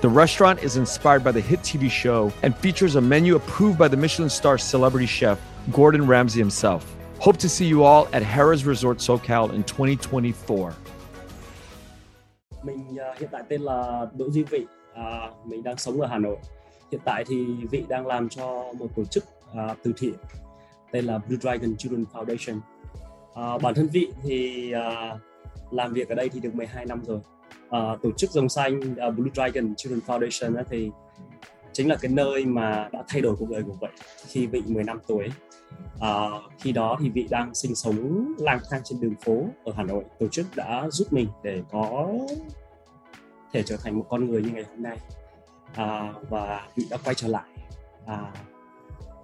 The restaurant is inspired by the hit TV show and features a menu approved by the Michelin star celebrity chef Gordon Ramsay himself. Hope to see you all at Harrah's Resort SoCal in 2024. Mình uh, hiện tại tên là Đỗ Duy Vị, uh, mình đang sống ở Hà Nội. Hiện tại thì Vị đang làm cho một tổ chức uh, từ thiện tên là Blue Dragon Children Foundation. Uh, bản thân Vị thì uh, làm việc ở đây thì được 12 năm rồi. Uh, tổ chức dòng Xanh uh, Blue Dragon Children Foundation uh, thì chính là cái nơi mà đã thay đổi cuộc đời của Vị khi Vị 15 tuổi. Uh, khi đó thì Vị đang sinh sống lang thang trên đường phố ở Hà Nội. Tổ chức đã giúp mình để có thể trở thành một con người như ngày hôm nay. Uh, và Vị đã quay trở lại uh,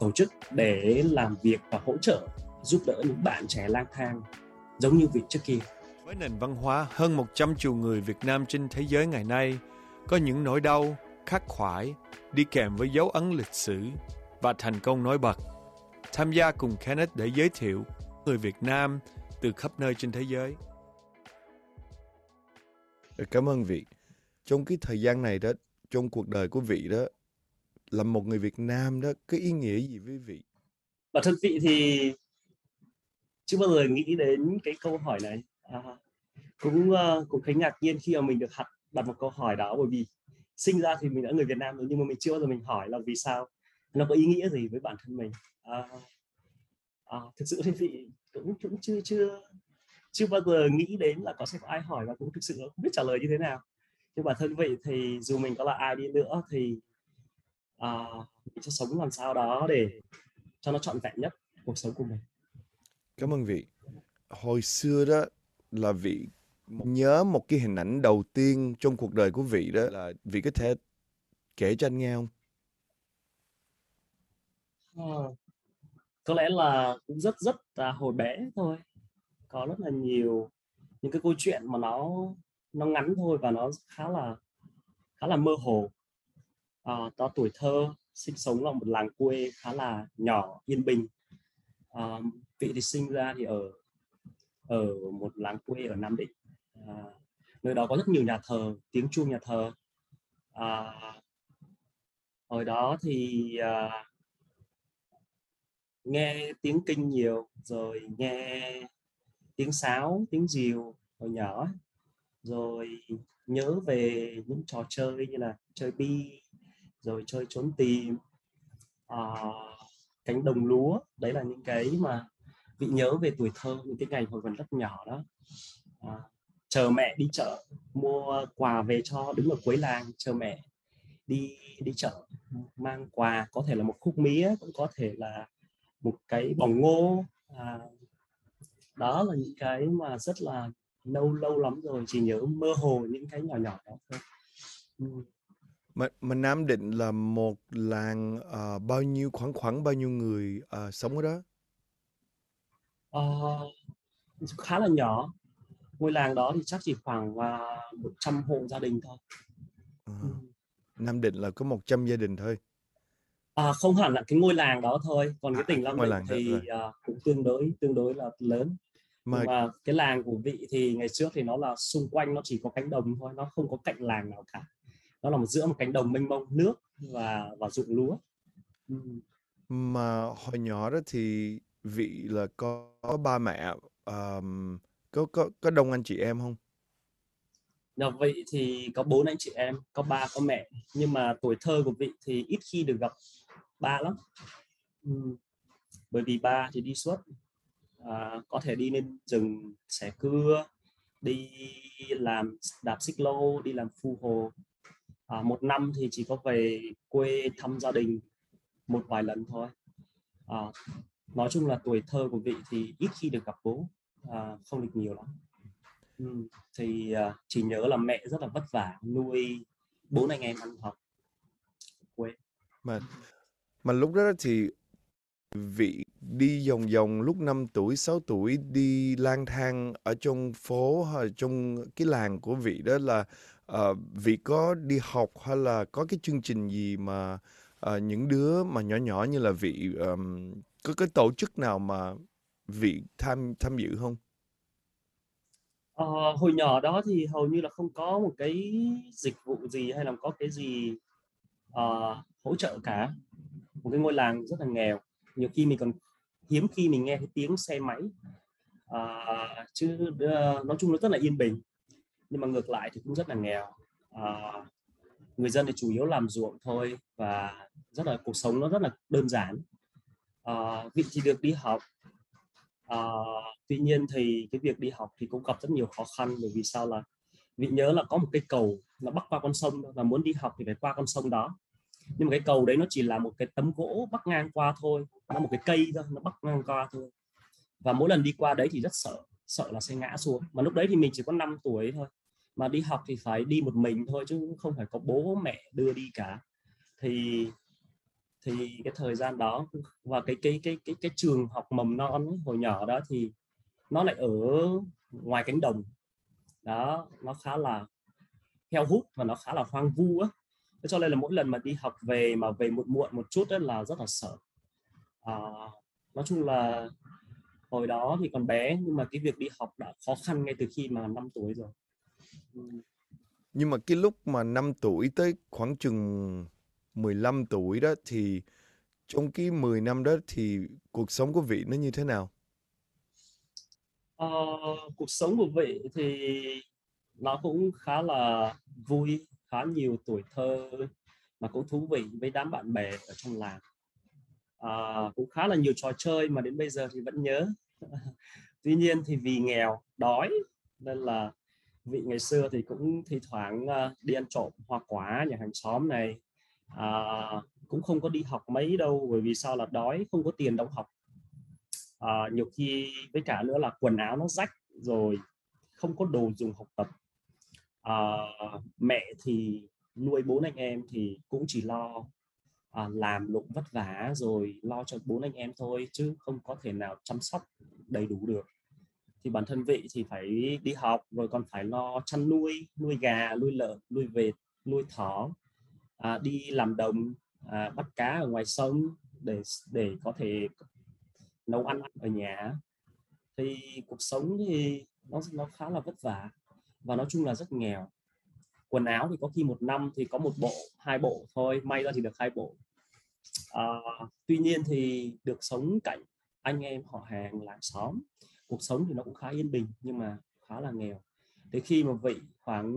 tổ chức để làm việc và hỗ trợ giúp đỡ những bạn trẻ lang thang giống như Vị trước kia. Với nền văn hóa hơn 100 triệu người Việt Nam trên thế giới ngày nay, có những nỗi đau, khắc khoải đi kèm với dấu ấn lịch sử và thành công nổi bật. Tham gia cùng Kenneth để giới thiệu người Việt Nam từ khắp nơi trên thế giới. Cảm ơn vị. Trong cái thời gian này đó, trong cuộc đời của vị đó, là một người Việt Nam đó, cái ý nghĩa gì với vị? Bản thân vị thì chưa bao giờ nghĩ đến cái câu hỏi này. À, cũng uh, cũng thấy ngạc nhiên khi mà mình được đặt đặt một câu hỏi đó bởi vì sinh ra thì mình đã người Việt Nam rồi nhưng mà mình chưa bao giờ mình hỏi là vì sao nó có ý nghĩa gì với bản thân mình. À, à, thực sự thì vị cũng cũng chưa chưa chưa bao giờ nghĩ đến là có sẽ có ai hỏi và cũng thực sự không biết trả lời như thế nào. Nhưng bản thân vậy thì dù mình có là ai đi nữa thì à, mình sẽ sống làm sao đó để cho nó trọn vẹn nhất cuộc sống của mình. Cảm ơn vị. Hồi xưa đó là vị nhớ một cái hình ảnh đầu tiên trong cuộc đời của vị đó là vị có thể kể cho anh nghe không? À, có lẽ là cũng rất rất là hồi bé thôi. Có rất là nhiều những cái câu chuyện mà nó nó ngắn thôi và nó khá là khá là mơ hồ. Ờ, à, đó tuổi thơ sinh sống ở một làng quê khá là nhỏ yên bình. Ờ, à, vị thì sinh ra thì ở ở một làng quê ở Nam Định à, nơi đó có rất nhiều nhà thờ tiếng chuông nhà thờ. À, hồi đó thì à, nghe tiếng kinh nhiều rồi nghe tiếng sáo tiếng diều hồi nhỏ rồi nhớ về những trò chơi như là chơi bi rồi chơi trốn tìm à, cánh đồng lúa. Đấy là những cái mà vị nhớ về tuổi thơ những cái ngày hồi còn rất nhỏ đó. À, chờ mẹ đi chợ mua quà về cho đứng ở cuối làng chờ mẹ đi đi chợ mang quà có thể là một khúc mía cũng có thể là một cái bỏng ngô à, đó là những cái mà rất là lâu lâu lắm rồi chỉ nhớ mơ hồ những cái nhỏ nhỏ đó thôi ừ. mà, mà Nam Định là một làng uh, bao nhiêu khoảng khoảng bao nhiêu người uh, sống ở đó? Uh, khá là nhỏ ngôi làng đó thì chắc chỉ khoảng uh, 100 hộ gia đình thôi. À, Nam Định là có 100 gia đình thôi. À, không hẳn là cái ngôi làng đó thôi, còn à, cái tỉnh Nam Định thì uh, cũng tương đối tương đối là lớn. Mà... Nhưng mà cái làng của vị thì ngày trước thì nó là xung quanh nó chỉ có cánh đồng thôi, nó không có cạnh làng nào cả. Nó là một giữa một cánh đồng mênh mông nước và và ruộng lúa. Ừ. Mà hồi nhỏ đó thì vị là có, có ba mẹ um, có có có đông anh chị em không? Nhà vị thì có bốn anh chị em, có ba có mẹ, nhưng mà tuổi thơ của vị thì ít khi được gặp ba lắm. Ừ. Bởi vì ba thì đi suốt, à, có thể đi lên rừng xẻ cưa, đi làm đạp xích lô, đi làm phu hồ. À, một năm thì chỉ có về quê thăm gia đình một vài lần thôi. À, nói chung là tuổi thơ của vị thì ít khi được gặp bố à, không được nhiều lắm. Ừ, thì à, chỉ nhớ là mẹ rất là vất vả nuôi bốn anh em ăn học quê. Mà mà lúc đó thì vị đi vòng vòng lúc 5 tuổi, 6 tuổi đi lang thang ở trong phố hay trong cái làng của vị đó là uh, vị có đi học hay là có cái chương trình gì mà uh, những đứa mà nhỏ nhỏ như là vị um, có cái tổ chức nào mà vị tham tham dự không? Ờ, hồi nhỏ đó thì hầu như là không có một cái dịch vụ gì hay là có cái gì uh, hỗ trợ cả. Một cái ngôi làng rất là nghèo. Nhiều khi mình còn hiếm khi mình nghe cái tiếng xe máy. Uh, chứ uh, nói chung nó rất là yên bình. Nhưng mà ngược lại thì cũng rất là nghèo. Uh, người dân thì chủ yếu làm ruộng thôi và rất là cuộc sống nó rất là đơn giản. Uh, vị thì được đi học à, tuy nhiên thì cái việc đi học thì cũng gặp rất nhiều khó khăn bởi vì sao là vị nhớ là có một cái cầu nó bắc qua con sông và muốn đi học thì phải qua con sông đó. Nhưng mà cái cầu đấy nó chỉ là một cái tấm gỗ bắc ngang qua thôi nó một cái cây thôi nó bắc ngang qua thôi. Và mỗi lần đi qua đấy thì rất sợ sợ là sẽ ngã xuống. Mà lúc đấy thì mình chỉ có 5 tuổi thôi mà đi học thì phải đi một mình thôi chứ không phải có bố mẹ đưa đi cả. Thì thì cái thời gian đó và cái cái cái cái cái trường học mầm non hồi nhỏ đó thì nó lại ở ngoài cánh đồng. Đó nó khá là heo hút và nó khá là hoang vu á. Cho nên là mỗi lần mà đi học về mà về muộn muộn một chút đó là rất là sợ. À, nói chung là hồi đó thì còn bé nhưng mà cái việc đi học đã khó khăn ngay từ khi mà 5 tuổi rồi. Ừ. Nhưng mà cái lúc mà 5 tuổi tới khoảng chừng 15 tuổi đó thì trong cái 10 năm đó thì cuộc sống của vị nó như thế nào? Ờ, cuộc sống của vị thì nó cũng khá là vui, khá nhiều tuổi thơ mà cũng thú vị với đám bạn bè ở trong làng. À, cũng khá là nhiều trò chơi mà đến bây giờ thì vẫn nhớ. Tuy nhiên thì vì nghèo, đói nên là vị ngày xưa thì cũng thi thoảng à, đi ăn trộm hoa quả nhà hàng xóm này à, cũng không có đi học mấy đâu bởi vì sao là đói không có tiền đóng học. À, nhiều khi với cả nữa là quần áo nó rách rồi không có đồ dùng học tập. À, mẹ thì nuôi bốn anh em thì cũng chỉ lo à, làm lụng vất vả rồi lo cho bốn anh em thôi chứ không có thể nào chăm sóc đầy đủ được. Thì bản thân vị thì phải đi học rồi còn phải lo chăn nuôi nuôi gà nuôi lợn nuôi vịt nuôi thỏ à, đi làm đồng à, bắt cá ở ngoài sông để để có thể nấu ăn ở nhà. Thì cuộc sống thì nó nó khá là vất vả và nói chung là rất nghèo. Quần áo thì có khi một năm thì có một bộ hai bộ thôi may ra thì được hai bộ. À, tuy nhiên thì được sống cạnh anh em họ hàng làng xóm cuộc sống thì nó cũng khá yên bình nhưng mà khá là nghèo. Thế khi mà vị khoảng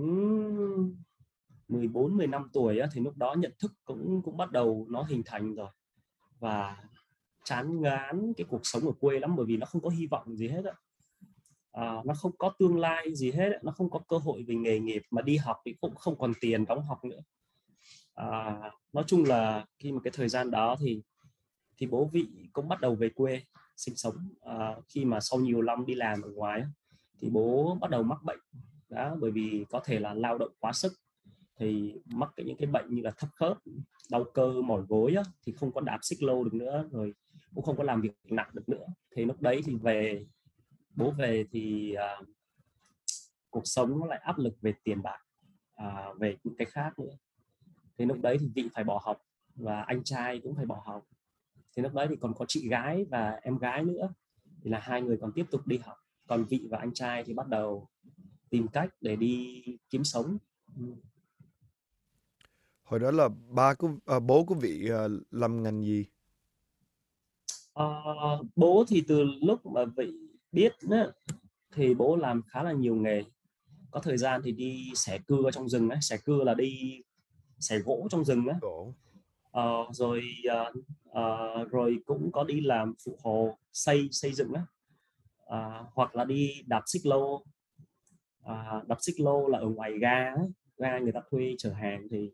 14 15 tuổi á, thì lúc đó nhận thức cũng cũng bắt đầu nó hình thành rồi. Và chán ngán cái cuộc sống ở quê lắm bởi vì nó không có hy vọng gì hết á. À, nó không có tương lai gì hết nó không có cơ hội về nghề nghiệp mà đi học thì cũng không còn tiền đóng học nữa. À, nói chung là khi mà cái thời gian đó thì thì bố vị cũng bắt đầu về quê sinh sống. À, khi mà sau nhiều năm đi làm ở ngoài thì bố bắt đầu mắc bệnh. Đó bởi vì có thể là lao động quá sức thì mắc cái những cái bệnh như là thấp khớp đau cơ mỏi gối á, thì không có đạp xích lô được nữa rồi cũng không có làm việc nặng được nữa. Thì lúc đấy thì về bố về thì à, cuộc sống nó lại áp lực về tiền bạc à, về những cái khác nữa. Thì lúc đấy thì vị phải bỏ học và anh trai cũng phải bỏ học. Thì lúc đấy thì còn có chị gái và em gái nữa thì là hai người còn tiếp tục đi học. Còn vị và anh trai thì bắt đầu tìm cách để đi kiếm sống. Ừ hồi đó là ba của à, bố của vị à, làm ngành gì? À, bố thì từ lúc mà vị biết á, thì bố làm khá là nhiều nghề. Có thời gian thì đi xẻ cưa trong rừng ấy xẻ cưa là đi xẻ gỗ trong rừng á. À, rồi à, à, rồi cũng có đi làm phụ hồ xây xây dựng á. À, hoặc là đi đạp xích lô. À, đạp xích lô là ở ngoài ga ấy. ga người ta thuê chở hàng thì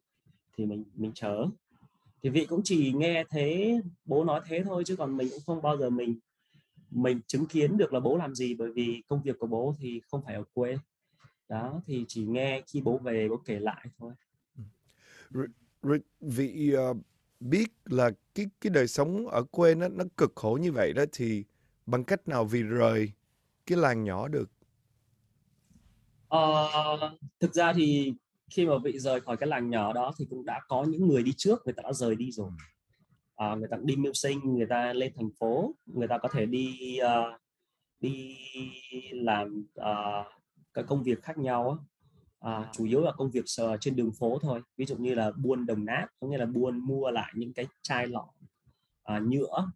thì mình mình chở thì vị cũng chỉ nghe thế bố nói thế thôi chứ còn mình cũng không bao giờ mình mình chứng kiến được là bố làm gì bởi vì công việc của bố thì không phải ở quê. Đó thì chỉ nghe khi bố về bố kể lại thôi. Rồi, rồi vị uh, biết là cái cái đời sống ở quê nó nó cực khổ như vậy đó thì bằng cách nào vì rời cái làng nhỏ được? Ờ, thực ra thì khi mà vị rời khỏi cái làng nhỏ đó thì cũng đã có những người đi trước người ta đã rời đi rồi. À, người ta đi mưu sinh người ta lên thành phố người ta có thể đi uh, đi làm uh, các công việc khác nhau à, chủ yếu là công việc trên đường phố thôi ví dụ như là buôn đồng nát có nghĩa là buôn mua lại những cái chai lọ à, nhựa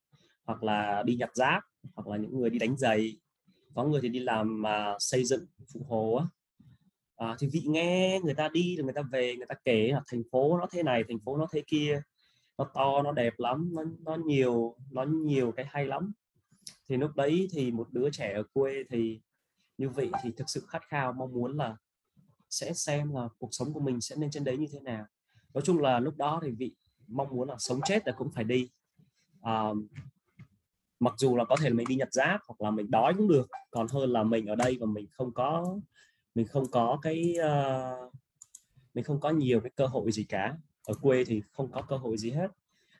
hoặc là đi nhặt rác hoặc là những người đi đánh giày. Có người thì đi làm uh, xây dựng phụ hồ á à, thì vị nghe người ta đi rồi người ta về người ta kể là thành phố nó thế này thành phố nó thế kia nó to nó đẹp lắm nó nó nhiều nó nhiều cái hay lắm. Thì lúc đấy thì một đứa trẻ ở quê thì như vậy thì thực sự khát khao mong muốn là sẽ xem là cuộc sống của mình sẽ nên trên đấy như thế nào. Nói chung là lúc đó thì vị mong muốn là sống chết là cũng phải đi. À, mặc dù là có thể là mình đi nhặt rác hoặc là mình đói cũng được còn hơn là mình ở đây và mình không có mình không có cái uh, mình không có nhiều cái cơ hội gì cả. Ở quê thì không có cơ hội gì hết.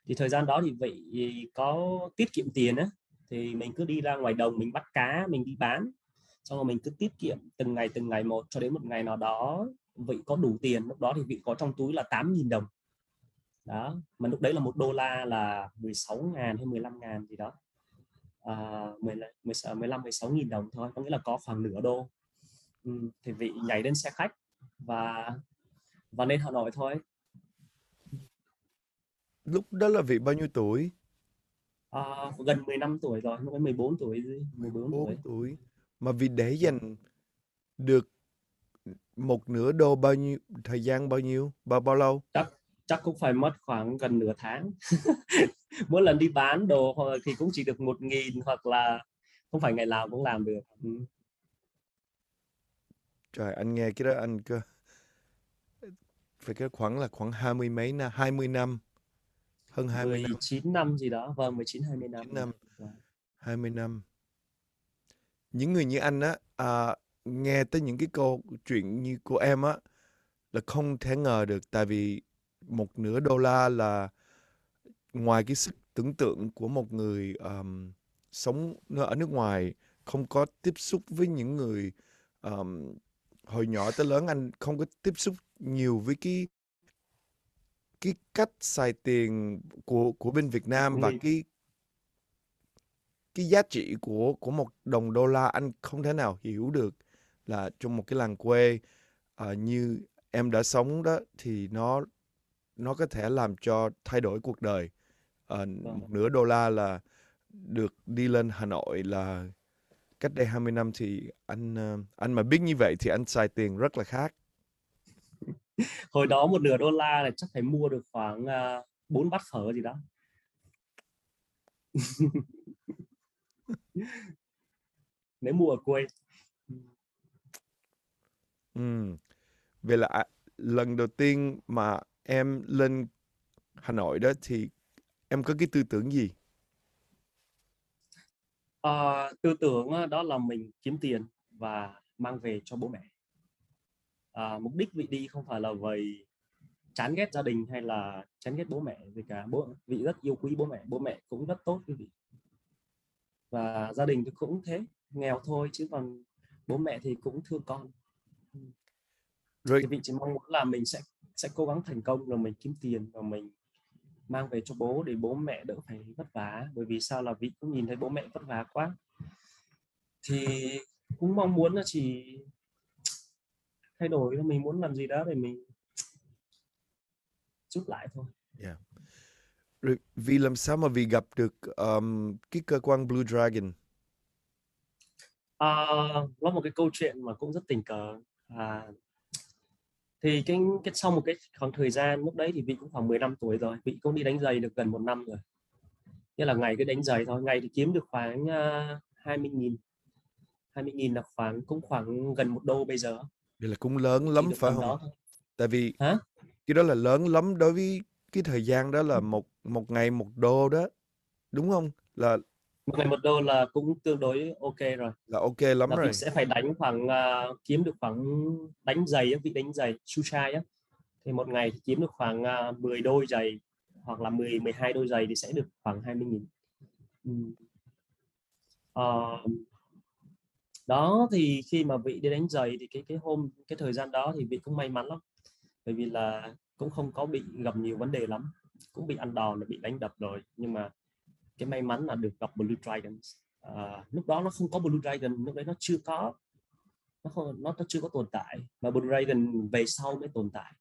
Thì thời gian đó thì vậy có tiết kiệm tiền á thì mình cứ đi ra ngoài đồng mình bắt cá mình đi bán. Xong rồi mình cứ tiết kiệm từng ngày từng ngày một cho đến một ngày nào đó vị có đủ tiền lúc đó thì vị có trong túi là 8.000 đồng. Đó mà lúc đấy là một đô la là 16 ngàn hay 15 ngàn gì đó. À, 15 16 nghìn đồng thôi có nghĩa là có khoảng nửa đô thì vị nhảy lên xe khách và và lên Hà Nội thôi. Lúc đó là vị bao nhiêu tuổi? À, gần 10 năm tuổi rồi ấy 14 tuổi 14, 14 tuổi. tuổi. Mà vì để dành được một nửa đô bao nhiêu thời gian bao nhiêu bao bao lâu? Chắc chắc cũng phải mất khoảng gần nửa tháng. Mỗi lần đi bán đồ thì cũng chỉ được một nghìn hoặc là không phải ngày nào cũng làm được. Ừ. Trời, anh nghe cái đó anh cơ phải cái khoảng là khoảng hai mươi mấy năm, 20 năm. Hơn 20 năm. 19 năm gì đó, vâng 19 20 năm. 19 năm. Vâng. 20 năm. Những người như anh á à, nghe tới những cái câu chuyện như của em á là không thể ngờ được tại vì một nửa đô la là ngoài cái sức tưởng tượng của một người um, sống ở nước ngoài không có tiếp xúc với những người um, hồi nhỏ tới lớn anh không có tiếp xúc nhiều với cái cái cách xài tiền của của bên Việt Nam và cái cái giá trị của của một đồng đô la anh không thể nào hiểu được là trong một cái làng quê uh, như em đã sống đó thì nó nó có thể làm cho thay đổi cuộc đời. Uh, một nửa đô la là được đi lên Hà Nội là cách đây 20 năm thì anh ờ, anh mà biết như vậy thì anh xài tiền rất là khác. Hồi đó một nửa đô la là chắc phải mua được khoảng uh, 4 bát phở gì đó. Nếu mua ở quê. Ừ. vậy là à, lần đầu tiên mà em lên Hà Nội đó thì em có cái tư tưởng gì Ờ, tư tưởng đó là mình kiếm tiền và mang về cho bố mẹ. À, mục đích vị đi không phải là vì chán ghét gia đình hay là chán ghét bố mẹ gì cả. Bố vị rất yêu quý bố mẹ, bố mẹ cũng rất tốt với vị. Và gia đình thì cũng thế, nghèo thôi chứ còn bố mẹ thì cũng thương con. Rồi. Thì vị chỉ mong muốn là mình sẽ sẽ cố gắng thành công rồi mình kiếm tiền và mình mang về cho bố để bố mẹ đỡ phải vất vả bởi vì sao là vị cũng nhìn thấy bố mẹ vất vả quá. Thì cũng mong muốn là chỉ thay đổi mình muốn làm gì đó để mình giúp lại thôi. Yeah. Rồi vì làm sao mà vì gặp được um, cái cơ quan Blue Dragon? À, nó một cái câu chuyện mà cũng rất tình cờ. À, thì cái cái sau một cái khoảng thời gian lúc đấy thì vị cũng khoảng 15 tuổi rồi vị cũng đi đánh giày được gần một năm rồi như là ngày cái đánh giày thôi ngày thì kiếm được khoảng uh, 20 nghìn 20 nghìn là khoảng cũng khoảng gần một đô bây giờ Vậy là cũng lớn lắm phải không? Tại vì Hả? cái đó là lớn lắm đối với cái thời gian đó là một một ngày một đô đó đúng không? Là một ngày một đô là cũng tương đối ok rồi. Là ok lắm là rồi. sẽ phải đánh khoảng uh, kiếm được khoảng đánh giày vị đánh giày su chai á. Thì một ngày thì kiếm được khoảng uh, à, 10 đôi giày hoặc là 10 12 đôi giày thì sẽ được khoảng 20 nghìn. Ừ. uh, đó thì khi mà vị đi đánh giày thì cái cái hôm cái thời gian đó thì vị cũng may mắn lắm. Bởi vì là cũng không có bị gặp nhiều vấn đề lắm. Cũng bị ăn đòn bị đánh đập rồi. Nhưng mà cái may mắn là được gặp Blue Dragons. À, lúc đó nó không có Blue Dragon lúc đấy nó chưa có nó không nó, nó chưa có tồn tại mà Blue Dragon về sau mới tồn tại.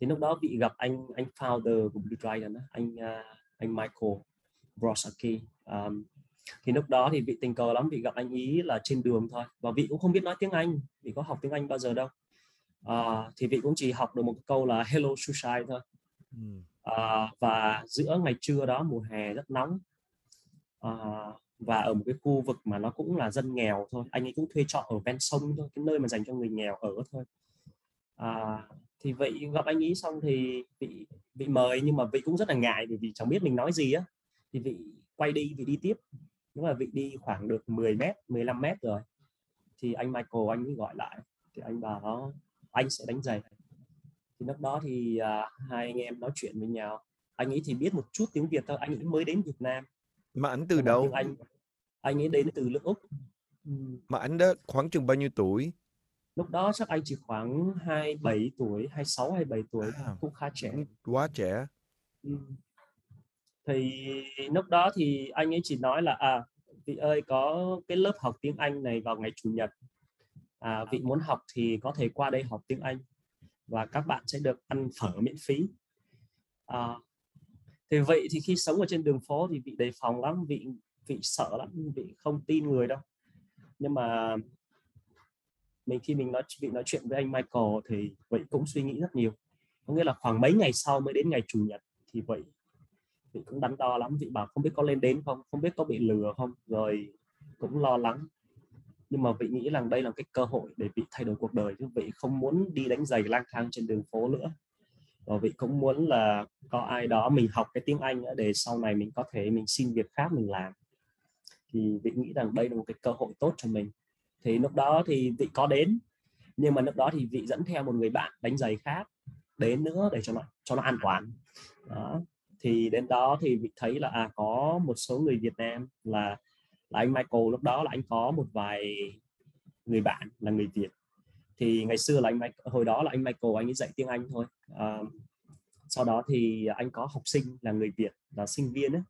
Thì lúc đó bị gặp anh anh founder của Blue Dragon anh uh, anh Michael Brosaki um, thì lúc đó thì vị tình cờ lắm vị gặp anh ý là trên đường thôi và vị cũng không biết nói tiếng Anh vị có học tiếng Anh bao giờ đâu. À, thì vị cũng chỉ học được một câu là hello sunshine thôi. À, và giữa ngày trưa đó mùa hè rất nóng à, và ở một cái khu vực mà nó cũng là dân nghèo thôi anh ấy cũng thuê trọ ở ven sông thôi cái nơi mà dành cho người nghèo ở thôi. À, thì vậy gặp anh ấy xong thì vị vị mời nhưng mà vị cũng rất là ngại bởi vì chẳng biết mình nói gì á. Thì vị quay đi vị đi tiếp. Nhưng mà vị đi khoảng được 10 mét 15 mét rồi. Thì anh Michael anh ấy gọi lại thì anh bảo anh sẽ đánh giày. Thì lúc đó thì à, hai anh em nói chuyện với nhau. Anh ấy thì biết một chút tiếng Việt thôi anh ấy mới đến Việt Nam mà anh từ đâu? anh anh ấy đến từ nước Úc. Mà anh đó khoảng chừng bao nhiêu tuổi? Lúc đó chắc anh chỉ khoảng 27 tuổi 26 27 tuổi à, cũng khá trẻ. Quá trẻ. Ừ. thì lúc đó thì anh ấy chỉ nói là à vị ơi có cái lớp học tiếng Anh này vào ngày chủ nhật. À, vị muốn học thì có thể qua đây học tiếng Anh và các bạn sẽ được ăn phở miễn phí. À, thì vậy thì khi sống ở trên đường phố thì vị đề phòng lắm vị vị sợ lắm vị không tin người đâu. Nhưng mà mình, khi mình nói vị nói chuyện với anh Michael thì vậy cũng suy nghĩ rất nhiều. Có nghĩa là khoảng mấy ngày sau mới đến ngày chủ nhật thì vậy vị cũng đắn đo lắm vị bảo không biết có lên đến không không biết có bị lừa không, rồi cũng lo lắng. Nhưng mà vị nghĩ rằng đây là cái cơ hội để vị thay đổi cuộc đời chứ vị không muốn đi đánh giày lang thang trên đường phố nữa và vị cũng muốn là có ai đó mình học cái tiếng Anh để sau này mình có thể mình xin việc khác mình làm. Thì vị nghĩ rằng đây là một cái cơ hội tốt cho mình. Thì lúc đó thì vị có đến, nhưng mà lúc đó thì vị dẫn theo một người bạn đánh giày khác đến nữa để cho nó cho nó an toàn. Đó. Thì đến đó thì vị thấy là à có một số người Việt Nam là là anh Michael lúc đó là anh có một vài người bạn là người Việt thì ngày xưa là anh hồi đó là anh Michael anh ấy dạy tiếng Anh thôi. À, sau đó thì anh có học sinh là người Việt là sinh viên ấy.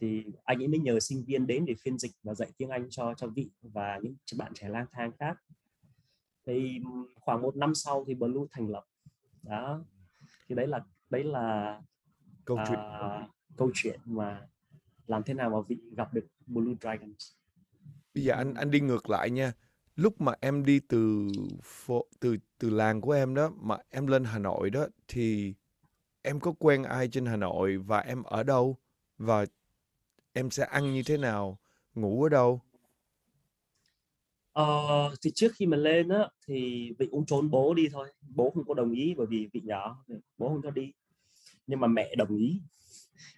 Thì anh ấy mới nhờ sinh viên đến để phiên dịch và dạy tiếng Anh cho cho vị và những bạn trẻ lang thang khác. Thì khoảng một năm sau thì Blue thành lập. Đó. Thì đấy là đấy là câu chuyện. uh, câu chuyện mà làm thế nào mà vị gặp được Blue Dragons. Bây giờ anh anh đi ngược lại nha lúc mà em đi từ phố, từ từ làng của em đó mà em lên Hà Nội đó thì em có quen ai trên Hà Nội và em ở đâu? Và em sẽ ăn như thế nào? Ngủ ở đâu? Ờ, thì trước khi mà lên á thì vị cũng trốn bố đi thôi. Bố không có đồng ý bởi vì vị nhỏ bố không cho đi. Nhưng mà mẹ đồng ý.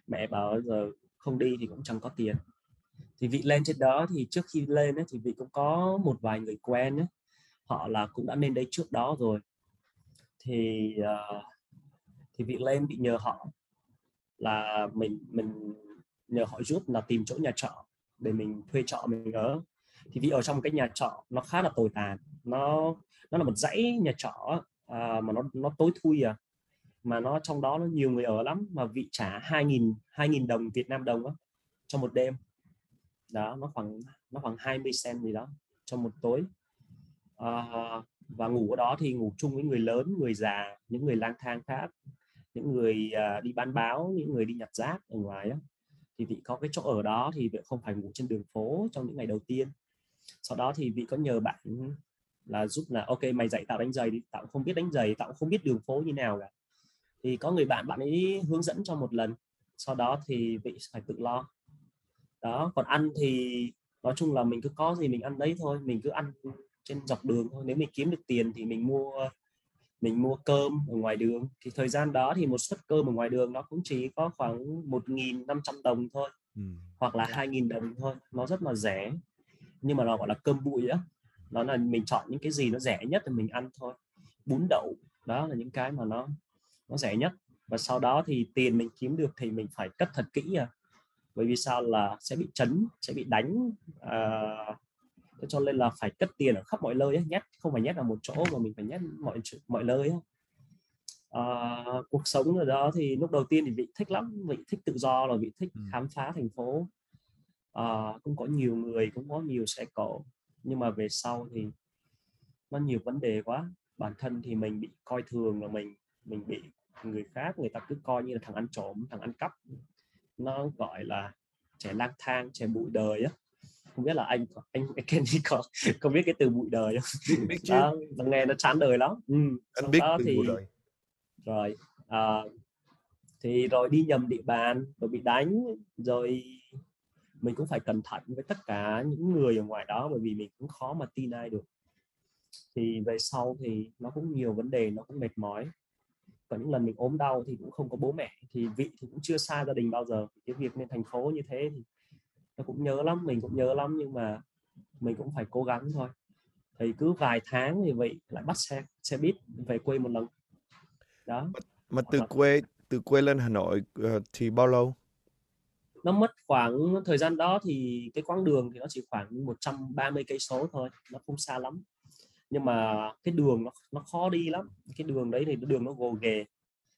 Mẹ bảo giờ không đi thì cũng chẳng có tiền thì vị lên trên đó thì trước khi lên ấy, thì vị cũng có một vài người quen ấy. họ là cũng đã lên đây trước đó rồi. Thì uh, thì vị lên bị nhờ họ là mình mình nhờ họ giúp là tìm chỗ nhà trọ để mình thuê trọ mình ở. Thì vị ở trong cái nhà trọ nó khá là tồi tàn. Nó nó là một dãy nhà trọ à, mà nó nó tối thui à. Mà nó trong đó nó nhiều người ở lắm mà vị trả 2.000 2.000 đồng Việt Nam đồng á cho một đêm đó nó khoảng nó khoảng 20 cent gì đó cho một tối. À, và ngủ ở đó thì ngủ chung với người lớn người già những người lang thang khác những người uh, đi bán báo những người đi nhặt rác ở ngoài đó thì vị có cái chỗ ở đó thì vị không phải ngủ trên đường phố trong những ngày đầu tiên. Sau đó thì vị có nhờ bạn là giúp là ok mày dạy tạo đánh giày đi. Tạo không biết đánh giày tạo không biết đường phố như nào cả. Thì có người bạn bạn ấy hướng dẫn cho một lần sau đó thì vị phải tự lo đó còn ăn thì nói chung là mình cứ có gì mình ăn đấy thôi mình cứ ăn trên dọc đường thôi. Nếu mình kiếm được tiền thì mình mua mình mua cơm ở ngoài đường. Thì thời gian đó thì một suất cơm ở ngoài đường nó cũng chỉ có khoảng 1.500 đồng thôi ừ. hoặc là 2.000 đồng thôi. Nó rất là rẻ nhưng mà nó gọi là cơm bụi á. Nó là mình chọn những cái gì nó rẻ nhất thì mình ăn thôi. Bún đậu đó là những cái mà nó nó rẻ nhất. Và sau đó thì tiền mình kiếm được thì mình phải cất thật kỹ à bởi vì sao? Là sẽ bị chấn sẽ bị đánh à, cho nên là phải cất tiền ở khắp mọi nơi ấy, nhét không phải nhét ở một chỗ mà mình phải nhét mọi mọi nơi ấy. À, cuộc sống ở đó thì lúc đầu tiên thì vị thích lắm vị thích tự do là vị thích ừ. khám phá thành phố. À, cũng có nhiều người cũng có nhiều xe cộ nhưng mà về sau thì nó nhiều vấn đề quá. Bản thân thì mình bị coi thường là mình mình bị người khác người ta cứ coi như là thằng ăn trộm thằng ăn cắp nó gọi là trẻ lang thang trẻ bụi đời á. Không biết là anh anh Kenny có có biết cái từ bụi đời không? Biết, biết chứ. Đó, nghe nó chán đời lắm. Ừ. anh biết đó từ thì, bụi đời. rồi à, thì rồi đi nhầm địa bàn rồi bị đánh rồi mình cũng phải cẩn thận với tất cả những người ở ngoài đó bởi vì mình cũng khó mà tin ai được. Thì về sau thì nó cũng nhiều vấn đề nó cũng mệt mỏi có những lần mình ốm đau thì cũng không có bố mẹ thì vị thì cũng chưa xa gia đình bao giờ. Cái việc lên thành phố như thế thì nó cũng nhớ lắm mình cũng nhớ lắm nhưng mà mình cũng phải cố gắng thôi. Thì cứ vài tháng thì vậy lại bắt xe xe buýt về quê một lần. Đó. Mà, mà từ quê từ quê lên Hà Nội uh, thì bao lâu? Nó mất khoảng thời gian đó thì cái quãng đường thì nó chỉ khoảng 130 cây số thôi nó không xa lắm nhưng mà cái đường nó nó khó đi lắm. Cái đường đấy thì đường nó gồ ghề.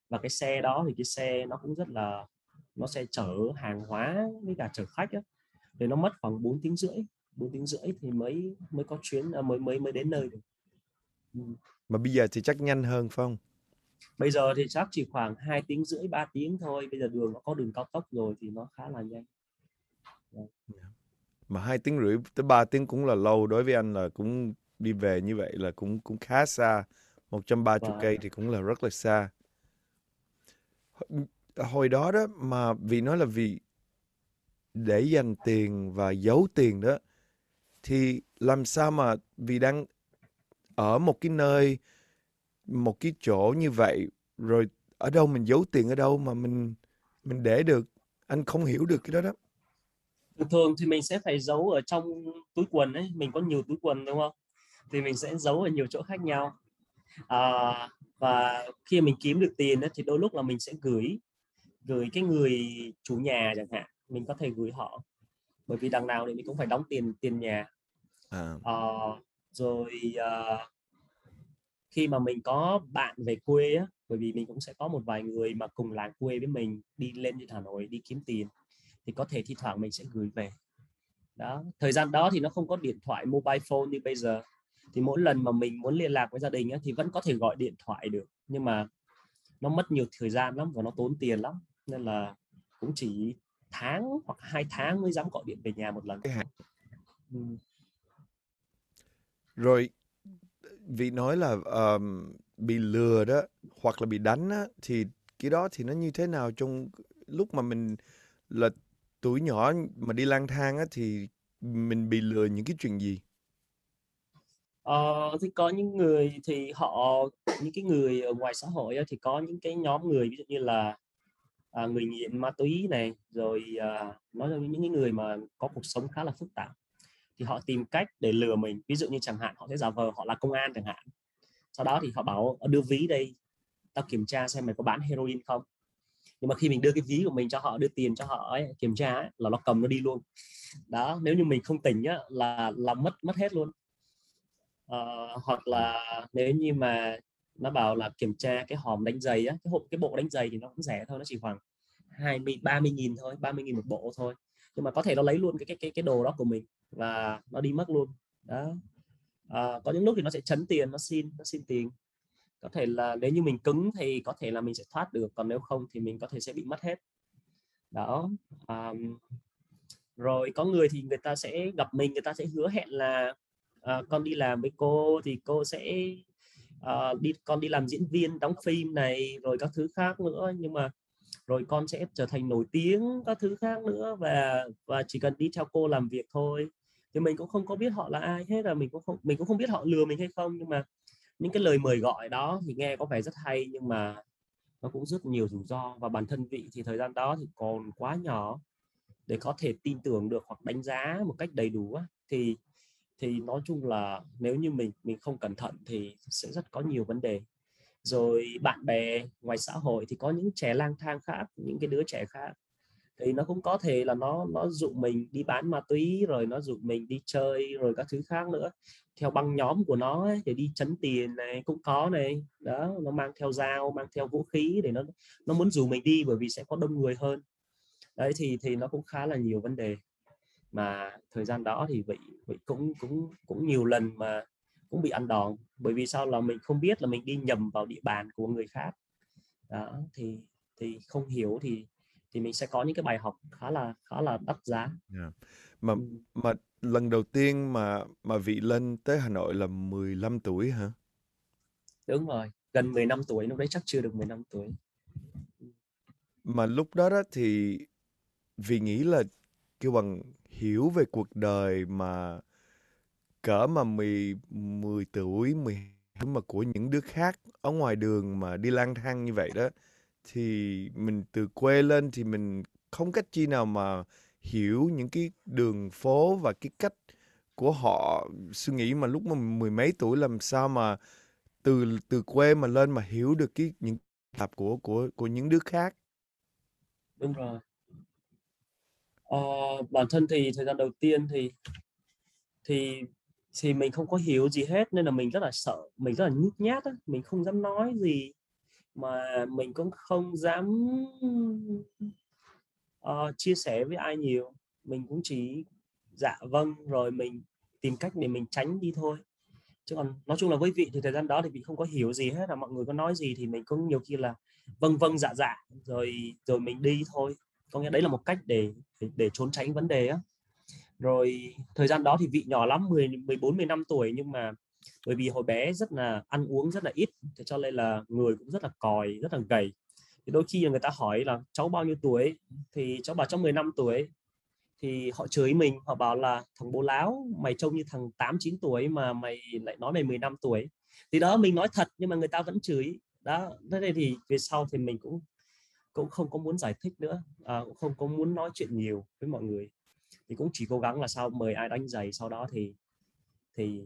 Và cái xe đó thì cái xe nó cũng rất là nó sẽ chở hàng hóa với cả chở khách á. Thì nó mất khoảng 4 tiếng rưỡi. 4 tiếng rưỡi thì mới mới có chuyến à, mới mới mới đến nơi được. Ừ. mà bây giờ thì chắc nhanh hơn phải không? Bây giờ thì chắc chỉ khoảng 2 tiếng rưỡi 3 tiếng thôi. Bây giờ đường nó có đường cao tốc rồi thì nó khá là nhanh. Yeah. Dạ. mà hai tiếng rưỡi tới 3 tiếng cũng là lâu. Đối với anh là cũng đi về như vậy là cũng cũng khá xa. 130 wow. cây thì cũng là rất là xa. Hồi đó đó mà vì nói là vì để dành tiền và giấu tiền đó thì làm sao mà vì đang ở một cái nơi một cái chỗ như vậy rồi ở đâu mình giấu tiền ở đâu mà mình mình để được? Anh không hiểu được cái đó đó. Thường thì mình sẽ phải giấu ở trong túi quần ấy mình có nhiều túi quần đúng không thì mình sẽ giấu ở nhiều chỗ khác nhau. À, và khi mình kiếm được tiền thì đôi lúc là mình sẽ gửi gửi cái người chủ nhà chẳng hạn mình có thể gửi họ. Bởi vì đằng nào thì mình cũng phải đóng tiền tiền nhà. À. À, rồi à, khi mà mình có bạn về quê á bởi vì mình cũng sẽ có một vài người mà cùng làng quê với mình đi lên trên Hà Nội đi kiếm tiền thì có thể thi thoảng mình sẽ gửi về. Đó thời gian đó thì nó không có điện thoại mobile phone như bây giờ thì mỗi lần mà mình muốn liên lạc với gia đình á, thì vẫn có thể gọi điện thoại được nhưng mà nó mất nhiều thời gian lắm và nó tốn tiền lắm. Nên là cũng chỉ tháng hoặc hai tháng mới dám gọi điện về nhà một lần. Ừ. rồi vì nói là um, bị lừa đó hoặc là bị đánh á, thì cái đó thì nó như thế nào trong lúc mà mình là tuổi nhỏ mà đi lang thang á, thì mình bị lừa những cái chuyện gì Ờ, thì có những người thì họ những cái người ở ngoài xã hội á, thì có những cái nhóm người ví dụ như là à, người nghiện ma túy này rồi à, nói là những cái người mà có cuộc sống khá là phức tạp thì họ tìm cách để lừa mình. Ví dụ như chẳng hạn họ sẽ giả vờ họ là công an chẳng hạn sau đó thì họ bảo ờ, đưa ví đây tao kiểm tra xem mày có bán heroin không. Nhưng mà khi mình đưa cái ví của mình cho họ đưa tiền cho họ ấy, kiểm tra ấy, là nó cầm nó đi luôn. Đó nếu như mình không tỉnh á, là làm mất mất hết luôn uh, hoặc là nếu như mà nó bảo là kiểm tra cái hòm đánh giày á cái hộp cái bộ đánh giày thì nó cũng rẻ thôi nó chỉ khoảng 20 30 nghìn thôi 30 nghìn một bộ thôi. Nhưng mà có thể nó lấy luôn cái cái cái cái đồ đó của mình và nó đi mất luôn. Đó. À, có những lúc thì nó sẽ chấn tiền nó xin nó xin tiền. Có thể là nếu như mình cứng thì có thể là mình sẽ thoát được còn nếu không thì mình có thể sẽ bị mất hết. Đó. À, rồi có người thì người ta sẽ gặp mình người ta sẽ hứa hẹn là à, con đi làm với cô thì cô sẽ à, đi con đi làm diễn viên đóng phim này rồi các thứ khác nữa. Nhưng mà rồi con sẽ trở thành nổi tiếng các thứ khác nữa và và chỉ cần đi theo cô làm việc thôi. Thì mình cũng không có biết họ là ai hết là mình cũng không mình cũng không biết họ lừa mình hay không. Nhưng mà những cái lời mời gọi đó thì nghe có vẻ rất hay nhưng mà nó cũng rất nhiều rủi ro. Và bản thân vị thì thời gian đó thì còn quá nhỏ để có thể tin tưởng được hoặc đánh giá một cách đầy đủ thì thì nói chung là nếu như mình mình không cẩn thận thì sẽ rất có nhiều vấn đề. Rồi bạn bè ngoài xã hội thì có những trẻ lang thang khác những cái đứa trẻ khác. Thì nó cũng có thể là nó nó dụ mình đi bán ma túy rồi nó dụ mình đi chơi rồi các thứ khác nữa. Theo băng nhóm của nó ấy, để đi chấn tiền này cũng có này. Đó nó mang theo dao mang theo vũ khí để nó nó muốn dụ mình đi bởi vì sẽ có đông người hơn. Đấy thì thì nó cũng khá là nhiều vấn đề mà thời gian đó thì bị bị cũng cũng cũng nhiều lần mà cũng bị ăn đòn bởi vì sao là mình không biết là mình đi nhầm vào địa bàn của người khác đó thì thì không hiểu thì thì mình sẽ có những cái bài học khá là khá là đắt giá yeah. Dạ. mà ừ. mà lần đầu tiên mà mà vị lên tới Hà Nội là 15 tuổi hả đúng rồi gần 10 năm tuổi lúc đấy chắc chưa được 15 tuổi mà lúc đó đó thì vì nghĩ là kêu bằng hiểu về cuộc đời mà cỡ mà 10 10 tuổi 10 mà của những đứa khác ở ngoài đường mà đi lang thang như vậy đó, thì mình từ quê lên thì mình không cách chi nào mà hiểu những cái đường phố và cái cách của họ. Suy nghĩ mà lúc mà mười mấy tuổi làm sao mà từ từ quê mà lên mà hiểu được cái những tập của của của những đứa khác. Đúng rồi uh, bản thân thì thời gian đầu tiên thì thì thì mình không có hiểu gì hết nên là mình rất là sợ mình rất là nhút nhát á mình không dám nói gì mà mình cũng không dám uh, chia sẻ với ai nhiều. Mình cũng chỉ dạ vâng rồi mình tìm cách để mình tránh đi thôi. Chứ còn nói chung là với vị thì thời gian đó thì vị không có hiểu gì hết là mọi người có nói gì thì mình cũng nhiều khi là vâng vâng dạ dạ rồi rồi mình đi thôi có nghĩa đấy là một cách để để, để trốn tránh vấn đề á. Rồi thời gian đó thì vị nhỏ lắm 10 14 15 tuổi nhưng mà bởi vì hồi bé rất là ăn uống rất là ít thế cho nên là người cũng rất là còi rất là gầy. Thì đôi khi người ta hỏi là cháu bao nhiêu tuổi? Thì cháu bảo cháu 15 tuổi. Thì họ chửi mình họ bảo là thằng bố láo mày trông như thằng 8 9 tuổi mà mày lại nói mày 15 tuổi. Thì đó mình nói thật nhưng mà người ta vẫn chửi. Đó thế thì về sau thì mình cũng cũng không có muốn giải thích nữa à, cũng không có muốn nói chuyện nhiều với mọi người. Thì cũng chỉ cố gắng là sao mời ai đánh giày sau đó thì thì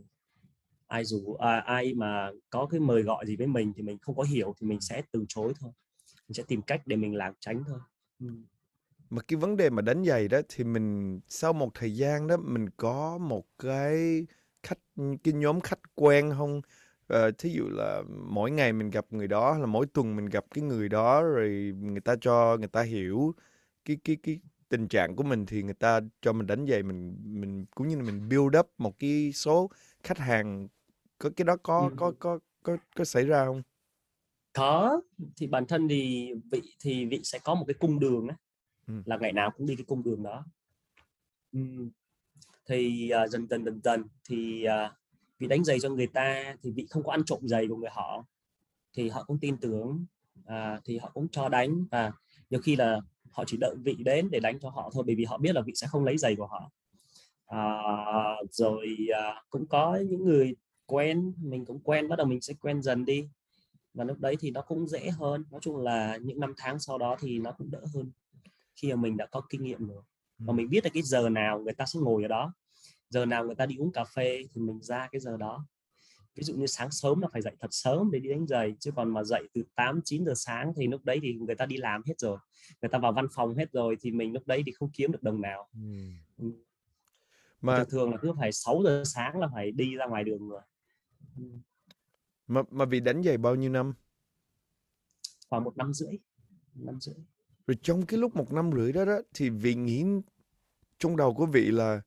ai dù à, ai mà có cái mời gọi gì với mình thì mình không có hiểu thì mình sẽ từ chối thôi. Mình sẽ tìm cách để mình làm tránh thôi. Ừ. mà cái vấn đề mà đánh giày đó thì mình sau một thời gian đó mình có một cái khách cái nhóm khách quen không? Uh, thí dụ là mỗi ngày mình gặp người đó là mỗi tuần mình gặp cái người đó rồi người ta cho người ta hiểu cái cái cái tình trạng của mình thì người ta cho mình đánh giày mình mình cũng như là mình build up một cái số khách hàng có cái đó có ừ. có có có có xảy ra không có thì bản thân thì vị thì vị sẽ có một cái cung đường ấy, ừ. là ngày nào cũng đi cái cung đường đó ừ. thì uh, dần dần dần dần thì uh, vị đánh giày cho người ta thì vị không có ăn trộm giày của người họ. Thì họ cũng tin tưởng uh, thì họ cũng cho đánh và nhiều khi là họ chỉ đợi vị đến để đánh cho họ thôi bởi vì họ biết là vị sẽ không lấy giày của họ. À, rồi à, cũng có những người quen mình cũng quen bắt đầu mình sẽ quen dần đi. Và lúc đấy thì nó cũng dễ hơn. Nói chung là những năm tháng sau đó thì nó cũng đỡ hơn. Khi mà mình đã có kinh nghiệm rồi. Và mình biết là cái giờ nào người ta sẽ ngồi ở đó giờ nào người ta đi uống cà phê thì mình ra cái giờ đó. Ví dụ như sáng sớm là phải dậy thật sớm để đi đánh giày chứ còn mà dậy từ 8 9 giờ sáng thì lúc đấy thì người ta đi làm hết rồi người ta vào văn phòng hết rồi thì mình lúc đấy thì không kiếm được đồng nào. Ừ. mà thường thường là cứ phải 6 giờ sáng là phải đi ra ngoài đường rồi. Mà mà vì đánh giày bao nhiêu năm? Khoảng một năm rưỡi năm rưỡi. Rồi trong cái lúc một năm rưỡi đó đó thì vị nghĩ trong đầu của vị là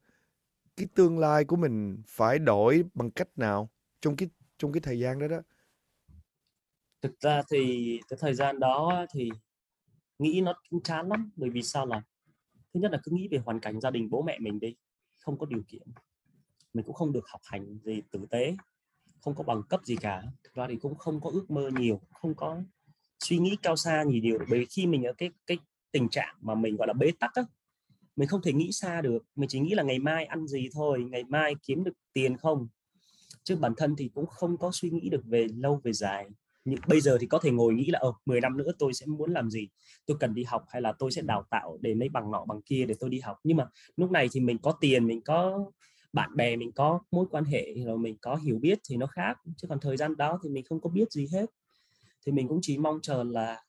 cái tương lai của mình phải đổi bằng cách nào trong cái trong cái thời gian đó đó? Thực ra thì cái thời gian đó thì nghĩ nó cũng chán lắm. Bởi vì sao là, thứ nhất là cứ nghĩ về hoàn cảnh gia đình bố mẹ mình đi, không có điều kiện. Mình cũng không được học hành gì tử tế, không có bằng cấp gì cả. Thực ra thì cũng không có ước mơ nhiều, không có suy nghĩ cao xa gì nhiều. Bởi vì khi mình ở cái cái tình trạng mà mình, gọi là, bế tắc á mình không thể nghĩ xa được, mình chỉ nghĩ là ngày mai ăn gì thôi, ngày mai kiếm được tiền không? Chứ bản thân thì cũng không có suy nghĩ được về lâu, về dài. Nhưng bây giờ thì có thể ngồi nghĩ là ờ 10 năm nữa tôi sẽ muốn làm gì? Tôi cần đi học hay là tôi sẽ đào tạo để lấy bằng nọ, bằng kia để tôi đi học? Nhưng mà lúc này thì mình có tiền, mình có bạn bè, mình có mối quan hệ, rồi mình có hiểu biết thì nó khác. Chứ còn thời gian đó thì mình không có biết gì hết. Thì mình cũng chỉ mong chờ là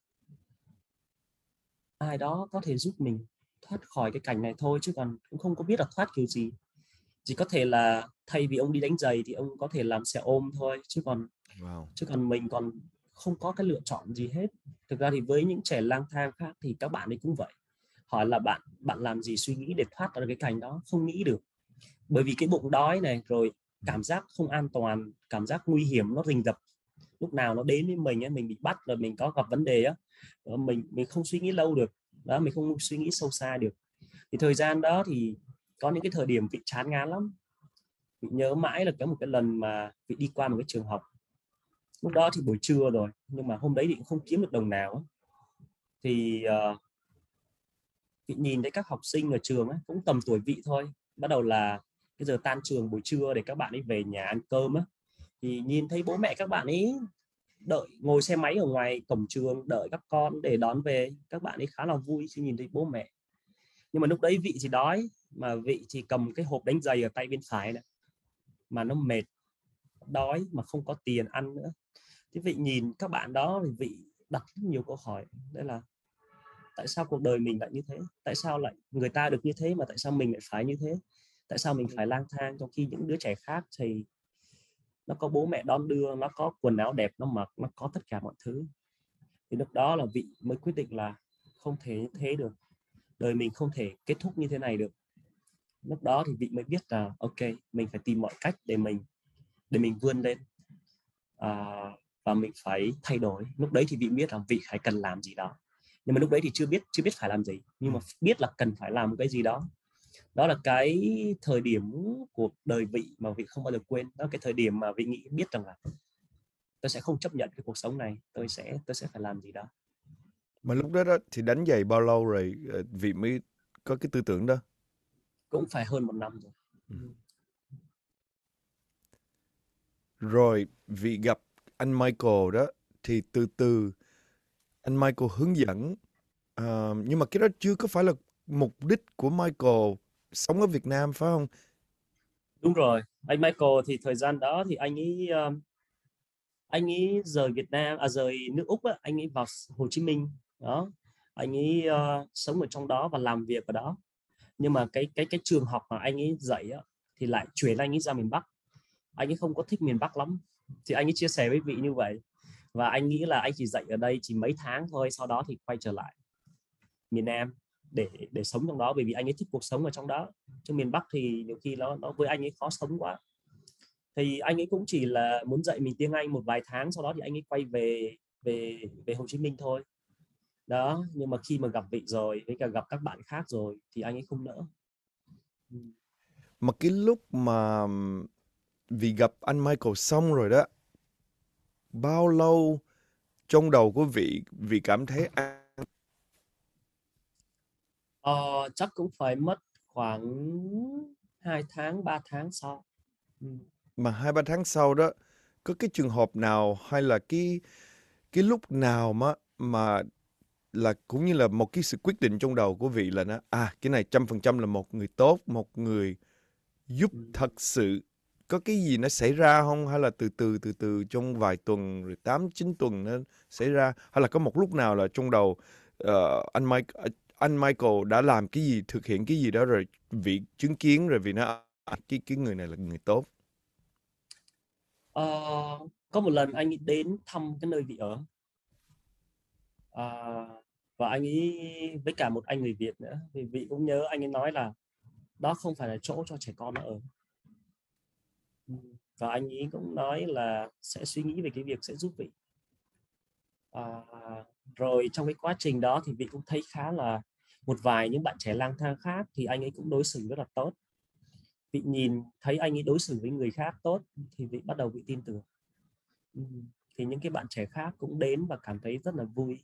ai đó có thể giúp mình thoát khỏi cái cảnh này thôi chứ còn cũng không có biết là thoát kiểu gì. Chỉ có thể là thay vì ông đi đánh giày thì ông có thể làm xe ôm thôi chứ còn wow. chứ còn mình còn không có cái lựa chọn gì hết. Thực ra thì với những trẻ lang thang khác thì các bạn ấy cũng vậy. Hỏi là bạn bạn làm gì suy nghĩ để thoát ra cái cảnh đó? Không nghĩ được. Bởi vì cái bụng đói này rồi cảm giác không an toàn cảm giác nguy hiểm nó rình rập. Lúc nào nó đến với mình ấy, mình bị bắt rồi mình có gặp vấn đề á mình mình không suy nghĩ lâu được đó mình không suy nghĩ sâu xa được. Thì thời gian đó thì có những cái thời điểm vị chán ngán lắm. Vị nhớ mãi là có một cái lần mà vị đi qua một cái trường học. Lúc đó thì buổi trưa rồi nhưng mà hôm đấy thì cũng không kiếm được đồng nào thì ờ, uh, vị nhìn thấy các học sinh ở trường ấy, cũng tầm tuổi vị thôi. Bắt đầu là cái giờ tan trường buổi trưa để các bạn ấy về nhà ăn cơm á. Thì nhìn thấy bố mẹ các bạn ấy đợi ngồi xe máy ở ngoài cổng trường đợi các con để đón về các bạn ấy khá là vui khi nhìn thấy bố mẹ. Nhưng mà lúc đấy vị thì đói mà vị thì cầm cái hộp đánh giày ở tay bên phải này mà nó mệt đói mà không có tiền ăn nữa. Thì vị nhìn các bạn đó thì vị đặt rất nhiều câu hỏi đây là tại sao cuộc đời mình lại như thế? Tại sao lại người ta được như thế mà tại sao mình lại phải như thế? Tại sao mình phải lang thang trong khi những đứa trẻ khác thì nó có bố mẹ đón đưa nó có quần áo đẹp nó mặc nó có tất cả mọi thứ. Thì lúc đó là vị mới quyết định là không thể như thế được đời mình không thể kết thúc như thế này được. Lúc đó thì vị mới biết là ok mình phải tìm mọi cách để mình để mình vươn lên à, và mình phải thay đổi. Lúc đấy thì vị biết là vị phải cần làm gì đó. Nhưng mà lúc đấy thì chưa biết chưa biết phải làm gì. Nhưng mà biết là cần phải làm một cái gì đó đó là cái thời điểm cuộc đời vị mà vị không bao giờ quên đó là cái thời điểm mà vị nghĩ biết rằng là tôi sẽ không chấp nhận cái cuộc sống này tôi sẽ tôi sẽ phải làm gì đó. Mà lúc đó, đó thì đánh giày bao lâu rồi ờ, vị mới có cái tư tưởng đó? Cũng phải hơn một năm rồi. Ừ. rồi vị gặp anh Michael đó thì từ từ anh Michael hướng dẫn. Uh, nhưng mà cái đó chưa có phải là mục đích của Michael sống ở Việt Nam phải không? Đúng rồi, anh Michael thì thời gian đó thì anh ấy um, anh ấy rời Việt Nam à rời nước Úc á, anh ấy vào Hồ Chí Minh. Đó anh ấy uh, sống ở trong đó và làm việc ở đó. Nhưng mà cái cái cái trường học mà anh ấy dạy á, thì lại chuyển anh ấy ra miền Bắc. Anh ấy không có thích miền Bắc lắm. Thì anh ấy chia sẻ với vị như vậy. Và anh nghĩ là anh chỉ dạy ở đây chỉ mấy tháng thôi sau đó thì quay trở lại miền Nam để để sống trong đó, bởi vì anh ấy thích cuộc sống ở trong đó. Trong miền Bắc thì nhiều khi nó nó với anh ấy khó sống quá. Thì anh ấy cũng chỉ là muốn dạy mình tiếng Anh một vài tháng, sau đó thì anh ấy quay về về về Hồ Chí Minh thôi. Đó, nhưng mà khi mà gặp vị rồi, với cả gặp các bạn khác rồi, thì anh ấy không nỡ. Ừ. Mà cái lúc mà vì gặp anh Michael xong rồi đó, bao lâu trong đầu của vị vị cảm thấy an Ờ, chắc cũng phải mất khoảng 2 tháng, 3 tháng sau. Ừm. Mà 2-3 tháng sau đó, có cái trường hợp nào hay là cái cái lúc nào mà mà là cũng như là một cái sự quyết định trong đầu của vị là nó à cái này trăm phần trăm là một người tốt, một người giúp Ừm. thật sự có cái gì nó xảy ra không hay là từ từ từ từ trong vài tuần rồi 8 9 tuần nó xảy ra hay là có một lúc nào là trong đầu uh, anh Mike anh Michael đã làm cái gì thực hiện cái gì đó rồi vị chứng kiến rồi vì nó à, cái cái người này là người tốt? Uh, có một lần anh ấy đến thăm cái nơi vị ở. Uh, và anh ấy với cả một anh người Việt nữa thì vị cũng nhớ anh ấy nói là đó không phải là chỗ cho trẻ con nó ở. Ừ, và anh ấy cũng nói là sẽ suy nghĩ về cái việc sẽ giúp vị. À, rồi trong cái quá trình đó thì vị cũng thấy khá là một vài những bạn trẻ lang thang khác thì anh ấy cũng đối xử rất là tốt. Vị nhìn thấy anh ấy đối xử với người khác tốt thì vị bắt đầu bị tin tưởng. Thì những cái bạn trẻ khác cũng đến và cảm thấy rất là vui.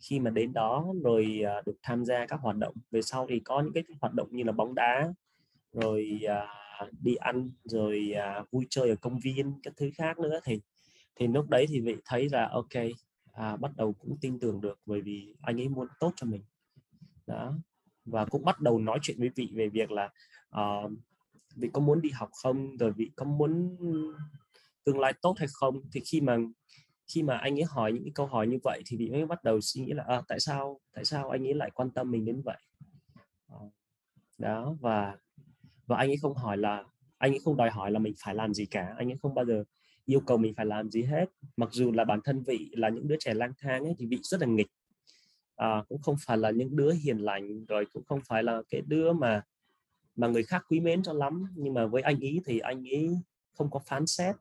Khi mà đến đó rồi à, được tham gia các hoạt động về sau thì có những cái hoạt động như là bóng đá rồi à, đi ăn rồi à, vui chơi ở công viên các thứ khác nữa thì thì lúc đấy thì vị thấy là ok à, bắt đầu cũng tin tưởng được bởi vì anh ấy muốn tốt cho mình đó. Và cũng bắt đầu nói chuyện với vị về việc là uh, vị có muốn đi học không? Rồi vị có muốn tương lai tốt hay không? Thì khi mà khi mà anh ấy hỏi những cái câu hỏi như vậy thì vị mới bắt đầu suy nghĩ là à, tại sao tại sao anh ấy lại quan tâm mình đến vậy? Ờ, đó và và anh ấy không hỏi là anh ấy không đòi hỏi là mình phải làm gì cả. Anh ấy không bao giờ yêu cầu mình phải làm gì hết. Mặc dù là bản thân vị là những đứa trẻ lang thang ấy thì vị rất là nghịch à, cũng không phải là những đứa hiền lành rồi cũng không phải là cái đứa mà mà người khác quý mến cho lắm. Nhưng mà với anh ý thì anh ấy không có phán xét.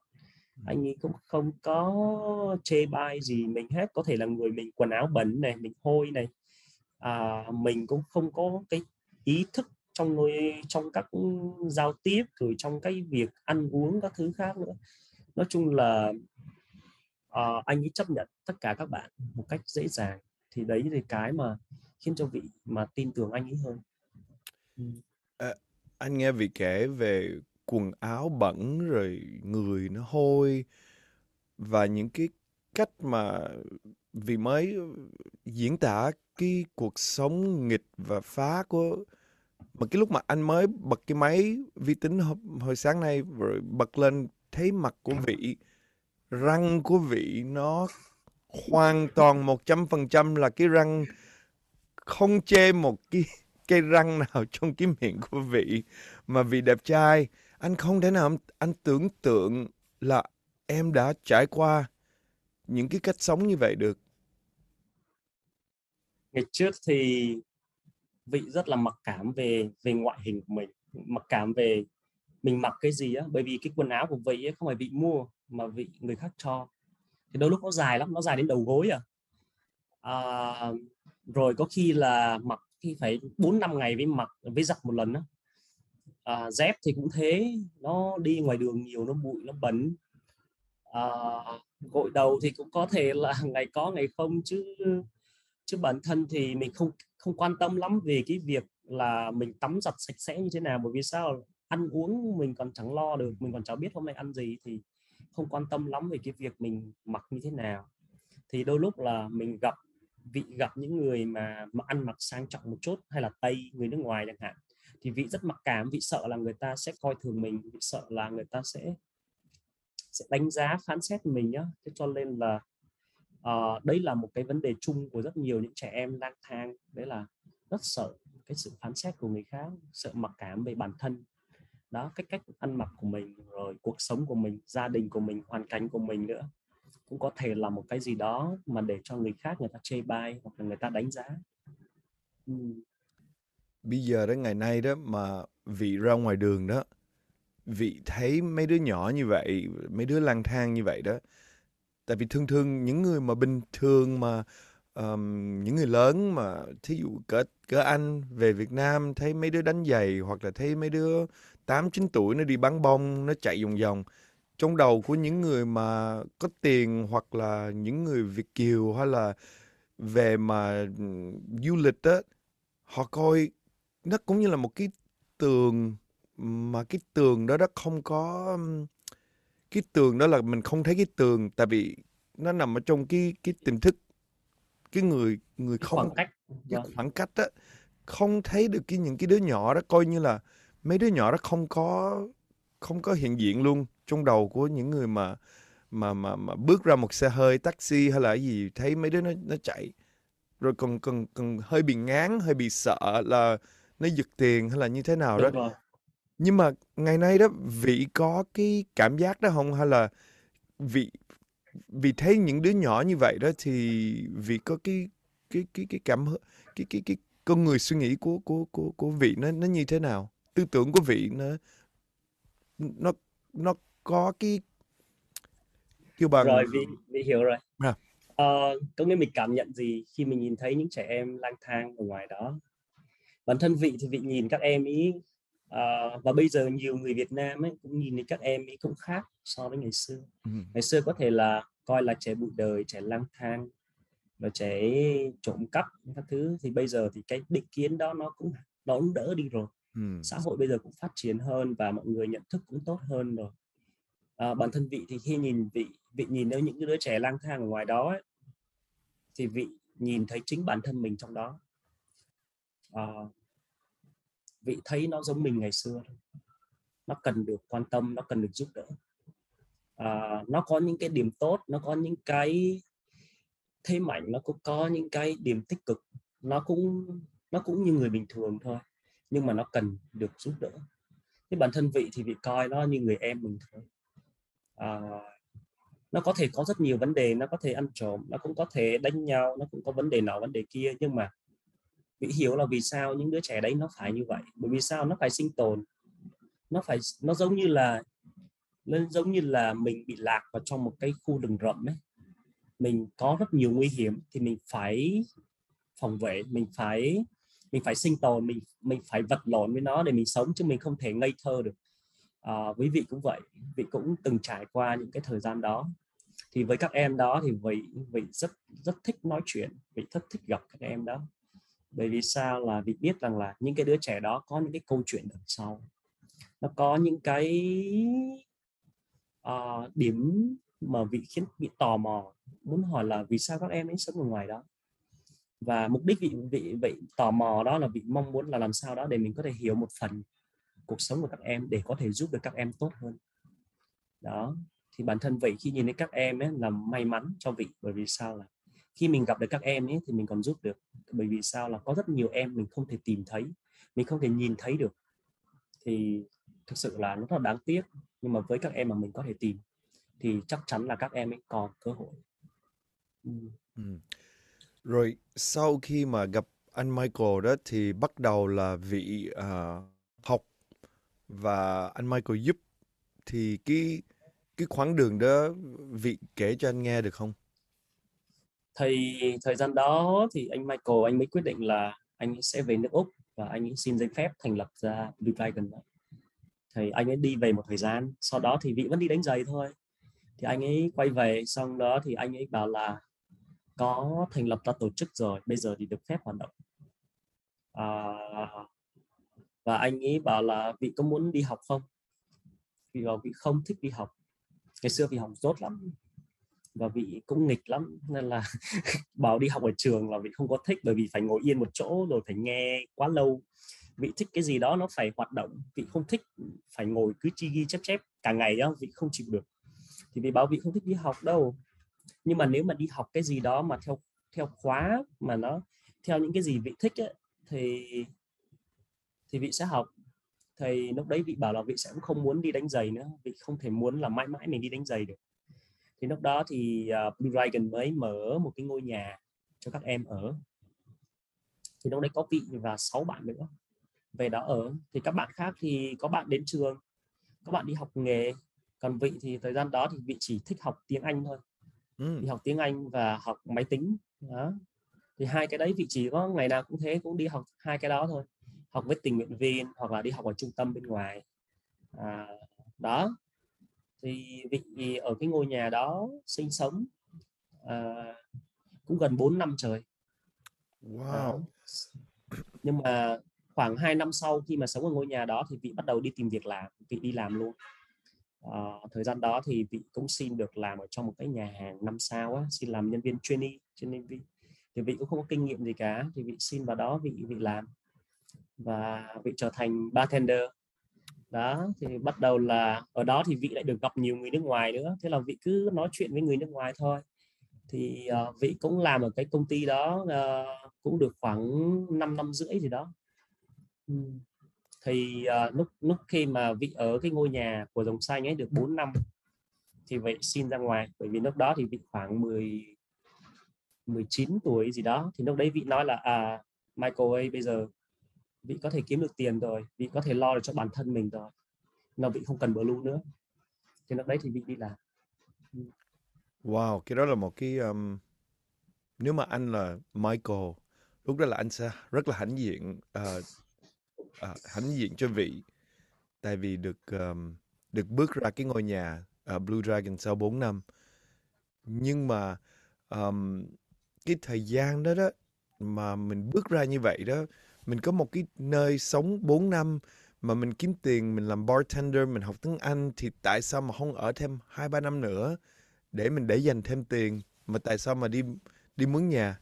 Anh ấy cũng không có chê bai gì mình hết. Có thể là người mình quần áo bẩn này mình hôi này. À, mình cũng không có cái ý thức trong người trong các giao tiếp rồi trong cái việc ăn uống các thứ khác nữa. Nói chung là uh, anh ấy chấp nhận tất cả các bạn một cách dễ dàng thì đấy là cái mà khiến cho vị mà tin tưởng anh ấy hơn. À, anh nghe vị kể về quần áo bẩn rồi người nó hôi và những cái cách mà vì mới diễn tả cái cuộc sống nghịch và phá của mà cái lúc mà anh mới bật cái máy vi tính hồi, hồi sáng nay rồi bật lên thấy mặt của vị răng của vị nó hoàn toàn một trăm phần trăm là cái răng không chê một cái cây răng nào trong cái miệng của vị mà vị đẹp trai. Anh không thể nào anh tưởng tượng là em đã trải qua những cái cách sống như vậy được. Ngày trước thì vị rất là mặc cảm về về ngoại hình của mình, mặc cảm về mình mặc cái gì á. Bởi vì cái quần áo của vị ấy không phải vị mua mà vị người khác cho thì đôi lúc nó dài lắm nó dài đến đầu gối à, à rồi có khi là mặc khi phải bốn năm ngày với mặc với giặt một lần đó à, ờ, dép thì cũng thế nó đi ngoài đường nhiều nó bụi nó bẩn. À, gội đầu thì cũng có thể là ngày có ngày không chứ chứ bản thân thì mình không không quan tâm lắm về cái việc là mình tắm giặt sạch sẽ như thế nào. Bởi vì sao? Ăn uống mình còn chẳng lo được mình còn chẳng biết hôm nay ăn gì thì không quan tâm lắm về cái việc mình mặc như thế nào. Thì đôi lúc là mình gặp vị gặp những người mà mà ăn mặc sang trọng một chút hay là tây người nước ngoài chẳng hạn thì vị rất mặc cảm vị sợ là người ta sẽ coi thường mình vị sợ là người ta sẽ sẽ đánh giá phán xét mình nhá. Thế cho nên là uh, đấy là một cái vấn đề chung của rất nhiều những trẻ em lang thang. Đấy là rất sợ cái sự phán xét của người khác sợ mặc cảm về bản thân đó cái cách ăn mặc của mình rồi cuộc sống của mình gia đình của mình hoàn cảnh của mình nữa cũng có thể là một cái gì đó mà để cho người khác người ta chê bai hoặc là người ta đánh giá ừ. bây giờ đến ngày nay đó mà vị ra ngoài đường đó vị thấy mấy đứa nhỏ như vậy mấy đứa lang thang như vậy đó tại vì thường thường những người mà bình thường mà um, những người lớn mà thí dụ cỡ cỡ anh về Việt Nam thấy mấy đứa đánh giày hoặc là thấy mấy đứa 8 9 tuổi nó đi bắn bông nó chạy vòng vòng trong đầu của những người mà có tiền hoặc là những người Việt kiều hay là về mà du lịch á họ coi nó cũng như là một cái tường mà cái tường đó đó không có cái tường đó là mình không thấy cái tường tại vì nó nằm ở trong cái cái tiềm thức cái người người không khoảng cách cái vâng. khoảng cách đó không thấy được cái những cái đứa nhỏ đó coi như là mấy đứa nhỏ đó không có không có hiện diện luôn trong đầu của những người mà mà mà mà bước ra một xe hơi taxi hay là gì thấy mấy đứa nó nó chạy. Rồi còn còn còn hơi bị ngán hơi bị sợ là nó giật tiền hay là như thế nào Đúng đó rồi. nhưng mà ngày nay đó vị có cái cảm giác đó không? Hay là vị vì thấy những đứa nhỏ như vậy đó thì vị có cái cái cái cái cảm cái cái cái con người suy nghĩ của của của của vị nó nó như thế nào tư tưởng của vị nó nó nó có cái kêu bằng rồi vị vị hiểu rồi. À. uh, có nghĩa mình cảm nhận gì khi mình nhìn thấy những trẻ em lang thang ở ngoài đó? Bản thân vị thì vị nhìn các em ý uh, và bây giờ nhiều người Việt Nam ấy cũng nhìn thấy các em ý cũng khác so với ngày xưa. Ừ. ngày xưa có thể là coi là trẻ bụi đời trẻ lang thang và trẻ trộm cắp các thứ. Thì bây giờ thì cái định kiến đó nó cũng nó cũng đỡ đi rồi ừ. xã hội bây giờ cũng phát triển hơn và mọi người nhận thức cũng tốt hơn rồi. À, bản thân vị thì khi nhìn vị vị nhìn nếu những đứa trẻ lang thang ở ngoài đó ấy, thì vị nhìn thấy chính bản thân mình trong đó. À, vị thấy nó giống mình ngày xưa nó cần được quan tâm nó cần được giúp đỡ. À, nó có những cái điểm tốt nó có những cái thế mạnh nó cũng có những cái điểm tích cực. Nó cũng nó cũng như người bình thường thôi nhưng mà nó cần được giúp đỡ. Cái bản thân vị thì vị coi nó như người em mình thôi. À, nó có thể có rất nhiều vấn đề nó có thể ăn trộm nó cũng có thể đánh nhau nó cũng có vấn đề nào vấn đề kia. Nhưng mà vị hiểu là vì sao những đứa trẻ đấy nó phải như vậy? Bởi vì sao? Nó phải sinh tồn. Nó phải nó giống như là nó giống như là mình bị lạc vào trong một cái khu rừng rậm ấy. Mình có rất nhiều nguy hiểm thì mình phải phòng vệ mình phải mình phải sinh tồn mình mình phải vật lộn với nó để mình sống chứ mình không thể ngây thơ được. À, quý vị cũng vậy vị cũng từng trải qua những cái thời gian đó. Thì với các em đó thì vị vị rất rất thích nói chuyện vị rất thích gặp các em đó. Bởi vì sao? Là vị biết rằng là những cái đứa trẻ đó có những cái câu chuyện đằng sau. Nó có những cái uh, điểm mà vị khiến bị tò mò muốn hỏi là vì sao các em ấy sống ở ngoài đó và mục đích vị vị vị tò mò đó là vị mong muốn là làm sao đó để mình có thể hiểu một phần cuộc sống của các em để có thể giúp được các em tốt hơn. Đó, thì bản thân vậy khi nhìn thấy các em ấy là may mắn cho vị, bởi vì sao là khi mình gặp được các em ấy thì mình còn giúp được, bởi vì sao là có rất nhiều em mình không thể tìm thấy, mình không thể nhìn thấy được. Thì thực sự là nó rất là đáng tiếc, nhưng mà với các em mà mình có thể tìm thì chắc chắn là các em ấy còn cơ hội. Ừ. ừ. Rồi sau khi mà gặp anh Michael đó thì bắt đầu là vị uh, học và anh Michael giúp thì cái cái khoảng đường đó vị kể cho anh nghe được không? Thì thời gian đó thì anh Michael anh mới quyết định là anh sẽ về nước Úc và anh ấy xin giấy phép thành lập ra Blue Dragon đó. Thì anh ấy đi về một thời gian, sau đó thì vị vẫn đi đánh giày thôi. Thì anh ấy quay về xong đó thì anh ấy bảo là có thành lập ra tổ chức rồi, bây giờ thì được phép hoạt động. À, và anh ấy bảo là vị có muốn đi học không? Vì bảo vị không thích đi học ngày xưa vì học tốt lắm và vị cũng nghịch lắm nên là bảo đi học ở trường là vị không có thích bởi vì phải ngồi yên một chỗ rồi phải nghe quá lâu vị thích cái gì đó nó phải hoạt động vị không thích phải ngồi cứ chi ghi chép chép cả ngày đó vị không chịu được thì vị bảo vị không thích đi học đâu nhưng mà nếu mà đi học cái gì đó mà theo theo khóa mà nó theo những cái gì vị thích ấy, thì thì vị sẽ học. Thì lúc đấy vị bảo là vị sẽ cũng không muốn đi đánh giày nữa vị không thể muốn là mãi mãi mình đi đánh giày được. Thì lúc đó thì uh, Blue Dragon mới mở một cái ngôi nhà cho các em ở. Thì lúc đấy có vị và sáu bạn nữa về đó ở. Thì các bạn khác thì có bạn đến trường các bạn đi học nghề còn vị thì thời gian đó thì vị chỉ thích học tiếng Anh thôi ừ. đi học tiếng Anh và học máy tính đó. Thì hai cái đấy vị chỉ có ngày nào cũng thế cũng đi học hai cái đó thôi. Học với tình nguyện viên hoặc là đi học ở trung tâm bên ngoài. À, đó. Thì vị ở cái ngôi nhà đó sinh sống à, cũng gần 4 năm trời. Wow. À, nhưng mà khoảng 2 năm sau khi mà sống ở ngôi nhà đó thì vị bắt đầu đi tìm việc làm vị đi làm luôn à, thời gian đó thì vị cũng xin được làm ở trong một cái nhà hàng năm sao á xin làm nhân viên trainee trainee thì vị cũng không có kinh nghiệm gì cả thì vị xin vào đó vị vị làm. Và vị trở thành bartender. Đó thì bắt đầu là ở đó thì vị lại được gặp nhiều người nước ngoài nữa thế là vị cứ nói chuyện với người nước ngoài thôi. Thì uh, vị cũng làm ở cái công ty đó uh, cũng được khoảng 5 năm rưỡi gì đó thì uh, lúc lúc khi mà vị ở cái ngôi nhà của dòng xanh ấy được 4 năm thì vậy xin ra ngoài bởi vì lúc đó thì vị khoảng 10 19 tuổi gì đó thì lúc đấy vị nói là à Michael ơi bây giờ vị có thể kiếm được tiền rồi vị có thể lo được cho bản thân mình rồi nó vị không cần blue nữa. Thì lúc đấy thì vị đi làm wow cái đó là một cái um, nếu mà anh là Michael lúc đó là anh sẽ rất là hãnh diện uh, uh, hãnh diện cho vị. Tại vì được um, được bước ra cái ngôi nhà uh, Blue Dragon sau 4 năm. Nhưng mà um, cái thời gian đó đó mà mình bước ra như vậy đó mình có một cái nơi sống 4 năm mà mình kiếm tiền mình làm bartender mình học tiếng Anh thì tại sao mà không ở thêm hai ba năm nữa để mình để dành thêm tiền? Mà tại sao mà đi đi mướn nhà?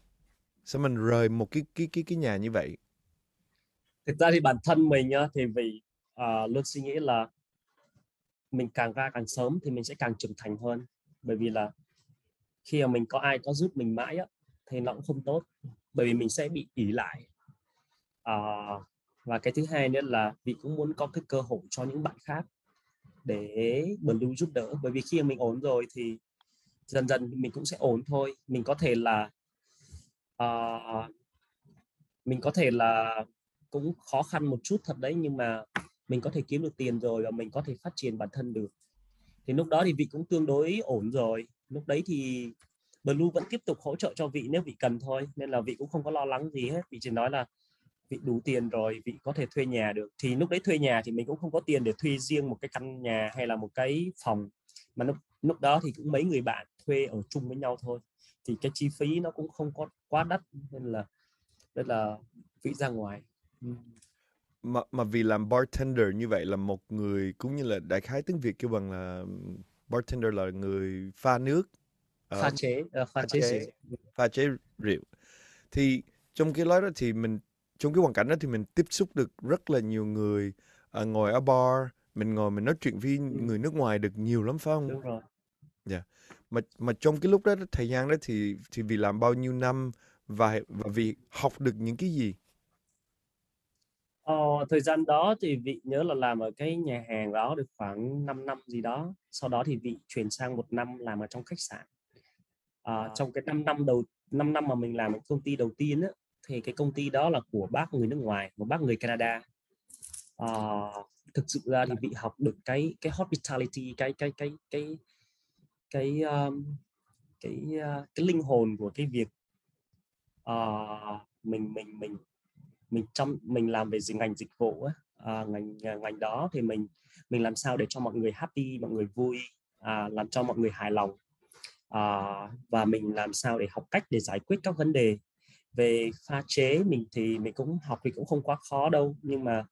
Sao mình rời một cái cái cái cái nhà như vậy? Thực ra thì bản thân mình nhá thì vì uh, luôn suy nghĩ là mình càng ra càng sớm thì mình sẽ càng trưởng thành hơn. Bởi vì là khi mà mình có ai có giúp mình mãi á, thì nó cũng không tốt. Bởi vì mình sẽ bị ỉ lại. À, và cái thứ hai nữa là vị cũng muốn có cái cơ hội cho những bạn khác để blue giúp đỡ. Bởi vì khi mà mình ổn rồi thì dần dần mình cũng sẽ ổn thôi. Mình có thể là uh, mình có thể là cũng khó khăn một chút thật đấy, nhưng mà mình có thể kiếm được tiền rồi và mình có thể phát triển bản thân được. Thì lúc đó thì vị cũng tương đối ổn rồi. Lúc đấy thì Blue vẫn tiếp tục hỗ trợ cho vị nếu vị cần thôi, nên là vị cũng không có lo lắng gì hết. Vị chỉ nói là vị đủ tiền rồi, vị có thể thuê nhà được. Thì lúc đấy thuê nhà thì mình cũng không có tiền để thuê riêng một cái căn nhà hay là một cái phòng. Mà lúc lúc đó thì cũng mấy người bạn thuê ở chung với nhau thôi. Thì cái chi phí nó cũng không có quá đắt, nên là nên là vị ra ngoài mà mà vì làm bartender như vậy là một người cũng như là đại khái tiếng Việt kêu bằng là bartender là người pha nước pha chế uh, pha, chế, chế pha chế rượu thì trong cái đó thì mình trong cái hoàn cảnh đó thì mình tiếp xúc được rất là nhiều người uh, ngồi ở bar mình ngồi mình nói chuyện với người nước ngoài được nhiều lắm phải không? Đúng rồi. Dạ. Yeah. Mà mà trong cái lúc đó thời gian đó thì thì vì làm bao nhiêu năm và và vì học được những cái gì? Ờ, thời gian đó thì vị nhớ là làm ở cái nhà hàng đó được khoảng 5 năm gì đó. Sau đó thì vị chuyển sang một năm làm ở trong khách sạn. À, trong cái 5 năm đầu 5 năm mà mình làm ở công ty đầu tiên á, thì cái công ty đó là của bác người nước ngoài, một bác người Canada. À, thực sự ra thì vị học được cái cái hospitality, cái cái cái cái cái um, cái uh, cái linh hồn của cái việc uh, mình mình mình mình trong mình làm về ngành dịch vụ á, à, ngành ngành đó thì mình mình làm sao để cho mọi người happy mọi người vui à, làm cho mọi người hài lòng. À, và mình làm sao để học cách để giải quyết các vấn đề. Về pha chế mình thì mình cũng học thì cũng không quá khó đâu nhưng mà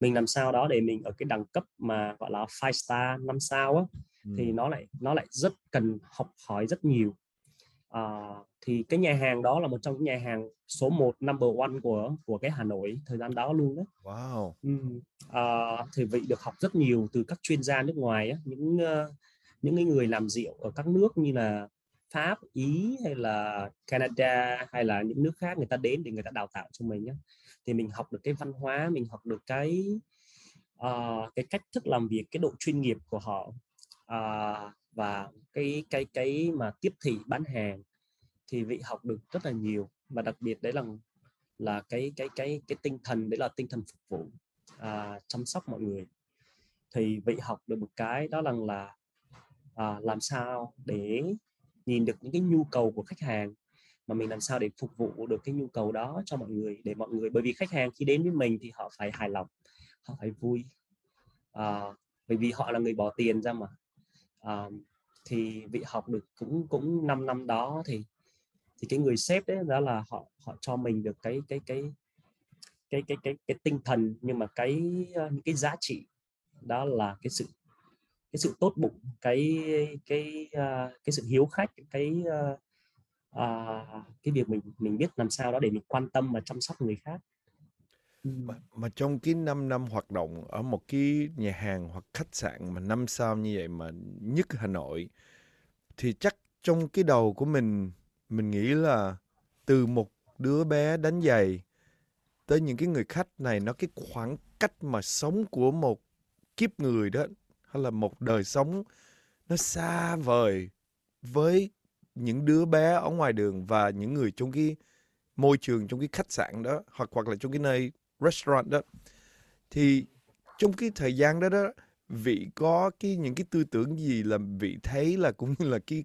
mình làm sao đó để mình ở cái đẳng cấp mà gọi là five star năm sao á ừ. thì nó lại nó lại rất cần học hỏi rất nhiều à, thì cái nhà hàng đó là một trong những nhà hàng số 1 number one của của cái Hà Nội thời gian đó luôn đấy. Wow. Ừ. À, thì vị được học rất nhiều từ các chuyên gia nước ngoài á, những uh, những cái người làm rượu ở các nước như là Pháp, Ý hay là Canada hay là những nước khác người ta đến để người ta đào tạo cho mình nhé. Thì mình học được cái văn hóa, mình học được cái uh, cái cách thức làm việc, cái độ chuyên nghiệp của họ uh, và cái cái cái mà tiếp thị bán hàng thì vị học được rất là nhiều. Và đặc biệt đấy là là cái cái cái cái tinh thần đấy là tinh thần phục vụ à, chăm sóc mọi người. Thì vị học được một cái đó là là à, làm sao để nhìn được những cái nhu cầu của khách hàng mà mình làm sao để phục vụ được cái nhu cầu đó cho mọi người để mọi người bởi vì khách hàng khi đến với mình thì họ phải hài lòng họ phải vui à, bởi vì họ là người bỏ tiền ra mà à, thì vị học được cũng cũng 5 năm đó thì thì cái người sếp đấy đó là họ họ cho mình được cái cái cái cái cái cái cái tinh thần nhưng mà cái ờ, những cái giá trị đó là cái sự cái sự tốt bụng cái cái ờ, cái sự hiếu khách cái cái việc mình mình biết làm sao đó để mình quan tâm và chăm sóc người khác mà, mà trong cái 5 năm hoạt động ở một cái nhà hàng hoặc khách sạn mà năm sao như vậy mà nhất Hà Nội thì chắc trong cái đầu của mình mình nghĩ là từ một đứa bé đánh giày tới những cái người khách này nó cái khoảng cách mà sống của một kiếp người đó hay là một đời sống nó xa vời với những đứa bé ở ngoài đường và những người trong cái môi trường trong cái khách sạn đó hoặc hoặc là trong cái nơi restaurant đó thì trong cái thời gian đó đó vị có cái những cái tư tưởng gì là vị thấy là cũng như là cái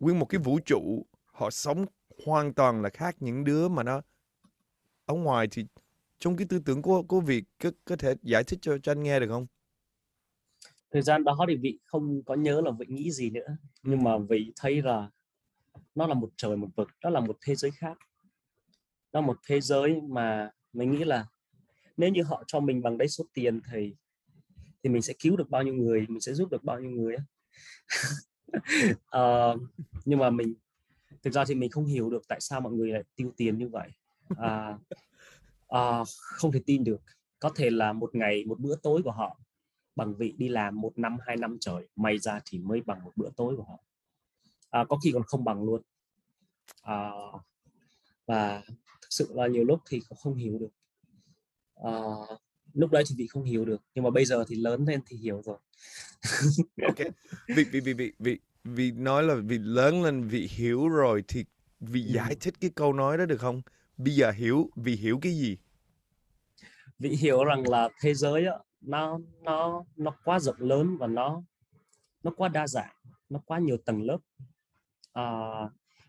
nguyên một cái vũ trụ họ sống hoàn toàn là khác những đứa mà nó ở ngoài thì trong cái tư tưởng của của vị có, có thể giải thích cho cho anh nghe được không? Thời gian đó thì vị không có nhớ là vị nghĩ gì nữa nhưng mà vị thấy là nó là một trời một vực, đó là một thế giới khác. Đó là một thế giới mà mình nghĩ là nếu như họ cho mình bằng đấy số tiền thì thì mình sẽ cứu được bao nhiêu người mình sẽ giúp được bao nhiêu người uh, nhưng mà mình thực ra thì mình không hiểu được tại sao mọi người lại tiêu tiền như vậy. Uh, uh, không thể tin được. Có thể là một ngày một bữa tối của họ bằng vị đi làm một năm hai năm trời may ra thì mới bằng một bữa tối của họ. À, có khi còn không bằng luôn. À, và thực sự là nhiều lúc thì cũng không hiểu được à, lúc đấy thì vị không hiểu được nhưng mà bây giờ thì lớn lên thì hiểu rồi. Ok. Vị vị vị vị vị vị nói là vị lớn lên vị hiểu rồi thì vị ừ. giải thích cái câu nói đó được không? Bây giờ hiểu vị hiểu cái gì? Vị hiểu rằng là thế giới á, nó nó nó quá rộng lớn và nó nó quá đa dạng nó quá nhiều tầng lớp. À,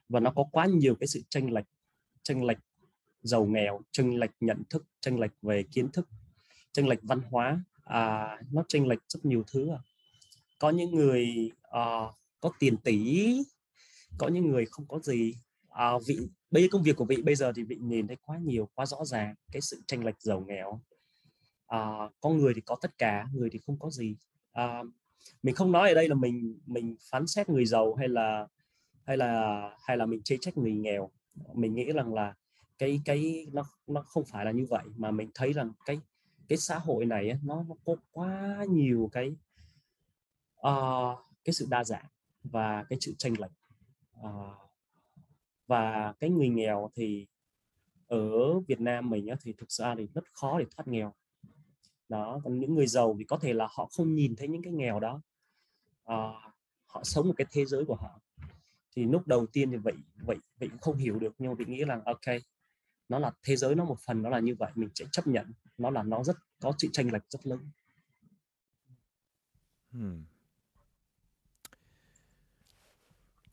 và nó có quá nhiều cái sự tranh lệch tranh lệch giàu nghèo chênh lệch nhận thức chênh lệch về kiến thức chênh lệch văn hóa. À, nó chênh lệch rất nhiều thứ à. có những người à, có tiền tỷ có những người không có gì. À, vị bây giờ công việc của vị bây giờ thì vị nhìn thấy quá nhiều quá rõ ràng cái sự chênh lệch giàu nghèo. À, có người thì có tất cả người thì không có gì. À, mình không nói ở đây là mình mình phán xét người giàu hay là hay là hay là mình chê trách người nghèo. Mình nghĩ rằng là cái cái nó nó không phải là như vậy. Mà mình thấy rằng cái cái xã hội này nó nó có quá nhiều cái uh, cái sự đa dạng và cái sự tranh lệch. Uh, và cái người nghèo thì ở Việt Nam mình thì thực ra thì rất khó để thoát nghèo. Đó còn những người giàu thì có thể là họ không nhìn thấy những cái nghèo đó. Uh, họ sống một cái thế giới của họ. Thì lúc đầu tiên thì vậy vậy vậy không hiểu được nhưng mà vị nghĩ rằng ok nó là thế giới nó một phần nó là như vậy mình sẽ chấp nhận. Nó là nó rất có sự tranh lệch rất lớn. Hmm.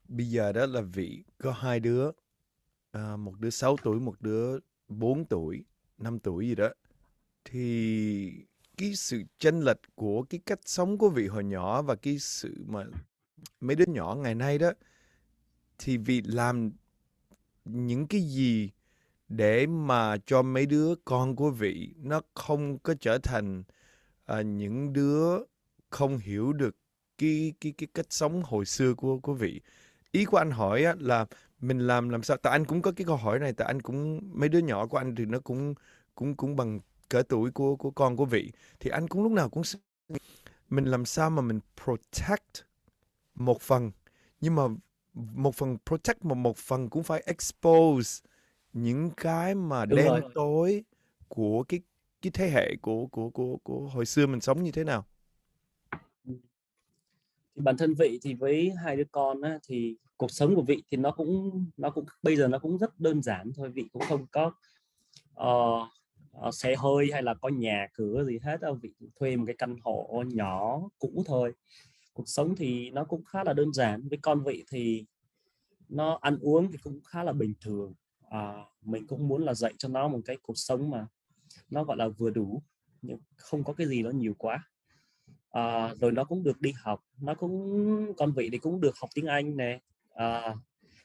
bây giờ đó là vị có hai đứa à, một đứa 6 tuổi một đứa 4 tuổi 5 tuổi gì đó. Thì cái sự chênh lệch của cái cách sống của vị hồi nhỏ và cái sự mà mấy đứa nhỏ ngày nay đó thì vị làm những cái gì để mà cho mấy đứa con của vị nó không có trở thành à, những đứa không hiểu được cái cái cái cách sống hồi xưa của của vị. Ý của anh hỏi á, là mình làm làm sao? Tại anh cũng có cái câu hỏi này tại anh cũng mấy đứa nhỏ của anh thì nó cũng cũng cũng bằng cỡ tuổi của của con của vị. Thì anh cũng lúc nào cũng mình làm sao mà mình protect một phần? Nhưng mà một phần protect mà một phần cũng phải expose những cái mà Đúng đen rồi. tối của cái cái thế hệ của của của của hồi xưa mình sống như thế nào? Thì bản thân vị thì với hai đứa con á, thì cuộc sống của vị thì nó cũng nó cũng bây giờ nó cũng rất đơn giản thôi. Vị cũng không có uh, xe hơi hay là có nhà cửa gì hết đâu. Vị thuê một cái căn hộ nhỏ cũ thôi. Cuộc sống thì nó cũng khá là đơn giản. Với con vị thì nó ăn uống thì cũng khá là bình thường à, mình cũng muốn là dạy cho nó một cái cuộc sống mà nó gọi là vừa đủ nhưng không có cái gì nó nhiều quá. À, rồi nó cũng được đi học nó cũng con vị thì cũng được học tiếng Anh nè. À,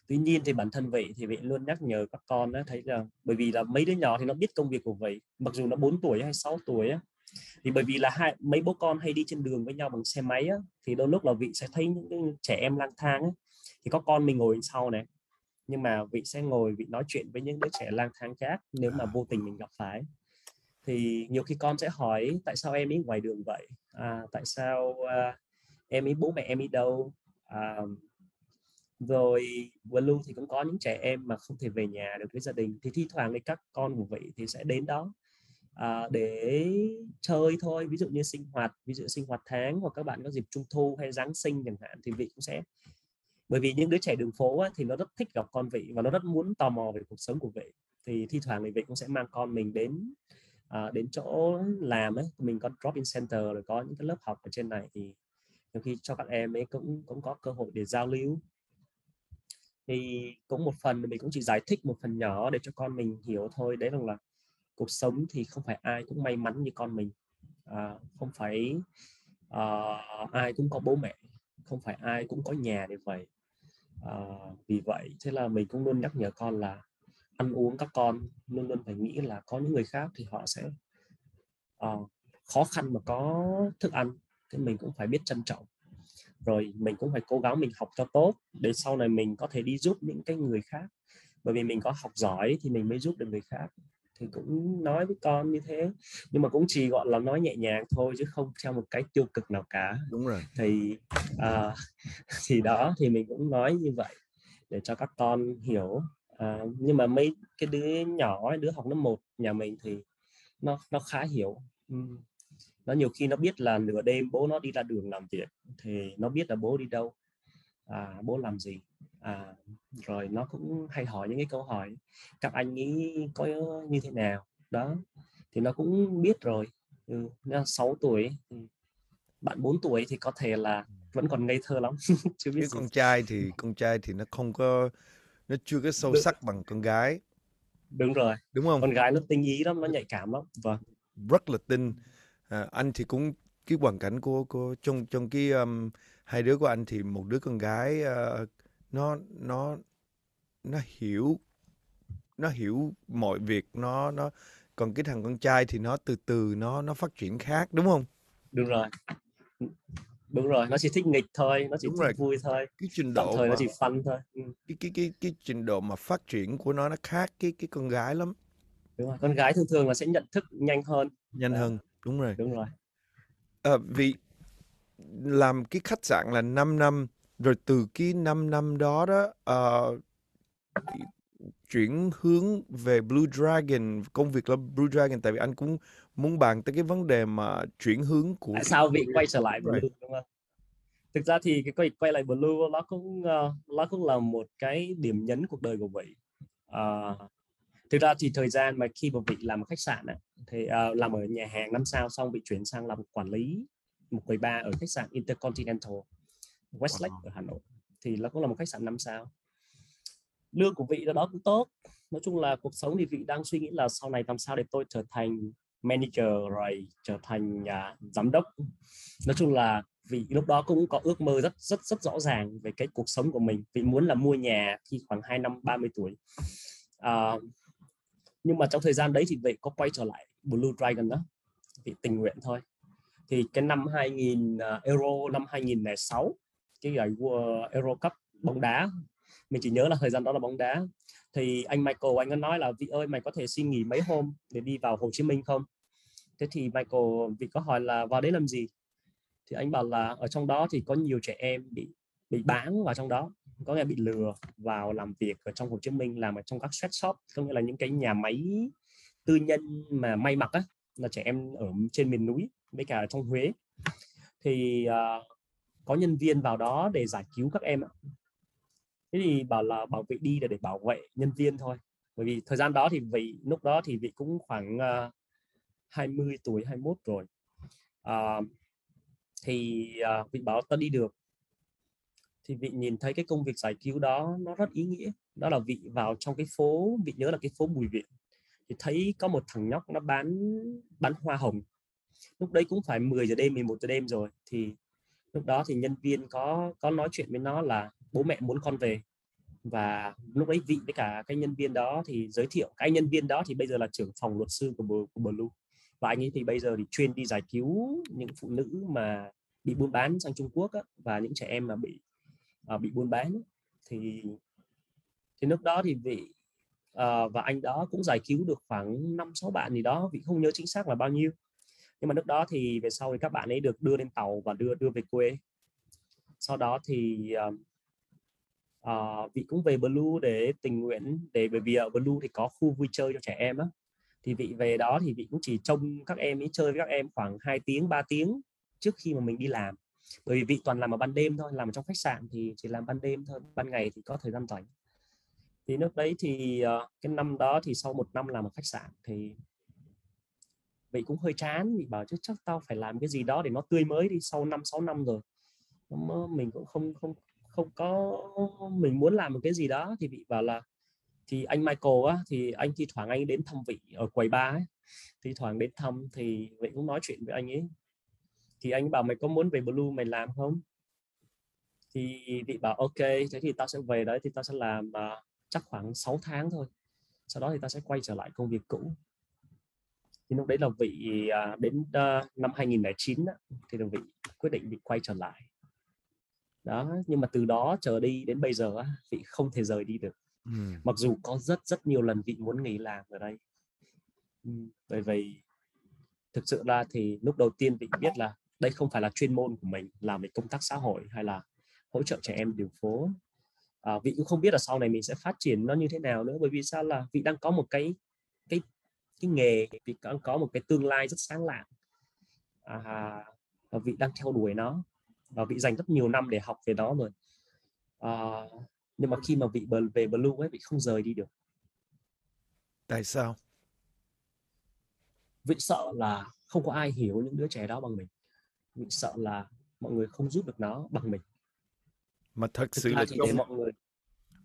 tuy nhiên thì bản thân vị thì vị luôn nhắc nhở các con đó thấy rằng bởi vì là mấy đứa nhỏ thì nó biết công việc của vị mặc dù nó 4 tuổi hay 6 tuổi á, thì bởi vì là hai mấy bố con hay đi trên đường với nhau bằng xe máy á, thì đôi lúc là vị sẽ thấy những trẻ em lang thang á, thì có con mình ngồi sau này nhưng mà vị sẽ ngồi vị nói chuyện với những đứa trẻ lang thang khác nếu mà vô tình mình gặp phải. Thì nhiều khi con sẽ hỏi tại sao em ấy ngoài đường vậy? À, tại sao uh, em ấy bố mẹ em ấy đâu? À, rồi vừa lưu thì cũng có những trẻ em mà không thể về nhà được với gia đình. Thì thi thoảng thì các con của vị thì sẽ đến đó à, để chơi thôi. Ví dụ như sinh hoạt ví dụ sinh hoạt tháng hoặc các bạn có dịp trung thu hay giáng sinh chẳng hạn thì vị cũng sẽ bởi vì những đứa trẻ đường phố á, thì nó rất thích gặp con vị và nó rất muốn tò mò về cuộc sống của vị thì thi thoảng thì vị cũng sẽ mang con mình đến à, đến chỗ làm ấy. Mình có drop in center rồi có những cái lớp học ở trên này thì nhiều khi cho các em ấy cũng cũng có cơ hội để giao lưu. Thì cũng một phần mình cũng chỉ giải thích một phần nhỏ để cho con mình hiểu thôi đấy rằng là cuộc sống thì không phải ai cũng may mắn như con mình. À, không phải uh, ai cũng có bố mẹ không phải ai cũng có nhà để vậy à, vì vậy thế là mình cũng luôn nhắc nhở con là ăn uống các con luôn luôn phải nghĩ là có những người khác thì họ sẽ uh, khó khăn mà có thức ăn. Thì mình cũng phải biết trân trọng. Rồi mình cũng phải cố gắng mình học cho tốt để sau này mình có thể đi giúp những cái người khác. Bởi vì mình có học giỏi thì mình mới giúp được người khác thì cũng nói với con như thế. Nhưng mà cũng chỉ gọi là nói nhẹ nhàng thôi chứ không theo một cái tiêu cực nào cả. Đúng rồi. Thì à, thì đó thì mình cũng nói như vậy để cho các con hiểu. À, nhưng mà mấy cái đứa nhỏ đứa học lớp 1 nhà mình thì nó nó khá hiểu. Nó nhiều khi nó biết là nửa đêm bố nó đi ra đường làm việc thì nó biết là bố đi đâu. À, bố làm gì à, rồi nó cũng hay hỏi những cái câu hỏi các anh nghĩ có như thế nào? Đó thì nó cũng biết rồi. Ừ, 6 tuổi bạn 4 tuổi thì có thể là vẫn còn ngây thơ lắm chưa biết con trai thì con trai thì nó không có nó chưa có sâu Được. sắc bằng con gái. Đúng rồi. Đúng không? Con gái nó tinh ý lắm nó nhạy cảm lắm. Vâng. Rất là tinh. À, anh thì cũng cái hoàn cảnh của của trong trong cái um, hai đứa của anh thì một đứa con gái uh, nó nó nó hiểu nó hiểu mọi việc nó nó còn cái thằng con trai thì nó từ từ nó nó phát triển khác đúng không? Đúng rồi. Đúng rồi nó chỉ thích nghịch thôi nó chỉ đúng thích rồi. vui thôi. Cái trình độ thời mà, nó chỉ fun thôi. Ừ. cái cái cái cái trình độ mà phát triển của nó nó khác cái cái con gái lắm. Đúng rồi con gái thường thường là sẽ nhận thức nhanh hơn. Nhanh hơn đúng rồi. Đúng rồi. À, vì làm cái khách sạn là 5 năm rồi từ cái 5 năm đó đó uh, chuyển hướng về Blue Dragon công việc là Blue Dragon tại vì anh cũng muốn bàn tới cái vấn đề mà chuyển hướng của tại sao vị quay trở lại Blue đúng không? Thực ra thì cái quay quay lại Blue nó cũng uh, nó cũng là một cái điểm nhấn cuộc đời của vị uh, thực ra thì thời gian mà khi mà vị làm ở khách sạn ấy, thì uh, làm ở nhà hàng năm sao xong bị chuyển sang làm quản lý một quầy bar ở khách sạn Intercontinental Westlake wow. ở Hà Nội thì nó cũng là một khách sạn năm sao. Lương của vị đó, đó cũng tốt. Nói chung là cuộc sống thì vị đang suy nghĩ là sau này làm sao để tôi trở thành manager rồi trở thành uh, giám đốc. Nói chung là vì lúc đó cũng có ước mơ rất rất rất rõ ràng về cái cuộc sống của mình. Vị muốn là mua nhà khi khoảng 2 năm 30 tuổi. Uh, nhưng mà trong thời gian đấy thì vị có quay trở lại Blue Dragon đó vị tình nguyện thôi. Thì cái năm 2000 uh, à, Euro năm 2006 cái giải Euro Cup bóng đá. Mình chỉ nhớ là thời gian đó là bóng đá. Thì anh Michael anh có nói là vị ơi mày có thể xin nghỉ mấy hôm để đi vào Hồ Chí Minh không? Thế thì Michael vị có hỏi là vào đấy làm gì? Thì anh bảo là ở trong đó thì có nhiều trẻ em bị bị bán vào trong đó. Có nghĩa bị lừa vào làm việc ở trong Hồ Chí Minh làm ở trong các sweatshop có nghĩa là những cái nhà máy tư nhân mà may mặc á là trẻ em ở trên miền núi với cả ở trong Huế. Thì uh, có nhân viên vào đó để giải cứu các em ạ. Thế thì bảo là bảo vệ đi là để bảo vệ nhân viên thôi. Bởi vì thời gian đó thì vị lúc đó thì vị cũng khoảng à, uh, 20 tuổi 21 rồi. Uh, thì à, uh, vị bảo ta đi được. Thì vị nhìn thấy cái công việc giải cứu đó nó rất ý nghĩa. Đó là vị vào trong cái phố vị nhớ là cái phố Bùi Viện. Thì thấy có một thằng nhóc nó bán bán hoa hồng. Lúc đấy cũng phải 10 giờ đêm 11 giờ đêm rồi. Thì lúc đó thì nhân viên có có nói chuyện với nó là bố mẹ muốn con về. Và lúc đấy vị với cả cái nhân viên đó thì giới thiệu cái nhân viên đó thì bây giờ là trưởng phòng luật sư của, của Blue và anh ấy thì bây giờ thì chuyên đi giải cứu những phụ nữ mà bị buôn bán sang Trung Quốc á, và những trẻ em mà bị à, bị buôn bán thì thì lúc đó thì vị à, và anh đó cũng giải cứu được khoảng năm sáu bạn gì đó vị không nhớ chính xác là bao nhiêu nhưng mà lúc đó thì về sau thì các bạn ấy được đưa lên tàu và đưa đưa về quê. Sau đó thì uh, uh, vị cũng về Blue để tình nguyện để bởi vì ở Blue thì có khu vui chơi cho trẻ em á. Thì vị về đó thì vị cũng chỉ trông các em ấy chơi với các em khoảng 2 tiếng 3 tiếng trước khi mà mình đi làm. Bởi vì vị toàn làm ở ban đêm thôi làm ở trong khách sạn thì chỉ làm ban đêm thôi ban ngày thì có thời gian rảnh. Thì lúc đấy thì uh, cái năm đó thì sau một năm làm ở khách sạn thì vị cũng hơi chán vị bảo chứ chắc tao phải làm cái gì đó để nó tươi mới đi sau năm sáu năm rồi. Mình cũng không không không có mình muốn làm một cái gì đó thì vị bảo là thì anh Michael á thì anh thi thoảng anh đến thăm vị ở quầy ba ấy thi thoảng đến thăm thì vị cũng nói chuyện với anh ấy. Thì anh bảo mày có muốn về blue mày làm không? Thì vị bảo ok thế thì tao sẽ về đấy thì tao sẽ làm uh, chắc khoảng 6 tháng thôi. Sau đó thì tao sẽ quay trở lại công việc cũ thì lúc đấy là vị uh, đến uh, năm 2009 đó, thì là vị quyết định bị quay trở lại. Đó nhưng mà từ đó trở đi đến bây giờ vị không thể rời đi được. Ừ. mặc dù có rất rất nhiều lần vị muốn nghỉ làm ở đây. Bởi vì thực sự ra thì lúc đầu tiên vị biết là đây không phải là chuyên môn của mình làm về công tác xã hội hay là hỗ trợ trẻ em đường phố à, vị cũng không biết là sau này mình sẽ phát triển nó như thế nào nữa bởi vì sao là vị đang có một cái cái cái nghề vị đang có một cái tương lai rất sáng lạng à, và vị đang theo đuổi nó và vị dành rất nhiều năm để học về nó rồi. À, nhưng mà khi mà vị về blue ấy vị không rời đi được. Tại sao? Vị sợ là không có ai hiểu những đứa trẻ đó bằng mình. Vị sợ là mọi người không giúp được nó bằng mình. Mà thật sự là thì để mọi người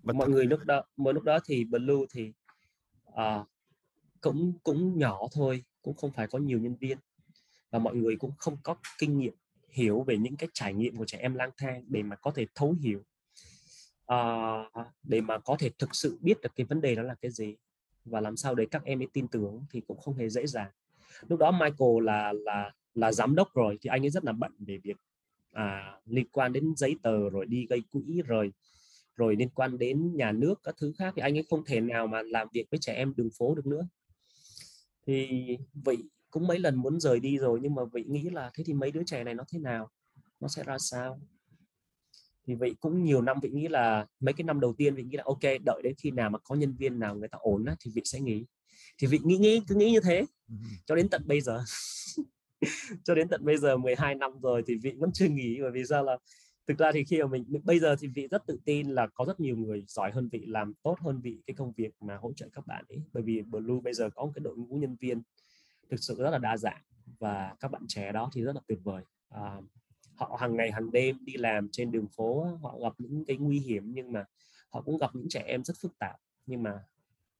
mà mọi thật... người lúc đó mỗi lúc đó thì blue thì uh, cũng cũng nhỏ thôi cũng không phải có nhiều nhân viên. Và mọi người cũng không có kinh nghiệm hiểu về những cái trải nghiệm của trẻ em lang thang để mà có thể thấu hiểu. Uh, để mà có thể thực sự biết được cái vấn đề đó là cái gì và làm sao để các em ấy tin tưởng thì cũng không hề dễ dàng. Lúc đó Michael là là là giám đốc rồi thì anh ấy rất là bận về việc à, liên quan đến giấy tờ rồi đi gây quỹ rồi rồi liên quan đến nhà nước các thứ khác thì anh ấy không thể nào mà làm việc với trẻ em đường phố được nữa thì vị cũng mấy lần muốn rời đi rồi nhưng mà vị nghĩ là thế thì mấy đứa trẻ này nó thế nào? Nó sẽ ra sao? Thì vị cũng nhiều năm vị nghĩ là mấy cái năm đầu tiên vị nghĩ là ok đợi đến khi nào mà có nhân viên nào người ta ổn á, thì vị sẽ nghỉ. Thì vị nghĩ nghĩ cứ nghĩ như thế. Cho đến tận bây giờ. Cho đến tận bây giờ 12 năm rồi thì vị vẫn chưa nghỉ bởi vì sao là thực ra thì khi mà mình bây giờ thì vị rất tự tin là có rất nhiều người giỏi hơn vị làm tốt hơn vị cái công việc mà hỗ trợ các bạn ấy. Bởi vì blue bây giờ có một cái đội ngũ nhân viên thực sự rất là đa dạng và các bạn trẻ đó thì rất là tuyệt vời. À, họ hàng ngày hàng đêm đi làm trên đường phố họ gặp những cái nguy hiểm nhưng mà họ cũng gặp những trẻ em rất phức tạp. Nhưng mà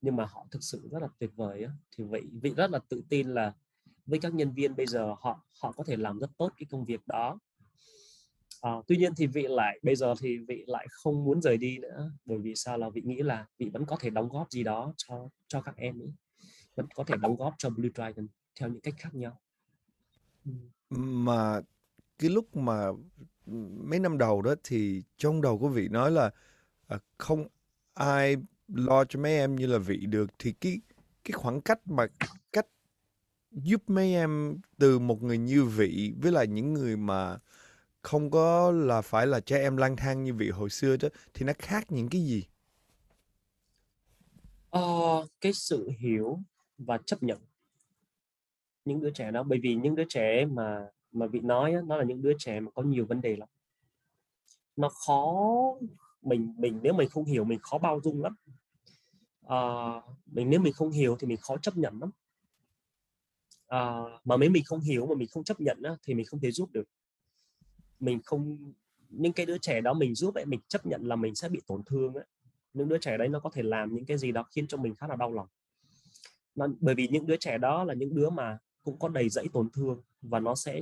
nhưng mà họ thực sự rất là tuyệt vời ấy. thì vậy vị rất là tự tin là với các nhân viên bây giờ họ họ có thể làm rất tốt cái công việc đó à, tuy nhiên thì vị lại bây giờ thì vị lại không muốn rời đi nữa bởi vì sao là vị nghĩ là vị vẫn có thể đóng góp gì đó cho cho các em ấy vẫn có thể đóng góp cho Blue Dragon theo những cách khác nhau. Mà cái lúc mà mấy năm đầu đó thì trong đầu của vị nói là à, không ai lo cho mấy em như là vị được thì cái cái khoảng cách mà cách giúp mấy em từ một người như vị với lại những người mà không có là phải là trẻ em lang thang như vị hồi xưa đó thì nó khác những cái gì? Ờ, cái sự hiểu và chấp nhận những đứa trẻ đó. Bởi vì những đứa trẻ mà mà vị nói đó, nó là những đứa trẻ mà có nhiều vấn đề lắm. Nó khó mình mình nếu mình không hiểu mình khó bao dung lắm. À, mình nếu mình không hiểu thì mình khó chấp nhận lắm. À, mà nếu mình không hiểu mà mình không chấp nhận á, thì mình không thể giúp được mình không những cái đứa trẻ đó mình giúp ấy mình chấp nhận là mình sẽ bị tổn thương ấy. Những đứa trẻ đấy nó có thể làm những cái gì đó khiến cho mình khá là đau lòng. Nó, bởi vì những đứa trẻ đó là những đứa mà cũng có đầy dẫy tổn thương và nó sẽ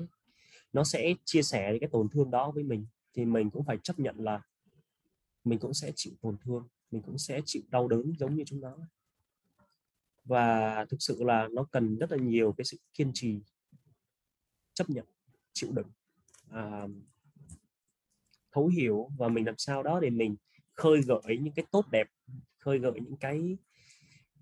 nó sẽ chia sẻ cái tổn thương đó với mình. Thì mình cũng phải chấp nhận là mình cũng sẽ chịu tổn thương mình cũng sẽ chịu đau đớn giống như chúng nó. Và thực sự là nó cần rất là nhiều cái sự kiên trì chấp nhận chịu đựng thấu hiểu và mình làm sao đó để mình khơi gợi những cái tốt đẹp khơi gợi những cái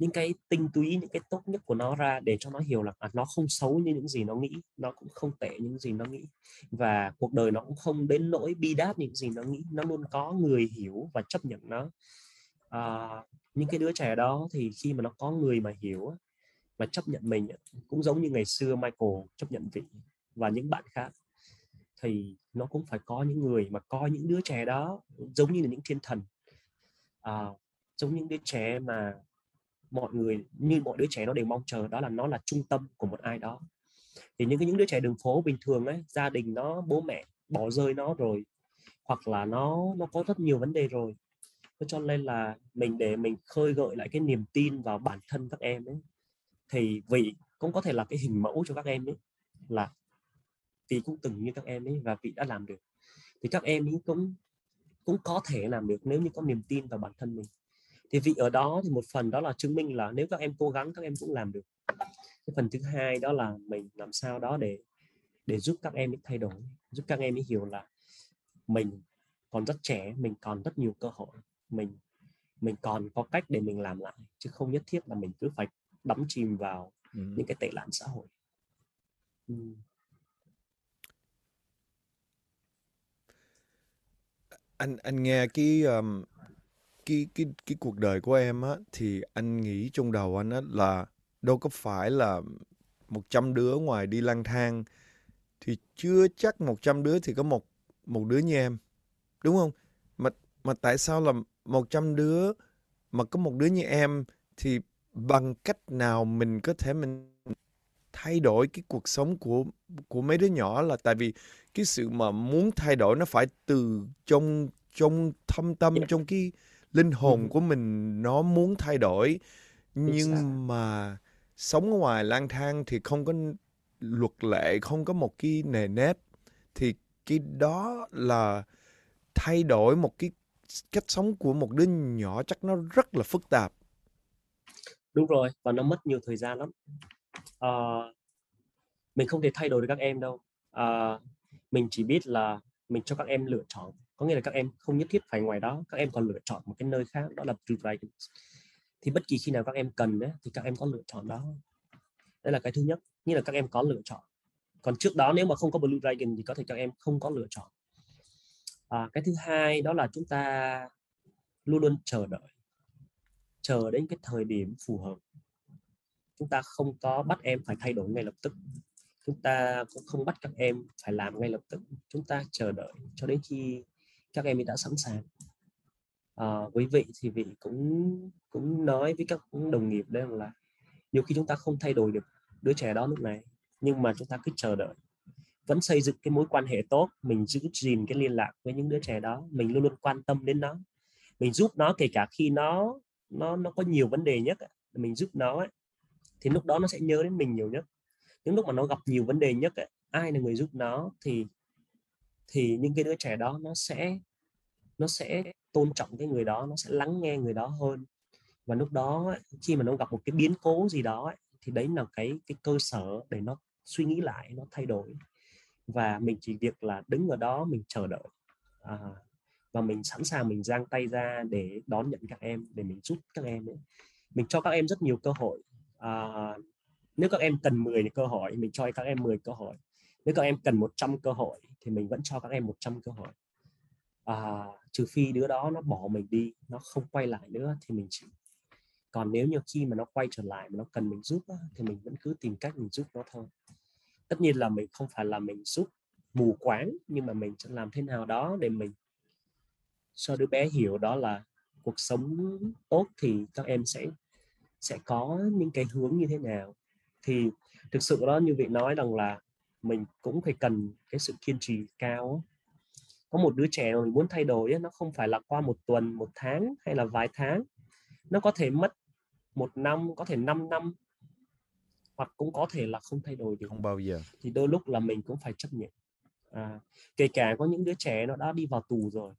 những cái tinh túy những cái tốt nhất của nó ra để cho nó hiểu là à, nó không xấu như những gì nó nghĩ nó cũng không tệ những gì nó nghĩ. Và cuộc đời nó cũng không đến nỗi bi đát những gì nó nghĩ nó luôn có người hiểu và chấp nhận nó. À, những cái đứa trẻ đó thì khi mà nó có người mà hiểu và chấp nhận mình cũng giống như ngày xưa Michael chấp nhận vị và những bạn khác thì nó cũng phải có những người mà coi những đứa trẻ đó giống như là những thiên thần. À, giống những đứa trẻ mà mọi người như mọi đứa trẻ nó đều mong chờ đó là nó là trung tâm của một ai đó. Thì những cái những đứa trẻ đường phố bình thường ấy gia đình nó bố mẹ bỏ rơi nó rồi hoặc là nó nó có rất nhiều vấn đề rồi. Cho nên là mình để mình khơi gợi lại cái niềm tin vào bản thân các em ấy thì vị cũng có thể là cái hình mẫu cho các em ấy là vì cũng từng như các em ấy và vị đã làm được thì các em ấy cũng cũng có thể làm được nếu như có niềm tin vào bản thân mình thì vị ở đó thì một phần đó là chứng minh là nếu các em cố gắng các em cũng làm được cái phần thứ hai đó là mình làm sao đó để để giúp các em ấy thay đổi giúp các em ấy hiểu là mình còn rất trẻ mình còn rất nhiều cơ hội mình mình còn có cách để mình làm lại chứ không nhất thiết là mình cứ phải đắm chìm vào ừ. những cái tệ nạn xã hội ừ. Anh anh nghe cái um, cái cái cái cuộc đời của em á thì anh nghĩ trong đầu anh á là đâu có phải là 100 đứa ngoài đi lang thang thì chưa chắc 100 đứa thì có một một đứa như em. Đúng không? Mà mà tại sao là 100 đứa mà có một đứa như em thì bằng cách nào mình có thể mình thay đổi cái cuộc sống của của mấy đứa nhỏ là tại vì cái sự mà muốn thay đổi nó phải từ trong trong thâm tâm trong cái linh hồn của mình nó muốn thay đổi. Nhưng mà sống ở ngoài lang thang thì không có luật lệ không có một cái nề nếp. Thì cái đó là thay đổi một cái cách sống của một đứa nhỏ chắc nó rất là phức tạp. Đúng rồi và nó mất nhiều thời gian lắm uh, mình không thể thay đổi được các em đâu. Uh, mình chỉ biết là mình cho các em lựa chọn. Có nghĩa là các em không nhất thiết phải ngoài đó các em còn lựa chọn một cái nơi khác đó là Blue Dragons thì bất kỳ khi nào các em cần ấy, thì các em có lựa chọn đó. Đây là cái thứ nhất như là các em có lựa chọn. Còn trước đó nếu mà không có Blue Dragon thì có thể các em không có lựa chọn. À, cái thứ hai đó là chúng ta luôn luôn chờ đợi. Chờ đến cái thời điểm phù hợp chúng ta không có bắt em phải thay đổi ngay lập tức. Chúng ta cũng không bắt các em phải làm ngay lập tức. Chúng ta chờ đợi cho đến khi các em đã sẵn sàng. À, với vị thì vị cũng cũng nói với các đồng nghiệp đây là nhiều khi chúng ta không thay đổi được đứa trẻ đó lúc này nhưng mà chúng ta cứ chờ đợi. Vẫn xây dựng cái mối quan hệ tốt mình giữ gìn cái liên lạc với những đứa trẻ đó mình luôn luôn quan tâm đến nó. Mình giúp nó kể cả khi nó nó nó có nhiều vấn đề nhất mình giúp nó ấy, thì lúc đó nó sẽ nhớ đến mình nhiều nhất. Những lúc mà nó gặp nhiều vấn đề nhất ấy, ai là người giúp nó thì thì những cái đứa trẻ đó nó sẽ nó sẽ tôn trọng cái người đó nó sẽ lắng nghe người đó hơn. Và lúc đó khi mà nó gặp một cái biến cố gì đó thì đấy là cái cái cơ sở để nó suy nghĩ lại nó thay đổi. Và mình chỉ việc là đứng ở đó mình chờ đợi à, và mình sẵn sàng mình giang tay ra để đón nhận các em để mình giúp các em ấy. mình cho các em rất nhiều cơ hội à, nếu các em cần 10 cơ hội mình cho các em 10 cơ hội nếu các em cần 100 cơ hội thì mình vẫn cho các em 100 cơ hội à, trừ phi đứa đó nó bỏ mình đi nó không quay lại nữa thì mình chỉ còn nếu như khi mà nó quay trở lại mà nó cần mình giúp thì mình vẫn cứ tìm cách mình giúp nó thôi. Tất nhiên là mình không phải là mình giúp mù quáng nhưng mà mình sẽ làm thế nào đó để mình cho đứa bé hiểu đó là cuộc sống tốt thì các em sẽ sẽ có những cái hướng như thế nào. Thì thực sự đó như vị nói rằng là mình cũng phải cần cái sự kiên trì cao có một đứa trẻ mà mình muốn thay đổi nó không phải là qua một tuần một tháng hay là vài tháng. Nó có thể mất một năm có thể 5 năm hoặc cũng có thể là không thay đổi được. Không bao giờ. Thì đôi lúc là mình cũng phải chấp nhận. À, kể cả có những đứa trẻ nó đã đi vào tù rồi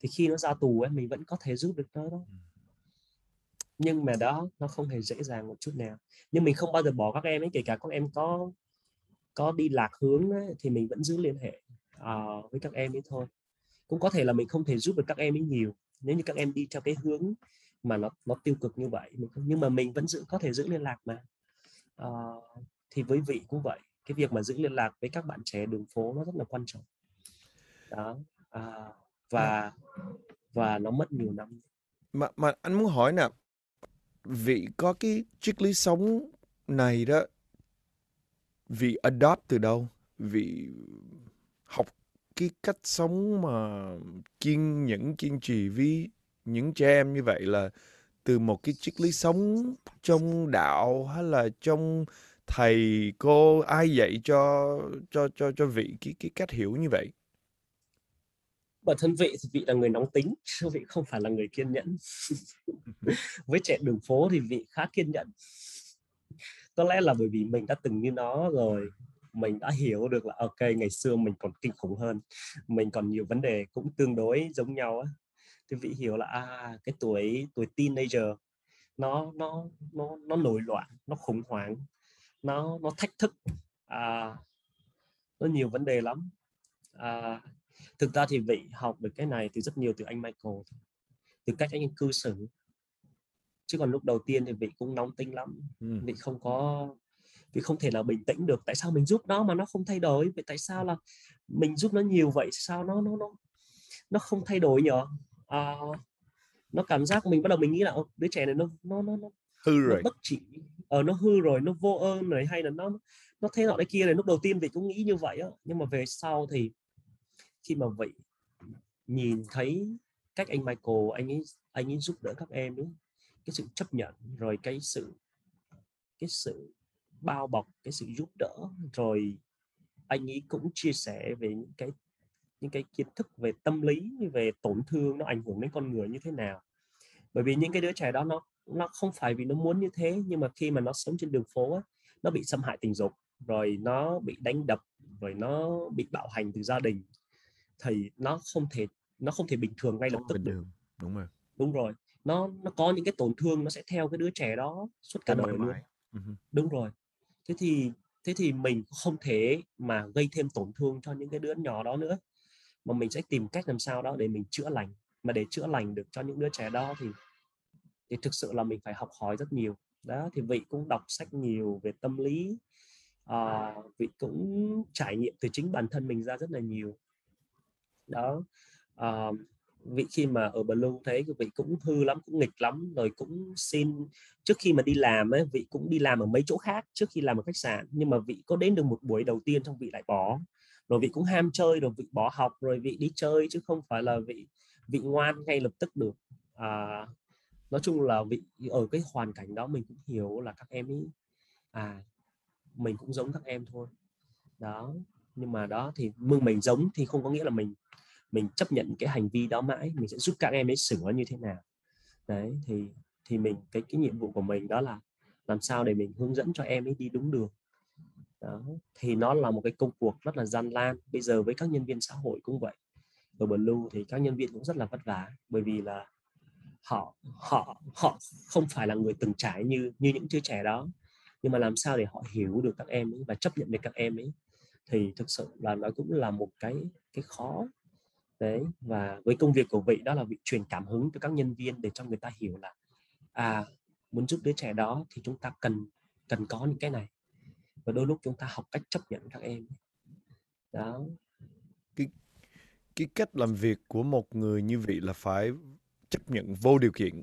thì khi nó ra tù ấy mình vẫn có thể giúp được nó đó. Ừ. nhưng mà đó nó không hề dễ dàng một chút nào. Nhưng mình không bao giờ bỏ các em ấy kể cả các em có có đi lạc hướng ấy, thì mình vẫn giữ liên hệ uh, với các em ấy thôi. Cũng có thể là mình không thể giúp được các em ấy nhiều nếu như các em đi theo cái hướng mà nó nó tiêu cực như vậy nhưng mà mình vẫn giữ có thể giữ liên lạc mà. Uh, thì với vị cũng vậy cái việc mà giữ liên lạc với các bạn trẻ đường phố nó rất là quan trọng. Đó uh, và và nó mất nhiều năm. Mà mà anh muốn hỏi nè vị có cái triết lý sống này đó, vị adopt từ đâu? Vị học cái cách sống mà kiên nhẫn kiên trì với những trẻ em như vậy là từ một cái triết lý sống trong đạo hay là trong thầy cô ai dạy cho cho cho cho vị cái cái cách hiểu như vậy? Bản thân vị thì vị là người nóng tính chứ vị không phải là người kiên nhẫn. Với trẻ đường phố thì vị khá kiên nhẫn. Có lẽ là bởi vì mình đã từng như nó rồi mình đã hiểu được là ok ngày xưa mình còn kinh khủng hơn mình còn nhiều vấn đề cũng tương đối giống nhau á. Thì vị hiểu là à cái tuổi tuổi teenager nó nó nó nó nổi loạn nó khủng hoảng nó nó thách thức. À, nó nhiều vấn đề lắm. À, thực ra thì vị học được cái này thì rất nhiều từ anh Michael từ cách anh cư xử. Chứ còn lúc đầu tiên thì vị cũng nóng tính lắm. Ừ. vị không có vì không thể nào bình tĩnh được. Tại sao mình giúp nó mà nó không thay đổi? Vậy tại sao là mình giúp nó nhiều vậy? Sao nó nó nó nó không thay đổi nhở? À, nó cảm giác mình bắt đầu mình nghĩ là đứa trẻ này nó nó nó nó hư rồi. nó bất chỉ. Ở ờ, nó hư rồi nó vô ơn rồi hay là nó nó thế nọ cái kia này. Lúc đầu tiên vị cũng nghĩ như vậy á. Nhưng mà về sau thì khi mà vị nhìn thấy cách anh Michael anh ấy anh ấy giúp đỡ các em đấy cái sự chấp nhận rồi cái sự cái sự bao bọc cái sự giúp đỡ rồi anh ấy cũng chia sẻ về những cái những cái kiến thức về tâm lý về tổn thương nó ảnh hưởng đến con người như thế nào. Bởi vì những cái đứa trẻ đó nó nó không phải vì nó muốn như thế nhưng mà khi mà nó sống trên đường phố á, nó bị xâm hại tình dục rồi nó bị đánh đập rồi nó bị bạo hành từ gia đình thì nó không thể nó không thể bình thường ngay lập tức được. đúng rồi. Đúng rồi nó nó có những cái tổn thương nó sẽ theo cái đứa trẻ đó suốt cả đời luôn. uh-huh. đúng rồi. Thế thì thế thì mình không thể mà gây thêm tổn thương cho những cái đứa nhỏ đó nữa mà mình sẽ tìm cách làm sao đó để mình chữa lành. Mà để chữa lành được cho những đứa trẻ đó thì thì thực sự là mình phải học hỏi rất nhiều. Đó thì vị cũng đọc sách nhiều về tâm lý à, vị cũng trải nghiệm từ chính bản thân mình ra rất là nhiều đó à, vị khi mà ở Blue thấy vị cũng hư lắm cũng nghịch lắm rồi cũng xin trước khi mà đi làm ấy vị cũng đi làm ở mấy chỗ khác trước khi làm ở khách sạn nhưng mà vị có đến được một buổi đầu tiên trong vị lại bỏ. Rồi vị cũng ham chơi rồi vị bỏ học rồi vị đi chơi chứ không phải là vị vị ngoan ngay lập tức được. À, nói chung là vị ở cái hoàn cảnh đó mình cũng hiểu là các em ấy à mình cũng giống các em thôi. Đó nhưng mà đó thì mương mình giống thì không có nghĩa là mình mình chấp nhận cái hành vi đó mãi, mình sẽ giúp các em ấy sửa như thế nào. Đấy, thì thì mình, cái cái nhiệm vụ của mình đó là làm sao để mình hướng dẫn cho em ấy đi đúng đường. Đó. thì nó là một cái công cuộc rất là gian lan bây giờ với các nhân viên xã hội cũng vậy. Ở Blue thì các nhân viên cũng rất là vất vả, bởi vì là họ họ họ không phải là người từng trải như như những đứa trẻ đó. Nhưng mà làm sao để họ hiểu được các em ấy và chấp nhận được các em ấy, thì thực sự là nó cũng là một cái cái khó đấy và với công việc của vị đó là vị truyền cảm hứng cho các nhân viên để cho người ta hiểu là à muốn giúp đứa trẻ đó thì chúng ta cần cần có những cái này. Và đôi lúc chúng ta học cách chấp nhận các em. Đó. Cái cái cách làm việc của một người như vậy là phải chấp nhận vô điều kiện.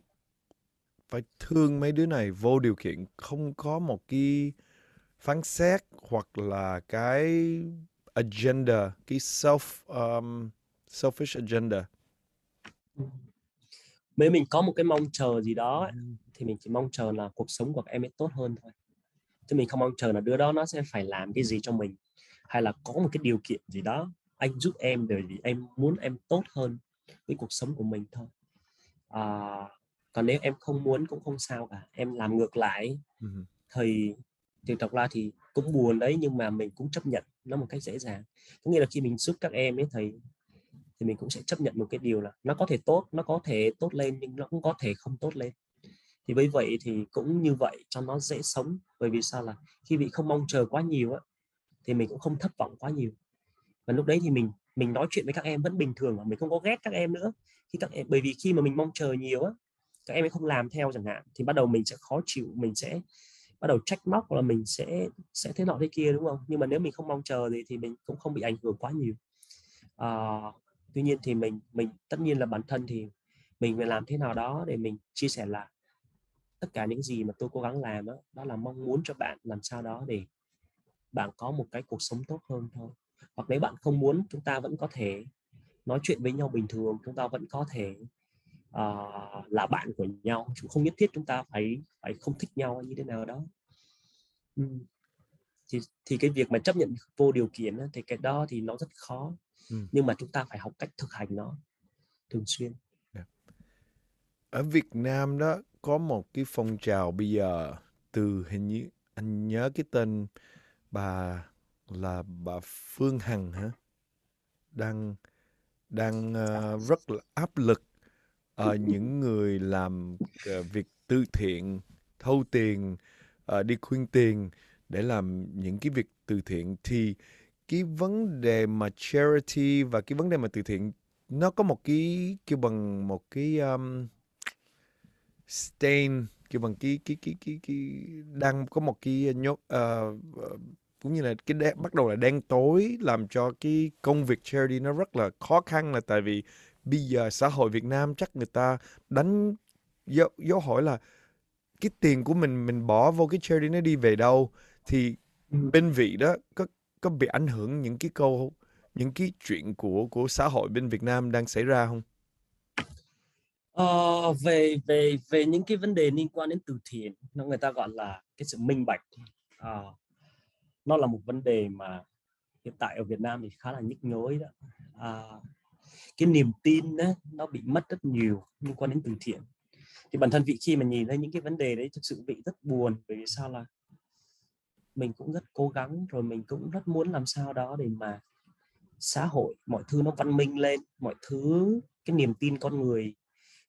Phải thương mấy đứa này vô điều kiện không có một cái phán xét hoặc là cái agenda cái self um, selfish agenda? Nếu mình có một cái mong chờ gì đó thì mình chỉ mong chờ là cuộc sống của em ấy tốt hơn thôi. Chứ mình không mong chờ là đứa đó nó sẽ phải làm cái gì cho mình hay là có một cái điều kiện gì đó anh giúp em để vì em muốn em tốt hơn với cuộc sống của mình thôi. À, còn nếu em không muốn cũng không sao cả em làm ngược lại. Thì thì thật ra thì cũng buồn đấy nhưng mà mình cũng chấp nhận nó một cách dễ dàng. Có nghĩa là khi mình giúp các em ấy thì thì mình cũng sẽ chấp nhận một cái điều là nó có thể tốt nó có thể tốt lên nhưng nó cũng có thể không tốt lên. Thì với vậy thì cũng như vậy cho nó dễ sống. Bởi vì sao là khi bị không mong chờ quá nhiều á thì mình cũng không thất vọng quá nhiều. Và lúc đấy thì mình mình nói chuyện với các em vẫn bình thường mà mình không có ghét các em nữa. Khi các em bởi vì khi mà mình mong chờ nhiều á các em ấy không làm theo chẳng hạn thì bắt đầu mình sẽ khó chịu mình sẽ bắt đầu trách móc là mình sẽ sẽ thế nọ thế kia đúng không? Nhưng mà nếu mình không mong chờ thì thì mình cũng không bị ảnh hưởng quá nhiều. À, tuy nhiên thì mình mình tất nhiên là bản thân thì mình phải làm thế nào đó để mình chia sẻ là tất cả những gì mà tôi cố gắng làm đó, đó là mong muốn cho bạn làm sao đó để bạn có một cái cuộc sống tốt hơn thôi. Hoặc nếu bạn không muốn chúng ta vẫn có thể nói chuyện với nhau bình thường chúng ta vẫn có thể uh, là bạn của nhau chúng không nhất thiết chúng ta phải phải không thích nhau hay như thế nào đó. Uhm. thì thì cái việc mà chấp nhận vô điều kiện thì cái đó thì nó rất khó ừ. nhưng mà chúng ta phải học cách thực hành nó thường xuyên dạ. ở Việt Nam đó có một cái phong trào bây giờ từ hình như anh nhớ cái tên bà là bà Phương Hằng hả đang đang uh, rất là áp lực uh, những người làm uh, việc từ thiện thâu tiền uh, đi khuyên tiền để làm những cái việc từ thiện thì cái vấn đề mà charity và cái vấn đề mà từ thiện nó có một cái kêu bằng một cái um, stain kêu bằng cái cái cái cái cái đang có một cái nhốt uh, cũng như là cái đen, bắt đầu là đen tối làm cho cái công việc charity nó rất là khó khăn là tại vì bây giờ xã hội Việt Nam chắc người ta đánh dấu, dấu hỏi là cái tiền của mình mình bỏ vô cái charity nó đi về đâu thì ừ. bên vị đó có có bị ảnh hưởng những cái câu những cái chuyện của của xã hội bên Việt Nam đang xảy ra không? Ờ, về về về những cái vấn đề liên quan đến từ thiện nó người ta gọi là cái sự minh bạch. À, nó là một vấn đề mà hiện tại ở Việt Nam thì khá là nhức nhối đó. À, cái niềm tin đó, nó bị mất rất nhiều liên quan đến từ thiện. Thì bản thân vị khi mà nhìn thấy những cái vấn đề đấy thực sự vị rất buồn bởi vì sao là mình cũng rất cố gắng rồi mình cũng rất muốn làm sao đó để mà xã hội mọi thứ nó văn minh lên mọi thứ cái niềm tin con người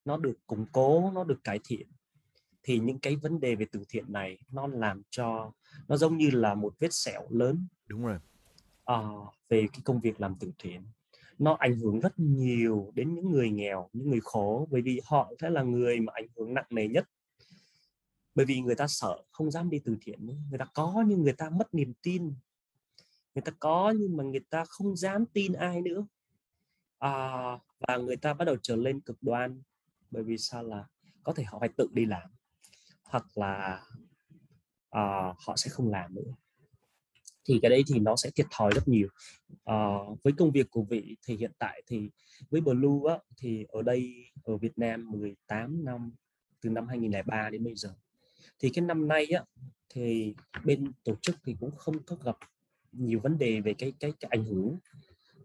nó được củng cố nó được cải thiện. Thì những cái vấn đề về từ thiện này nó làm cho nó giống như là một vết sẹo lớn đúng rồi. à, về cái công việc làm từ thiện. Nó ảnh hưởng rất nhiều đến những người nghèo những người khổ bởi vì họ sẽ là người mà ảnh hưởng nặng nề nhất bởi vì người ta sợ không dám đi từ thiện người ta có nhưng người ta mất niềm tin. Người ta có nhưng mà người ta không dám tin ai nữa. À, và người ta bắt đầu trở lên cực đoan. Bởi vì sao là có thể họ phải tự đi làm hoặc là à, họ sẽ không làm nữa. Thì cái đấy thì nó sẽ thiệt thòi rất nhiều. À, với công việc của vị thì hiện tại thì với Blue á, thì ở đây ở Việt Nam 18 năm từ năm 2003 đến bây giờ thì cái năm nay á thì bên tổ chức thì cũng không có gặp nhiều vấn đề về cái cái, cái ảnh hưởng.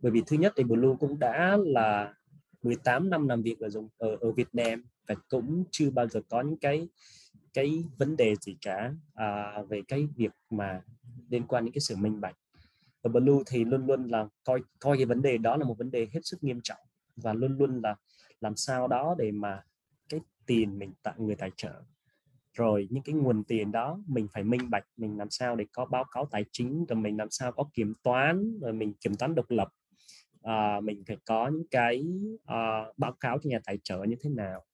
Bởi vì thứ nhất thì Blue cũng đã là 18 năm làm việc ở dùng ở, ở Việt Nam và cũng chưa bao giờ có những cái cái vấn đề gì cả à, về cái việc mà liên quan đến cái sự minh bạch. Ở Blue thì luôn luôn là coi coi cái vấn đề đó là một vấn đề hết sức nghiêm trọng và luôn luôn là làm sao đó để mà cái tiền mình tặng người tài trợ rồi những cái nguồn tiền đó mình phải minh bạch mình làm sao để có báo cáo tài chính rồi mình làm sao có kiểm toán rồi mình kiểm toán độc lập. À, mình phải có những cái à, báo cáo cho nhà tài trợ như thế nào.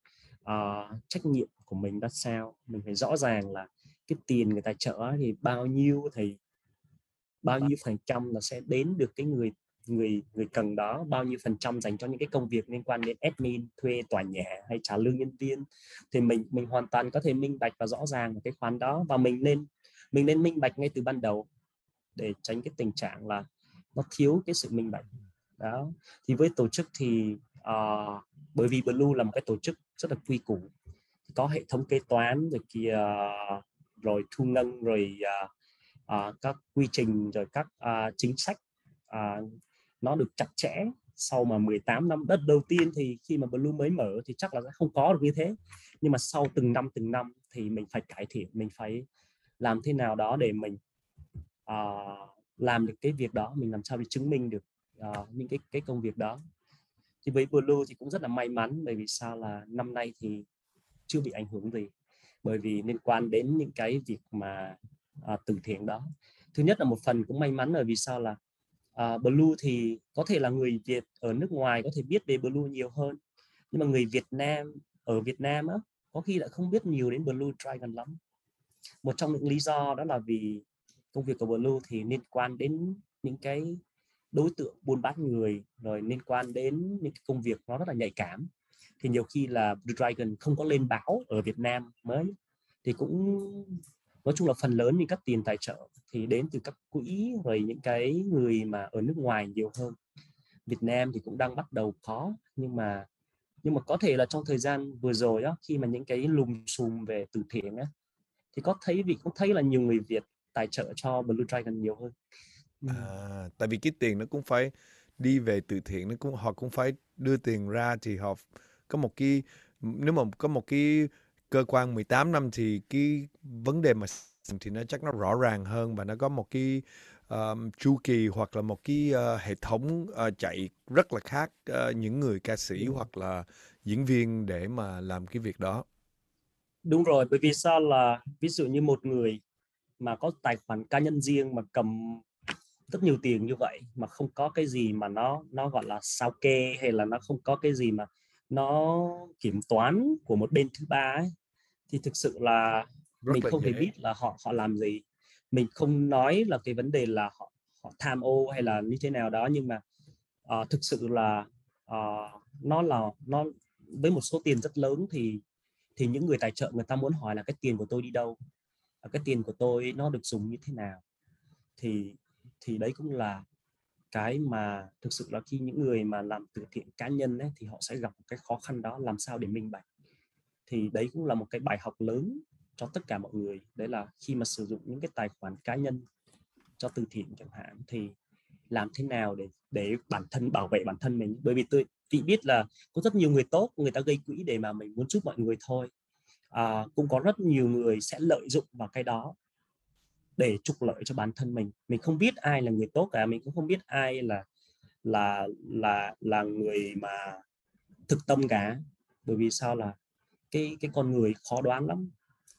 À, trách nhiệm của mình ra sao? Mình phải rõ ràng là cái tiền người tài trợ thì bao nhiêu thì bao nhiêu phần trăm là sẽ đến được cái người người người cần đó bao nhiêu phần trăm dành cho những cái công việc liên quan đến admin thuê tòa nhà hay trả lương nhân viên thì mình mình hoàn toàn có thể minh bạch và rõ ràng cái khoản đó và mình nên mình nên minh bạch ngay từ ban đầu để tránh cái tình trạng là nó thiếu cái sự minh bạch. Đó thì với tổ chức thì uh, bởi vì Blue là một cái tổ chức rất là quy củ có hệ thống kế toán rồi kia rồi thu ngân rồi uh, uh, các quy trình rồi các uh, chính sách uh, nó được chặt chẽ sau mà 18 năm. Đất đầu tiên thì khi mà Blue mới mở thì chắc là sẽ không có được như thế. Nhưng mà sau từng năm từng năm thì mình phải cải thiện mình phải làm thế nào đó để mình uh, làm được cái việc đó mình làm sao để chứng minh được uh, những cái cái công việc đó. Thì với Blue thì cũng rất là may mắn bởi vì sao là năm nay thì chưa bị ảnh hưởng gì bởi vì liên quan đến những cái việc mà uh, từ thiện đó. Thứ nhất là một phần cũng may mắn bởi vì sao là uh, Blue thì có thể là người Việt ở nước ngoài có thể biết về Blue nhiều hơn nhưng mà người Việt Nam ở Việt Nam á có khi lại không biết nhiều đến Blue Dragon lắm. Một trong những lý do đó là vì công việc của Blue thì liên quan đến những cái đối tượng buôn bán người rồi liên quan đến những cái công việc nó rất là nhạy cảm. Thì nhiều khi là Blue Dragon không có lên báo ở Việt Nam mới thì cũng nói chung là phần lớn thì các tiền tài trợ thì đến từ các quỹ rồi những cái người mà ở nước ngoài nhiều hơn. Việt Nam thì cũng đang bắt đầu có nhưng mà nhưng mà có thể là trong thời gian vừa rồi đó khi mà những cái lùm xùm về từ thiện á thì có thấy vì cũng thấy là nhiều người Việt tài trợ cho Blue Dragon nhiều hơn. Ừ. À, tại vì cái tiền nó cũng phải đi về từ thiện nó cũng họ cũng phải đưa tiền ra thì họ có một cái nếu mà có một cái cơ quan 18 năm thì cái vấn đề mà thì nó chắc nó rõ ràng hơn và nó có một cái um, chu kỳ hoặc là một cái uh, hệ thống uh, chạy rất là khác uh, những người ca sĩ hoặc là diễn viên để mà làm cái việc đó. Đúng rồi, bởi vì sao là ví dụ như một người mà có tài khoản cá nhân riêng mà cầm rất nhiều tiền như vậy mà không có cái gì mà nó nó gọi là sao kê hay là nó không có cái gì mà nó kiểm toán của một bên thứ ba ấy thì thực sự là Rất mình là không thể dễ. biết là họ họ làm gì. Mình không nói là cái vấn đề là họ họ tham ô hay là như thế nào đó nhưng mà ờ, thực sự là ờ, nó là nó với một số tiền rất lớn thì thì những người tài trợ người ta muốn hỏi là cái tiền của tôi đi đâu? Cái tiền của tôi nó được dùng như thế nào? Thì thì đấy cũng là cái mà thực sự là khi những người mà làm từ thiện cá nhân ấy, thì họ sẽ gặp cái khó khăn đó làm sao để minh bạch thì đấy cũng là một cái bài học lớn cho tất cả mọi người. Đấy là khi mà sử dụng những cái tài khoản cá nhân cho từ thiện chẳng hạn thì làm thế nào để để bản thân bảo vệ bản thân mình? Bởi vì tôi chị biết là có rất nhiều người tốt người ta gây quỹ để mà mình muốn giúp mọi người thôi. À, cũng có rất nhiều người sẽ lợi dụng vào cái đó để trục lợi cho bản thân mình. Mình không biết ai là người tốt cả mình cũng không biết ai là là là là người mà thực tâm cả. Bởi vì sao là cái cái con người khó đoán lắm.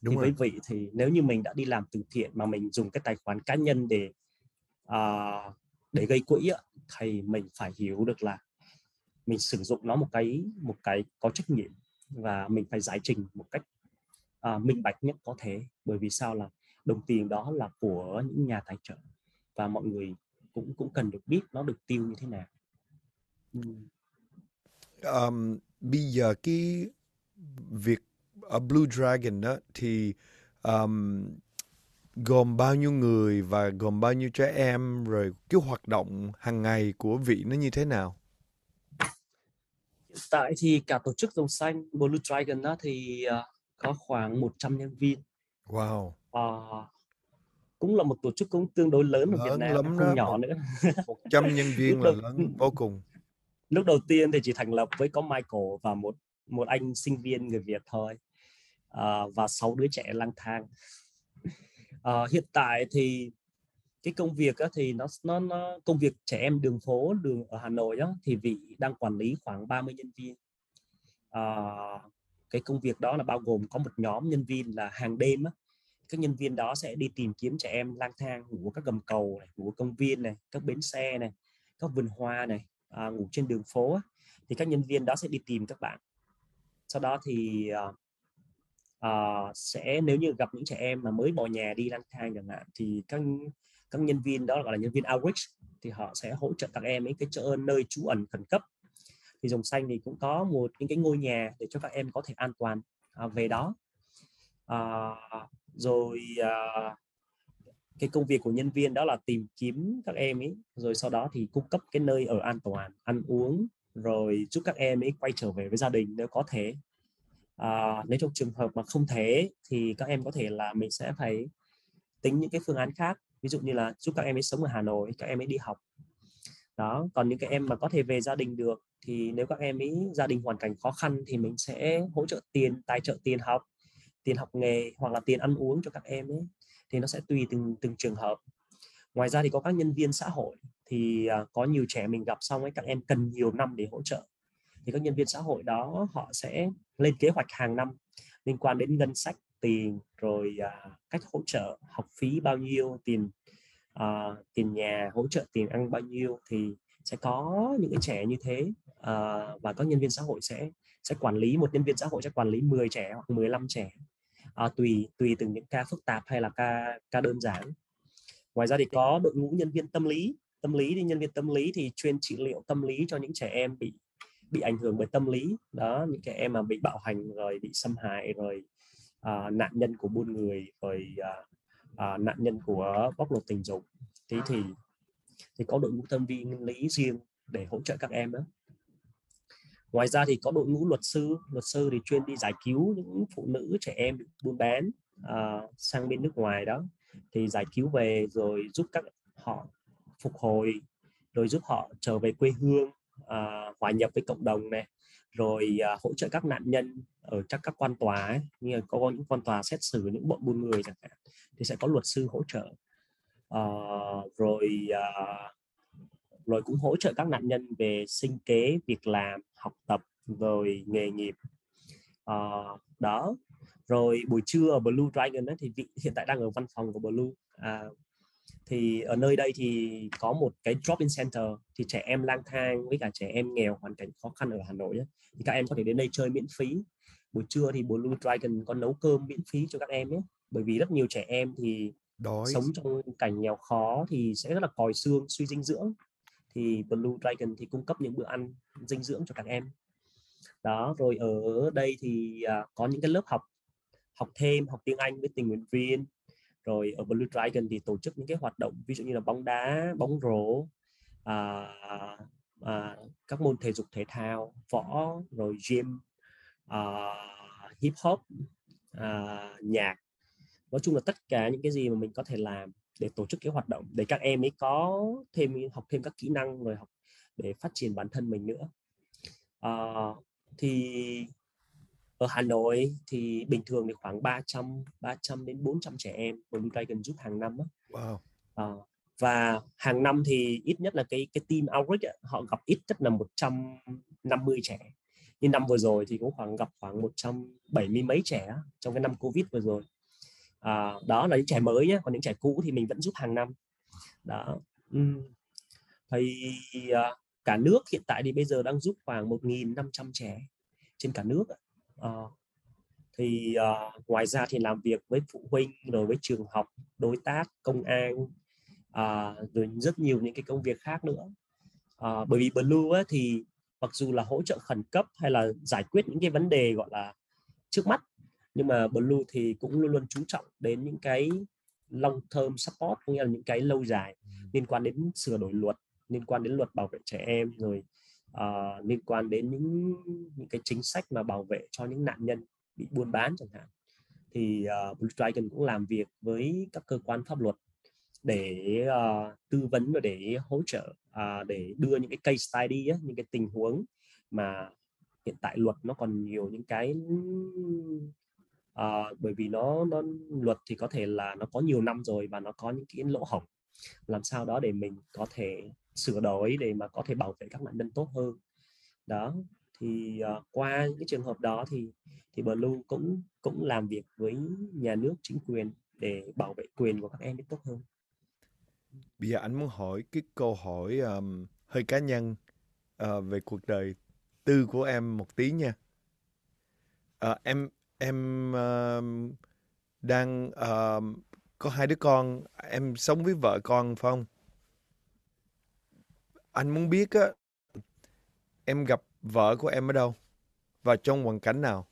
Đúng thì rồi. với vị thì nếu như mình đã đi làm từ thiện mà mình dùng cái tài khoản cá nhân để à, để gây quỹ thì mình phải hiểu được là mình sử dụng nó một cái một cái có trách nhiệm và mình phải giải trình một cách à, minh bạch nhất có thể. Bởi vì sao là đồng tiền đó là của những nhà tài trợ và mọi người cũng cũng cần được biết nó được tiêu như thế nào. Um, bây giờ cái việc ở Blue Dragon đó thì um, gồm bao nhiêu người và gồm bao nhiêu trẻ em rồi cái hoạt động hàng ngày của vị nó như thế nào? hiện tại thì cả tổ chức dòng xanh Blue Dragon đó thì à, có khoảng 100 nhân viên Wow, à, cũng là một tổ chức cũng tương đối lớn ở Việt Nam lắm không đó, nhỏ nữa 100 nhân viên là lớn vô cùng. lúc đầu tiên thì chỉ thành lập với có Michael và một một anh sinh viên người Việt thôi à, và sáu đứa trẻ lang thang. À, hiện tại thì cái công việc á, thì nó nó nó công việc trẻ em đường phố đường ở Hà Nội á, thì vị đang quản lý khoảng 30 nhân viên. À, cái công việc đó là bao gồm có một nhóm nhân viên là hàng đêm á, các nhân viên đó sẽ đi tìm kiếm trẻ em lang thang ngủ ở các gầm cầu này, ngủ ở công viên này các bến xe này các vườn hoa này à, ngủ trên đường phố á, thì các nhân viên đó sẽ đi tìm các bạn sau đó thì uh, sẽ nếu như gặp những trẻ em mà mới bỏ nhà đi lang thang chẳng hạn thì các các nhân viên đó gọi là nhân viên outreach thì họ sẽ hỗ trợ các em ấy cái chỗ nơi trú ẩn khẩn cấp. Thì dòng xanh thì cũng có một những cái ngôi nhà để cho các em có thể an toàn à, về đó. À, rồi à, cái công việc của nhân viên đó là tìm kiếm các em ấy rồi sau đó thì cung cấp cái nơi ở an toàn ăn uống rồi giúp các em ấy quay trở về với gia đình nếu có thể. À, nếu trong trường hợp mà không thể thì các em có thể là mình sẽ phải tính những cái phương án khác. Ví dụ như là giúp các em ấy sống ở Hà Nội các em ấy đi học. Đó còn những cái em mà có thể về gia đình được thì nếu các em ấy gia đình hoàn cảnh khó khăn thì mình sẽ hỗ trợ tiền tài trợ tiền học tiền học nghề hoặc là tiền ăn uống cho các em ấy. Thì nó sẽ tùy từng từng trường hợp. Ngoài ra thì có các nhân viên xã hội thì à, có nhiều trẻ mình gặp xong ấy các em cần nhiều năm để hỗ trợ. Thì các nhân viên xã hội đó họ sẽ lên kế hoạch hàng năm liên quan đến ngân sách tiền rồi à, cách hỗ trợ học phí bao nhiêu tiền à, tiền nhà hỗ trợ tiền ăn bao nhiêu. Thì sẽ có những cái trẻ như thế à, và các nhân viên xã hội sẽ sẽ quản lý một nhân viên xã hội sẽ quản lý 10 trẻ hoặc 15 trẻ. À, tùy tùy từng những ca phức tạp hay là ca ca đơn giản. Ngoài ra thì có đội ngũ nhân viên tâm lý tâm lý thì nhân viên tâm lý thì chuyên trị liệu tâm lý cho những trẻ em bị bị ảnh hưởng bởi tâm lý. Đó những trẻ em mà bị bạo hành rồi bị xâm hại rồi à, nạn nhân của buôn người rồi à, à, nạn nhân của bóc lột tình dục. Thì thì thì có đội ngũ tâm viên lý riêng để hỗ trợ các em đó. Ngoài ra thì có đội ngũ luật sư luật sư thì chuyên đi giải cứu những phụ nữ trẻ em bị buôn bán à, sang bên nước ngoài đó. Thì giải cứu về rồi giúp các họ phục hồi rồi giúp họ trở về quê hương à, hòa nhập với cộng đồng này rồi à, hỗ trợ các nạn nhân ở các các quan tòa ấy, như là có những quan tòa xét xử những bọn buôn người chẳng hạn thì sẽ có luật sư hỗ trợ. À, rồi à, rồi cũng hỗ trợ các nạn nhân về sinh kế việc làm học tập rồi nghề nghiệp. À, đó. Rồi buổi trưa ở Blue Dragon ấy, thì vị hiện tại đang ở văn phòng của Blue à, thì ở nơi đây thì có một cái drop-in center thì trẻ em lang thang với cả trẻ em nghèo hoàn cảnh khó khăn ở Hà Nội ấy, thì các em có thể đến đây chơi miễn phí. Buổi trưa thì Blue Dragon có nấu cơm miễn phí cho các em nhé bởi vì rất nhiều trẻ em thì Đói. sống trong cảnh nghèo khó thì sẽ rất là còi xương suy dinh dưỡng. Thì Blue Dragon thì cung cấp những bữa ăn dinh dưỡng cho các em. Đó rồi ở đây thì à, có những cái lớp học học thêm học tiếng Anh với tình nguyện viên rồi ở Blue Dragon thì tổ chức những cái hoạt động ví dụ như là bóng đá bóng rổ à, à, các môn thể dục thể thao võ rồi gym à, hip hop à, nhạc. Nói chung là tất cả những cái gì mà mình có thể làm để tổ chức cái hoạt động để các em ấy có thêm học thêm các kỹ năng rồi học để phát triển bản thân mình nữa. À, thì ở Hà Nội thì bình thường thì khoảng 300 300 đến 400 trẻ em Blue Dragon giúp hàng năm đó. Wow. À, và hàng năm thì ít nhất là cái cái team outreach ấy, họ gặp ít nhất là 150 trẻ như năm vừa rồi thì cũng khoảng gặp khoảng 170 mấy trẻ trong cái năm covid vừa rồi à, đó là những trẻ mới nhé còn những trẻ cũ thì mình vẫn giúp hàng năm đó uhm. thì à, cả nước hiện tại thì bây giờ đang giúp khoảng 1.500 trẻ trên cả nước à, thì à, ngoài ra thì làm việc với phụ huynh rồi với trường học đối tác công an à, rồi rất nhiều những cái công việc khác nữa. À, bởi vì blue ấy, thì mặc dù là hỗ trợ khẩn cấp hay là giải quyết những cái vấn đề gọi là trước mắt nhưng mà blue thì cũng luôn luôn chú trọng đến những cái long term support có nghĩa là những cái lâu dài liên quan đến sửa đổi luật liên quan đến luật bảo vệ trẻ em rồi uh, liên quan đến những những cái chính sách mà bảo vệ cho những nạn nhân bị buôn bán chẳng hạn. Thì uh, Blue Dragon cũng làm việc với các cơ quan pháp luật để uh, tư vấn và để hỗ trợ uh, để đưa những cái case study á, những cái tình huống mà hiện tại luật nó còn nhiều những cái uh, bởi vì nó nó luật thì có thể là nó có nhiều năm rồi và nó có những cái lỗ hổng. Làm sao đó để mình có thể sửa đổi để mà có thể bảo vệ các nạn nhân tốt hơn đó thì uh, qua những cái trường hợp đó thì thì Blue cũng cũng làm việc với nhà nước chính quyền để bảo vệ quyền của các em tốt hơn Bây giờ anh muốn hỏi cái câu hỏi um, hơi cá nhân uh, về cuộc đời tư của em một tí nha. Uh, em em uh, đang uh, có hai đứa con, em sống với vợ con phải không? Anh muốn biết á, em gặp vợ của em ở đâu và trong hoàn cảnh nào?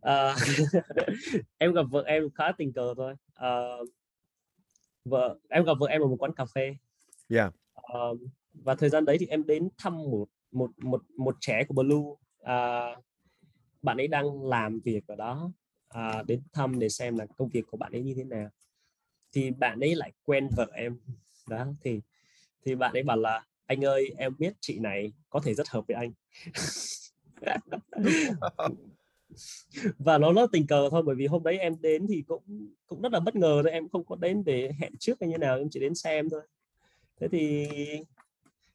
À, em gặp vợ em khá tình cờ thôi. Uh, vợ em gặp vợ em ở một quán cà phê yeah. uh, và thời gian đấy thì em đến thăm một một một một trẻ của Blue uh, bạn ấy đang làm việc ở đó uh, đến thăm để xem là công việc của bạn ấy như thế nào thì bạn ấy lại quen vợ em đó thì thì bạn ấy bảo là anh ơi em biết chị này có thể rất hợp với anh. Và nó rất tình cờ thôi bởi vì hôm đấy em đến thì cũng cũng rất là bất ngờ thôi em không có đến để hẹn trước hay như nào em chỉ đến xem thôi. Thế thì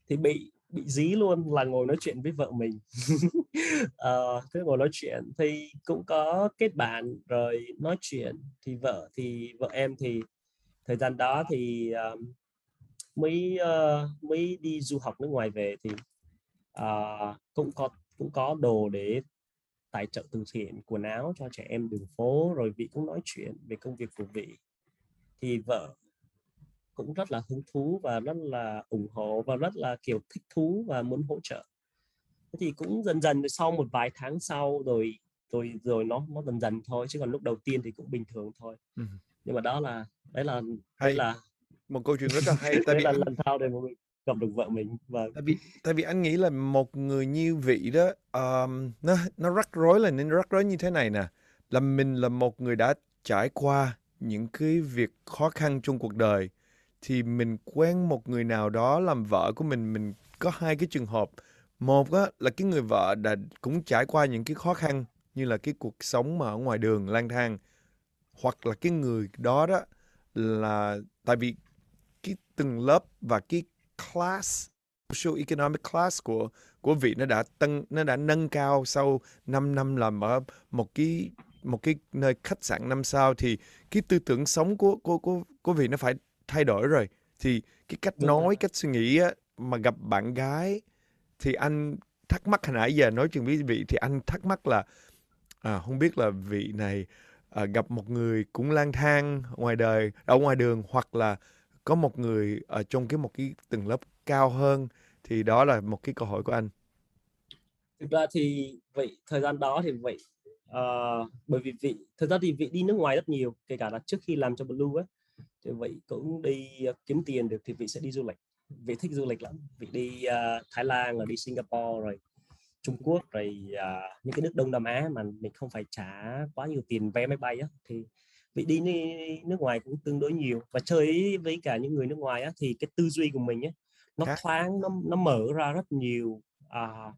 thì bị bị dí luôn là ngồi nói chuyện với vợ mình. Uh, thế ngồi nói chuyện thì cũng có kết bạn rồi nói chuyện. Thì vợ thì vợ em thì thời gian đó thì uh, mới uh, mới đi du học nước ngoài về thì uh, cũng có cũng có đồ để tài trợ từ thiện quần áo cho trẻ em đường phố rồi vị cũng nói chuyện về công việc của vị thì vợ cũng rất là hứng thú và rất là ủng hộ và rất là kiểu thích thú và muốn hỗ trợ thì cũng dần dần sau một vài tháng sau rồi rồi rồi nó nó dần dần thôi chứ còn lúc đầu tiên thì cũng bình thường thôi ừ. nhưng mà đó là đấy là hay. đấy là một câu chuyện rất là hay tại vì là lần sau mà mình gặp được vợ mình và tại vì tại vì anh nghĩ là một người như vị đó um, nó nó rắc rối là nên rắc rối như thế này nè. Là mình là một người đã trải qua những cái việc khó khăn trong cuộc đời thì mình quen một người nào đó làm vợ của mình mình có hai cái trường hợp. Một á là cái người vợ đã cũng trải qua những cái khó khăn như là cái cuộc sống mà ở ngoài đường lang thang hoặc là cái người đó đó là tại vì từng lớp và cái class social economic class của của vị nó đã tăng nó đã nâng cao sau 5 năm làm ở một cái một cái nơi khách sạn năm sao thì cái tư tưởng sống của của của của vị nó phải thay đổi rồi thì cái cách Đúng nói rồi. cách suy nghĩ á, mà gặp bạn gái thì anh thắc mắc hồi nãy giờ nói chuyện với vị thì anh thắc mắc là à, không biết là vị này à, gặp một người cũng lang thang ngoài đời ở ngoài đường hoặc là có một người ở trong cái một cái tầng lớp cao hơn thì đó là một cái câu hỏi của anh. Thực ra thì vậy thời gian đó thì vậy uh, bởi vì vị thời gian thì vị đi nước ngoài rất nhiều kể cả là trước khi làm cho blue ấy thì vậy cũng đi uh, kiếm tiền được thì vị sẽ đi du lịch. Vị thích du lịch lắm. Vị đi uh, Thái Lan rồi đi Singapore rồi Trung Quốc rồi uh, những cái nước Đông Nam Á mà mình không phải trả quá nhiều tiền vé máy bay á thì vị đi nước ngoài cũng tương đối nhiều. Và chơi với cả những người nước ngoài á thì cái tư duy của mình ấy nó thoáng nó nó mở ra rất nhiều. À,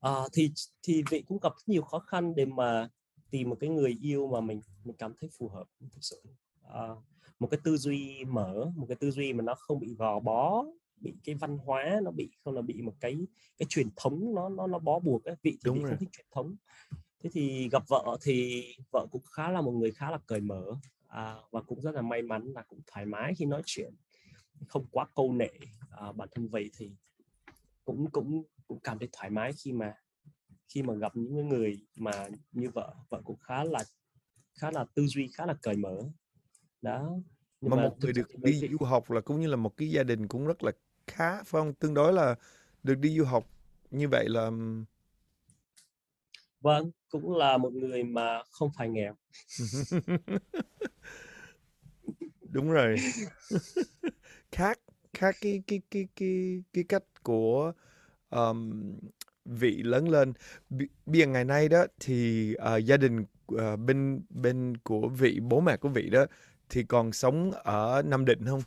à, thì thì vị cũng gặp rất nhiều khó khăn để mà tìm một cái người yêu mà mình mình cảm thấy phù hợp thực sự. À, một cái tư duy mở một cái tư duy mà nó không bị gò bó bị cái văn hóa nó bị không là bị một cái cái truyền thống nó nó nó bó buộc ấy. vị thì Đúng vị không thích truyền thống thế thì gặp vợ thì vợ cũng khá là một người khá là cởi mở à, và cũng rất là may mắn là cũng thoải mái khi nói chuyện. Không quá câu nệ à, bản thân vậy thì cũng cũng cũng cảm thấy thoải mái khi mà khi mà gặp những người mà như vợ. Vợ cũng khá là khá là tư duy khá là cởi mở. Đó. Nhưng mà, mà một người được đi du học là cũng như là một cái gia đình cũng rất là khá phải không? Tương đối là được đi du học như vậy là vâng cũng là một người mà không phải nghèo đúng rồi khác khác cái cái cái cái cái cách của um, vị lớn lên bây giờ ngày nay đó thì uh, gia đình uh, bên bên của vị bố mẹ của vị đó thì còn sống ở Nam Định không?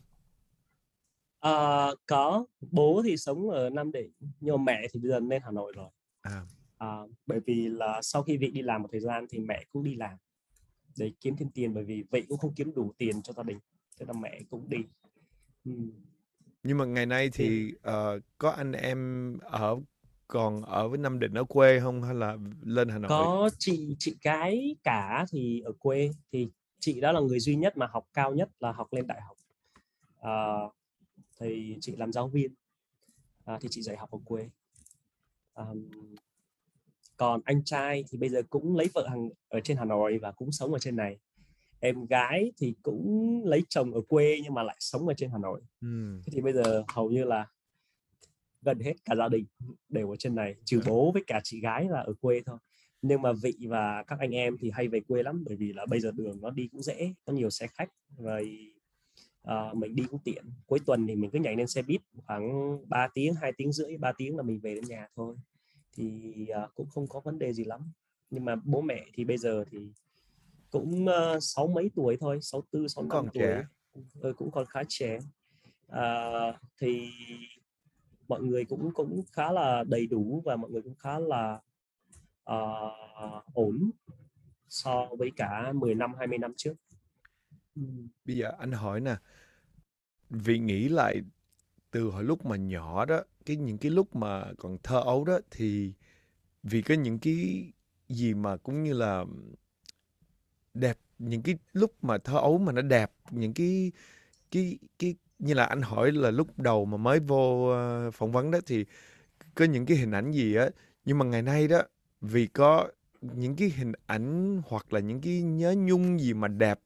À, có bố thì sống ở Nam Định nhưng mà mẹ thì bây giờ lên Hà Nội rồi. À. À, bởi vì là sau khi vị đi làm một thời gian thì mẹ cũng đi làm để kiếm thêm tiền bởi vì vị cũng không kiếm đủ tiền cho gia đình thế là mẹ cũng đi. Ừ. Nhưng mà ngày nay thì uh, có anh em ở còn ở với Nam Định ở quê không hay là lên Hà Nội? Có chị chị cái cả thì ở quê thì chị đó là người duy nhất mà học cao nhất là học lên đại học. À, thì chị làm giáo viên à, thì chị dạy học ở quê. À, còn anh trai thì bây giờ cũng lấy vợ hàng ở trên Hà Nội và cũng sống ở trên này. Em gái thì cũng lấy chồng ở quê nhưng mà lại sống ở trên Hà Nội. Ừ. thì bây giờ hầu như là gần hết cả gia đình đều ở trên này trừ bố với cả chị gái là ở quê thôi. Nhưng mà vị và các anh em thì hay về quê lắm bởi vì là bây giờ đường nó đi cũng dễ có nhiều xe khách rồi uh, mình đi cũng tiện. Cuối tuần thì mình cứ nhảy lên xe buýt khoảng 3 tiếng hai tiếng rưỡi 3 tiếng là mình về đến nhà thôi thì uh, cũng không có vấn đề gì lắm nhưng mà bố mẹ thì bây giờ thì cũng uh, sáu mấy tuổi thôi sáu tư sáu năm tuổi trẻ. Ừ, cũng còn khá trẻ uh, thì mọi người cũng cũng khá là đầy đủ và mọi người cũng khá là uh, ổn so với cả 10 năm 20 năm trước. Bây giờ anh hỏi nè, vì nghĩ lại từ hồi lúc mà nhỏ đó, cái những cái lúc mà còn thơ ấu đó thì vì có những cái gì mà cũng như là đẹp những cái lúc mà thơ ấu mà nó đẹp những cái cái cái như là anh hỏi là lúc đầu mà mới vô uh, phỏng vấn đó thì có những cái hình ảnh gì á. Nhưng mà ngày nay đó vì có những cái hình ảnh hoặc là những cái nhớ nhung gì mà đẹp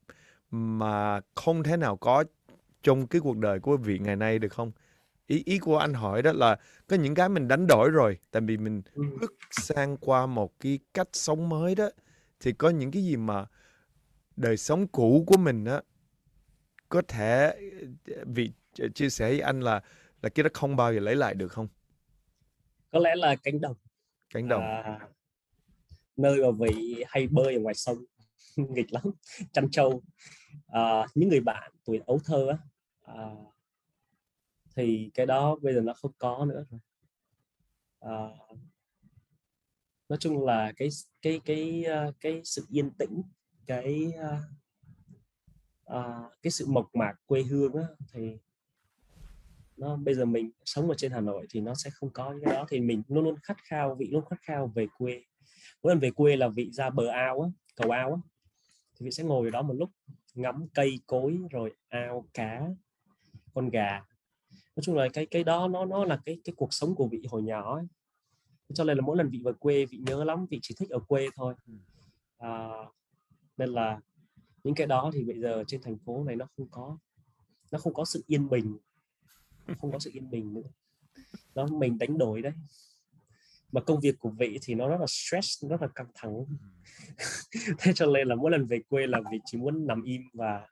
mà không thể nào có trong cái cuộc đời của vị ngày nay được không? Ý ý của anh hỏi đó là có những cái mình đánh đổi rồi tại vì mình bước sang qua một cái cách sống mới đó thì có những cái gì mà đời sống cũ của mình á có thể vì chia sẻ với anh là là cái đó không bao giờ lấy lại được không? Có lẽ là cánh đồng. Cánh đồng. À, nơi mà vị hay bơi ở ngoài sông nghịch lắm chăn trâu à, những người bạn tuổi ấu thơ á à, thì cái đó bây giờ nó không có nữa rồi. À, nói chung là cái cái cái ờ, cái, sự yên tĩnh cái à, cái sự mộc mạc quê hương á, thì nó bây giờ mình sống ở trên Hà Nội thì nó sẽ không có cái đó. Thì mình luôn luôn khát khao vị luôn khát khao về quê. Mỗi lần về quê là vị ra bờ ao á cầu ao á thì vị sẽ ngồi ở đó một lúc ngắm cây cối rồi ao cá con gà nói chung là cái cái đó nó nó là cái cái cuộc sống của vị hồi nhỏ ấy. cho nên là mỗi lần vị về quê vị nhớ lắm vị chỉ thích ở quê thôi. À, nên là những cái đó thì bây giờ trên thành phố này nó không có nó không có sự yên bình. Không có sự yên bình nữa. Nó mình đánh đổi đấy. Mà công việc của vị thì nó rất là stress rất là căng thẳng. Thế cho nên là mỗi lần về quê là vị chỉ muốn nằm im và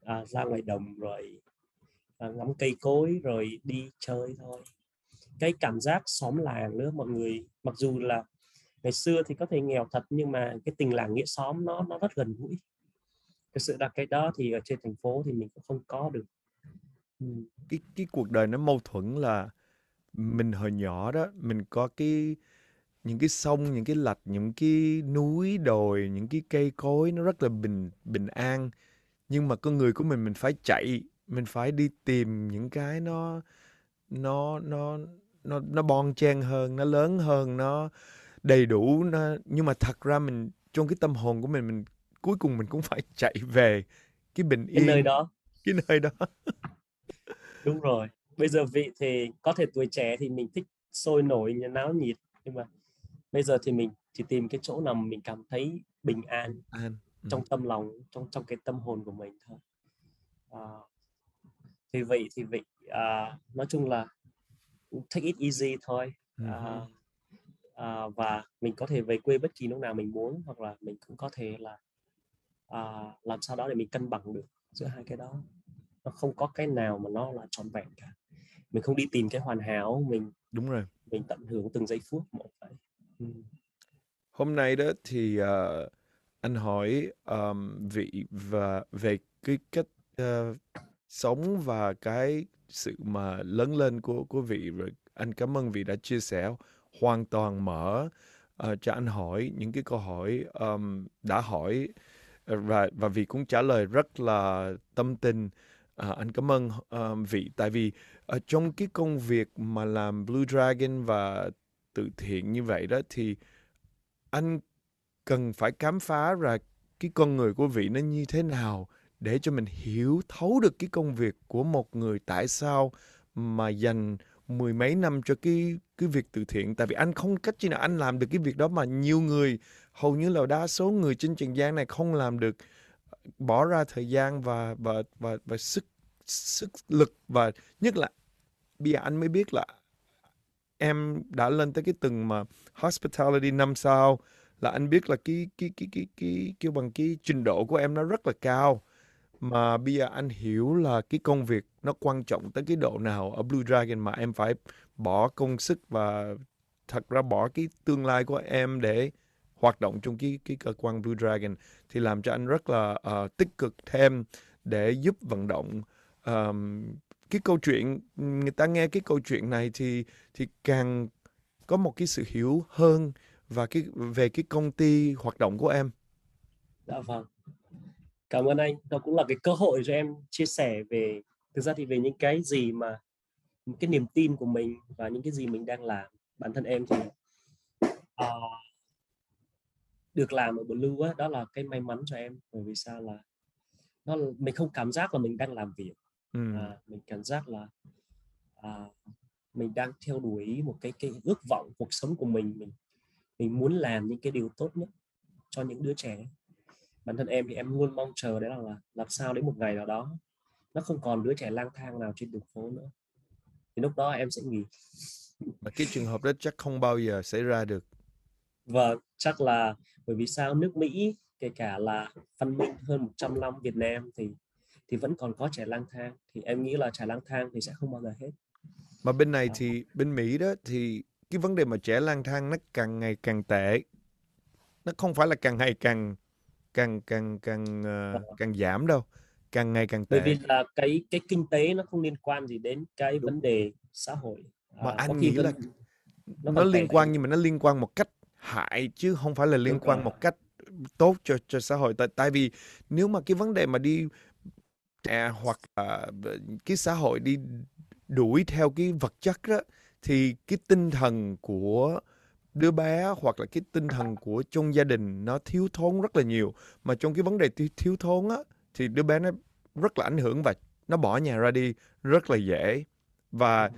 à, ra ngoài đồng rồi Ờ, ngắm cây cối rồi đi chơi thôi. Cái cảm giác xóm làng nữa, mọi người, mặc dù là ngày xưa thì có thể nghèo thật nhưng mà cái tình làng nghĩa xóm nó nó rất gần gũi. Cái sự là cái đó thì ở trên thành phố thì mình cũng không có được. Ừ. cái cái cuộc đời nó mâu thuẫn là mình hồi nhỏ đó, mình có cái, những cái sông, những cái lạch, những cái núi đồi, những cái cây cối nó rất là bình bình an. Nhưng mà con người của mình mình phải chạy mình phải đi tìm những cái nó nó nó nó nó bon chen hơn nó lớn hơn nó đầy đủ nó nhưng mà thật ra mình trong cái tâm hồn của mình mình cuối cùng mình cũng phải chạy về cái bình yên cái nơi đó cái nơi đó đúng rồi bây giờ vị thì có thể tuổi trẻ thì mình thích sôi nổi náo nhiệt nhưng mà bây giờ thì mình chỉ tìm cái chỗ nào mình cảm thấy bình an, an. Ừ. trong tâm lòng trong trong cái tâm hồn của mình thôi à, thì vậy thì vị à, nói chung là take it easy thôi. À, à, và mình có thể về quê bất kỳ lúc nào mình muốn hoặc là mình cũng có thể là à, làm sao đó để mình cân bằng được giữa hai cái đó. Nó không có cái nào mà nó là trọn vẹn cả. Mình không đi tìm cái hoàn hảo mình đúng rồi. mình tận hưởng từng giây phút một vậy. Ừ. hôm nay đó thì uh, anh hỏi um, vị và về cái cách uh, sống và cái sự mà lớn lên của của vị. Rồi anh cảm ơn vị đã chia sẻ hoàn toàn mở uh, cho anh hỏi những cái câu hỏi um, đã hỏi. Ờ, và và vị cũng trả lời rất là tâm tình. À, anh cảm ơn uh, vị. Tại vì ở trong cái công việc mà làm Blue Dragon và từ thiện như vậy đó thì anh cần phải khám phá ra cái con người của vị nó như thế nào để cho mình hiểu thấu được cái công việc của một người tại sao mà dành mười mấy năm cho cái cái việc từ thiện. Tại vì anh không cách chi nào anh làm được cái việc đó mà nhiều người, hầu như là đa số người trên trần gian này không làm được. Bỏ ra thời gian và và và và sức sức lực và nhất là bây giờ anh mới biết là em đã lên tới cái từng mà hospitality năm sao, là anh biết là cái cái cái cái cái kêu bằng cái trình độ của em nó rất là cao mà bây giờ anh hiểu là cái công việc nó quan trọng tới cái độ nào ở Blue Dragon mà em phải bỏ công sức và thật ra bỏ cái tương lai của em để hoạt động trong cái cái cơ quan Blue Dragon thì làm cho anh rất là uh, tích cực thêm để giúp vận động um, cái câu chuyện người ta nghe cái câu chuyện này thì thì càng có một cái sự hiểu hơn và cái về cái công ty hoạt động của em. Dạ vâng. Cảm ơn anh. Đó cũng là cái cơ hội cho em chia sẻ về thực ra thì về những cái gì mà những cái niềm tin của mình và những cái gì mình đang làm. Bản thân em thì uh, được làm ở Blue á, đó là cái may mắn cho em bởi vì sao là nó mình không cảm giác là mình đang làm việc ừ. à, mình cảm giác là à, mình đang theo đuổi một cái cái ước vọng cuộc sống của mình mình mình muốn làm những cái điều tốt nhất cho những đứa trẻ bản thân em thì em luôn mong chờ đấy là, là làm sao đến một ngày nào đó nó không còn đứa trẻ lang thang nào trên đường phố nữa. Thì lúc đó em sẽ nghỉ. Mà cái trường hợp đó chắc không bao giờ xảy ra được. Và chắc là bởi vì sao? Nước Mỹ kể cả là văn minh hơn 100 năm Việt Nam thì thì vẫn còn có trẻ lang thang. Thì em nghĩ là trẻ lang thang thì sẽ không bao giờ hết. Mà bên này thì bên Mỹ đó thì cái vấn đề mà trẻ lang thang nó càng ngày càng tệ. Nó không phải là càng ngày càng càng càng càng uh, càng giảm đâu càng ngày càng tệ. bởi vì là cái cái kinh tế nó không liên quan gì đến cái vấn đề xã hội mà à, anh nghĩ là nó, nó liên quan nhưng mà nó liên quan một cách hại chứ không phải là liên Đúng quan rồi. một cách tốt cho cho xã hội. Tại tại vì nếu mà cái vấn đề mà đi à, hoặc là cái xã hội đi đuổi theo cái vật chất đó thì cái tinh thần của đứa bé hoặc là cái tinh thần của trong gia đình nó thiếu thốn rất là nhiều. Mà trong cái vấn đề thiếu thốn á thì đứa bé nó rất là ảnh hưởng và nó bỏ nhà ra đi rất là dễ. Và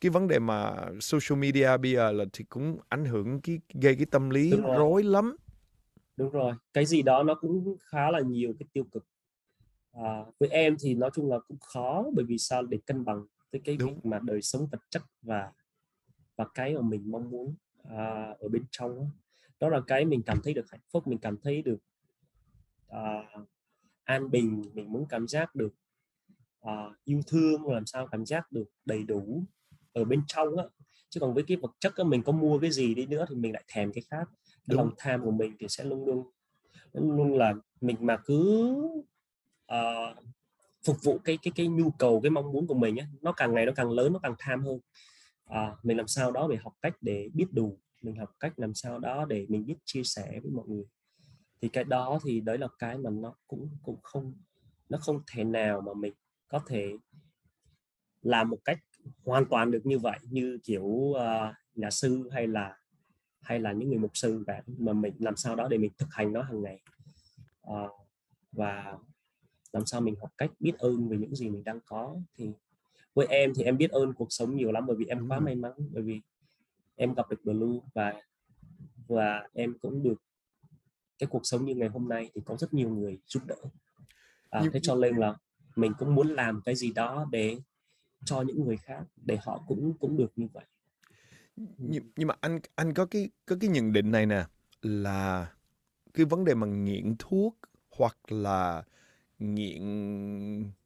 cái vấn đề mà social media bây giờ là thì cũng ảnh hưởng cái gây cái tâm lý rối lắm. Đúng rồi. Cái gì đó nó cũng khá là nhiều cái tiêu cực. À, với em thì nói chung là cũng khó bởi vì sao? Để cân bằng tới cái Đúng. việc mà đời sống vật chất và và cái mà mình mong muốn à, ở bên trong đó. đó là cái mình cảm thấy được hạnh phúc mình cảm thấy được à, an bình mình muốn cảm giác được à, yêu thương làm sao cảm giác được đầy đủ ở bên trong á. Chứ còn với cái vật chất á, mình có mua cái gì đi nữa thì mình lại thèm cái khác. Cái lòng tham của mình thì sẽ luôn luôn luôn luôn là mình mà cứ ờ, phục vụ cái cái cái nhu cầu cái mong muốn của mình á nó càng ngày nó càng lớn nó càng tham hơn à, mình làm sao đó để học cách để biết đủ mình học cách làm sao đó để mình biết chia sẻ với mọi người. Thì cái đó thì đấy là cái mà nó cũng cũng không nó không thể nào mà mình có thể làm một cách hoàn toàn được như vậy như kiểu uh, nhà sư hay là hay là những người mục sư cả mà mình làm sao đó để mình thực hành nó hàng ngày. Uh, và làm sao mình học cách biết ơn về những gì mình đang có thì với em thì em biết ơn cuộc sống nhiều lắm bởi vì em Đúng quá rồi. may mắn bởi vì em gặp được Blue và và em cũng được cái cuộc sống như ngày hôm nay thì có rất nhiều người giúp đỡ. À, thế cho nên là mình cũng muốn làm cái gì đó để cho những người khác để họ cũng cũng được như vậy. Nhưng, nhưng mà anh anh có cái có cái nhận định này nè là cái vấn đề mà nghiện thuốc hoặc là nghiện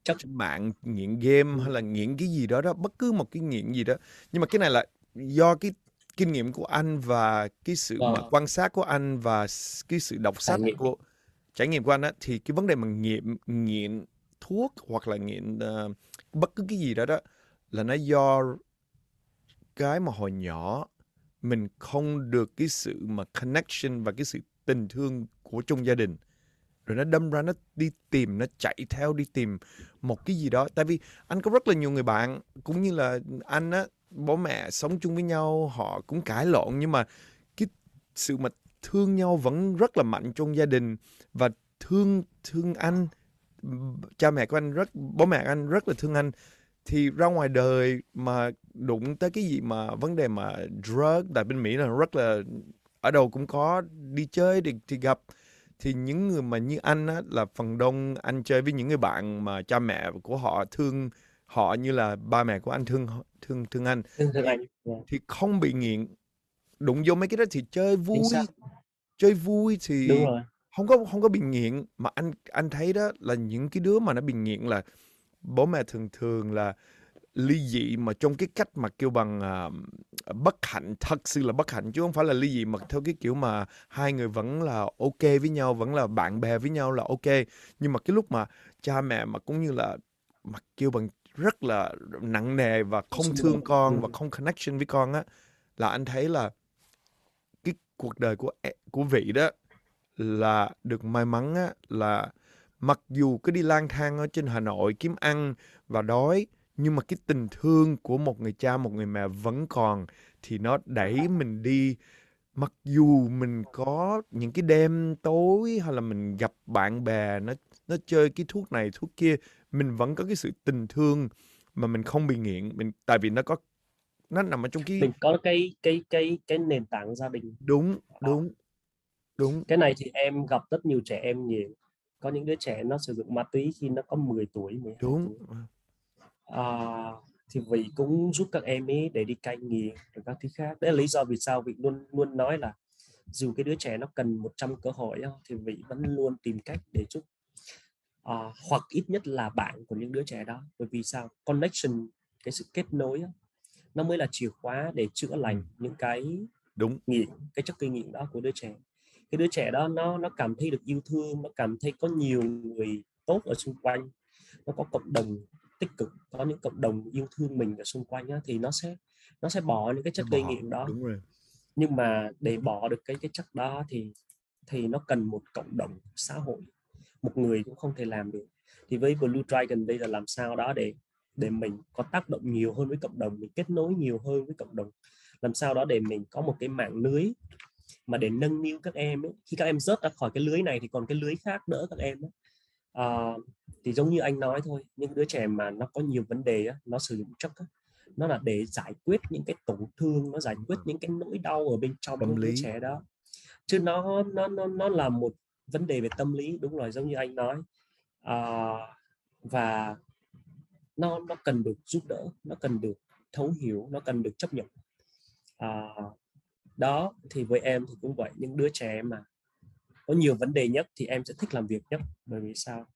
Chất. trên mạng nghiện game hay là nghiện cái gì đó đó bất cứ một cái nghiện gì đó nhưng mà cái này là do cái kinh nghiệm của anh và cái sự mà Vâng. quan sát của anh và s- cái sự đọc sách nghiệm. của trải nghiệm của anh á thì cái vấn đề mà nghiện nghiện thuốc hoặc là nghiện ờ, bất cứ cái gì đó đó là nó do cái mà hồi nhỏ mình không được cái sự mà connection và cái sự tình thương của trong gia đình rồi nó đâm ra nó đi tìm nó chạy theo đi tìm một cái gì đó. Tại vì anh có rất là nhiều người bạn cũng như là anh á bố mẹ sống chung với nhau họ cũng cãi lộn nhưng mà cái sự mà thương nhau vẫn rất là mạnh trong gia đình. Và thương thương anh cha mẹ của anh rất bố mẹ anh rất là thương anh. Thì ra ngoài đời mà đụng tới cái gì mà vấn đề mà drug tại bên Mỹ là rất là ở đâu cũng có đi chơi thì, thì gặp thì những người mà như anh á là phần đông anh chơi với những người bạn mà cha mẹ của họ thương họ như là ba mẹ của anh thương thương thương anh. Thương thương anh thì không bị nghiện. Đụng vô mấy cái đó thì chơi vui. chơi vui thì đúng rồi. không có không có bị nghiện. Mà anh anh thấy đó là những cái đứa mà nó bị nghiện là bố mẹ thường thường là ly dị mà trong cái cách mà kêu bằng à, bất hạnh thật sự là bất hạnh chứ không phải là ly dị mà theo cái kiểu mà hai người vẫn là ok với nhau vẫn là bạn bè với nhau là ok nhưng mà cái lúc mà cha mẹ mà cũng như là mà kêu bằng rất là nặng nề và không thương con Ừ. và không connection với con á là anh thấy là cái cuộc đời của e- của vị đó là được may mắn á, là mặc dù cứ đi lang thang ở trên Hà Nội kiếm ăn và đói nhưng mà cái tình thương của một người cha một người mẹ vẫn còn thì nó đẩy mình đi. Mặc dù mình có những cái đêm tối hay là mình gặp bạn bè nó nó chơi cái thuốc này thuốc kia mình vẫn có cái sự tình thương mà mình không bị nghiện. Mình tại vì nó có nó nằm ở trong cái mình có cái cái cái cái nền tảng gia đình. Đúng đúng đúng. Cái này thì em gặp rất nhiều trẻ em nhiều có những đứa trẻ nó sử dụng ma túy khi nó có 10 tuổi 12 đúng. tuổi à, thì vị cũng giúp các em ấy để đi cai nghiện và các thứ khác. Đấy là lý do vì sao vị luôn luôn nói là dù cái đứa trẻ nó cần 100 cơ hội thì vị vẫn luôn tìm cách để giúp à, hoặc ít nhất là bạn của những đứa trẻ đó. Bởi vì sao? Connection cái sự kết nối á, nó mới là chìa khóa để chữa lành những cái đúng. nghiện cái chất gây nghiện đó của đứa trẻ. Cái đứa trẻ đó nó nó cảm thấy được yêu thương nó cảm thấy có nhiều người tốt ở xung quanh nó có cộng đồng tích cực có những cộng đồng yêu thương mình ở xung quanh á, thì nó sẽ nó sẽ bỏ những cái chất gây nghiện đó đúng rồi nhưng mà để bỏ được cái cái chất đó thì thì nó cần một cộng đồng xã hội một người cũng không thể làm được thì với Blue Dragon đây là làm sao đó để để mình có tác động nhiều hơn với cộng đồng mình kết nối nhiều hơn với cộng đồng làm sao đó để mình có một cái mạng lưới mà để nâng niu các em ấy. khi các em rớt ra khỏi cái lưới này thì còn cái lưới khác đỡ các em ấy. À, thì giống như anh nói thôi những đứa trẻ mà nó có nhiều vấn đề á, nó sử dụng chất á, nó là để giải quyết những cái tổn thương nó giải quyết những cái nỗi đau ở bên trong Tâm đứa lý. trẻ đó. Chứ nó nó nó nó là một vấn đề về tâm lý đúng rồi giống như anh nói. À, và nó nó cần được giúp đỡ nó cần được thấu hiểu nó cần được chấp nhận. À, đó thì với em thì cũng vậy những đứa trẻ mà có nhiều vấn đề nhất thì em sẽ thích làm việc nhất. Bởi vì sao?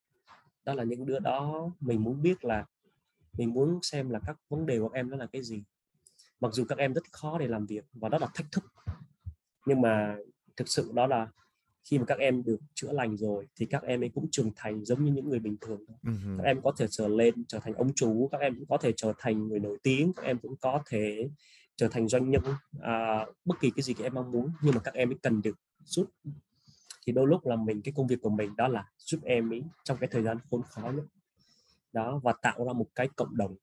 Đó là những đứa đó mình muốn biết là mình muốn xem là các vấn đề của em đó là cái gì. Mặc dù các em rất khó để làm việc và đó là thách thức. Nhưng mà thực sự đó là khi mà các em được chữa lành rồi thì các em ấy cũng trưởng thành giống như những người bình thường Mhm. các em có thể trở lên trở thành ông chú các em cũng có thể trở thành người nổi tiếng các em cũng có thể trở thành doanh nhân à, bất kỳ cái gì các em mong muốn. Nhưng mà các em ấy cần được giúp thì đôi lúc là mình cái công việc của mình đó là giúp em ấy trong cái thời gian khốn khó nhất. Đó và tạo ra một cái cộng đồng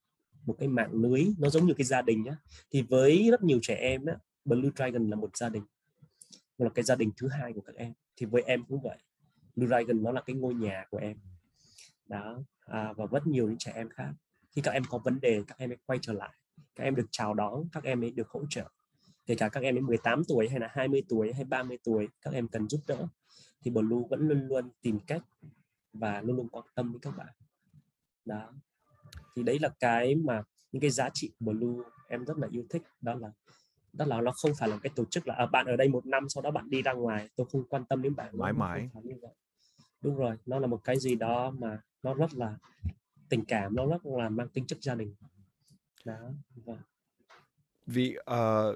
một cái mạng lưới nó giống như cái gia đình nhá. Thì với rất nhiều trẻ em á Blue Dragon là một gia đình nó là cái gia đình thứ hai của các em. Thì với em cũng vậy Blue Dragon nó là cái ngôi nhà của em. Đó à, và rất nhiều những trẻ em khác. Khi các em có vấn đề các em ấy quay trở lại các em được chào đón các em ấy được hỗ trợ. Kể cả các em ấy 18 tuổi hay là 20 tuổi hay 30 tuổi các em cần giúp đỡ thì Blue vẫn luôn luôn tìm cách và luôn luôn quan tâm với các bạn. Đó. Thì đấy là cái mà những cái giá trị của Blue em rất là yêu thích đó là đó là nó không phải là cái tổ chức là à, bạn ở đây một năm sau đó bạn đi ra ngoài tôi không quan tâm đến bạn. Mãi Nó mãi. đúng rồi nó là một cái gì đó mà nó rất là tình cảm nó rất là mang tính chất gia đình. Đó và Vì ờ,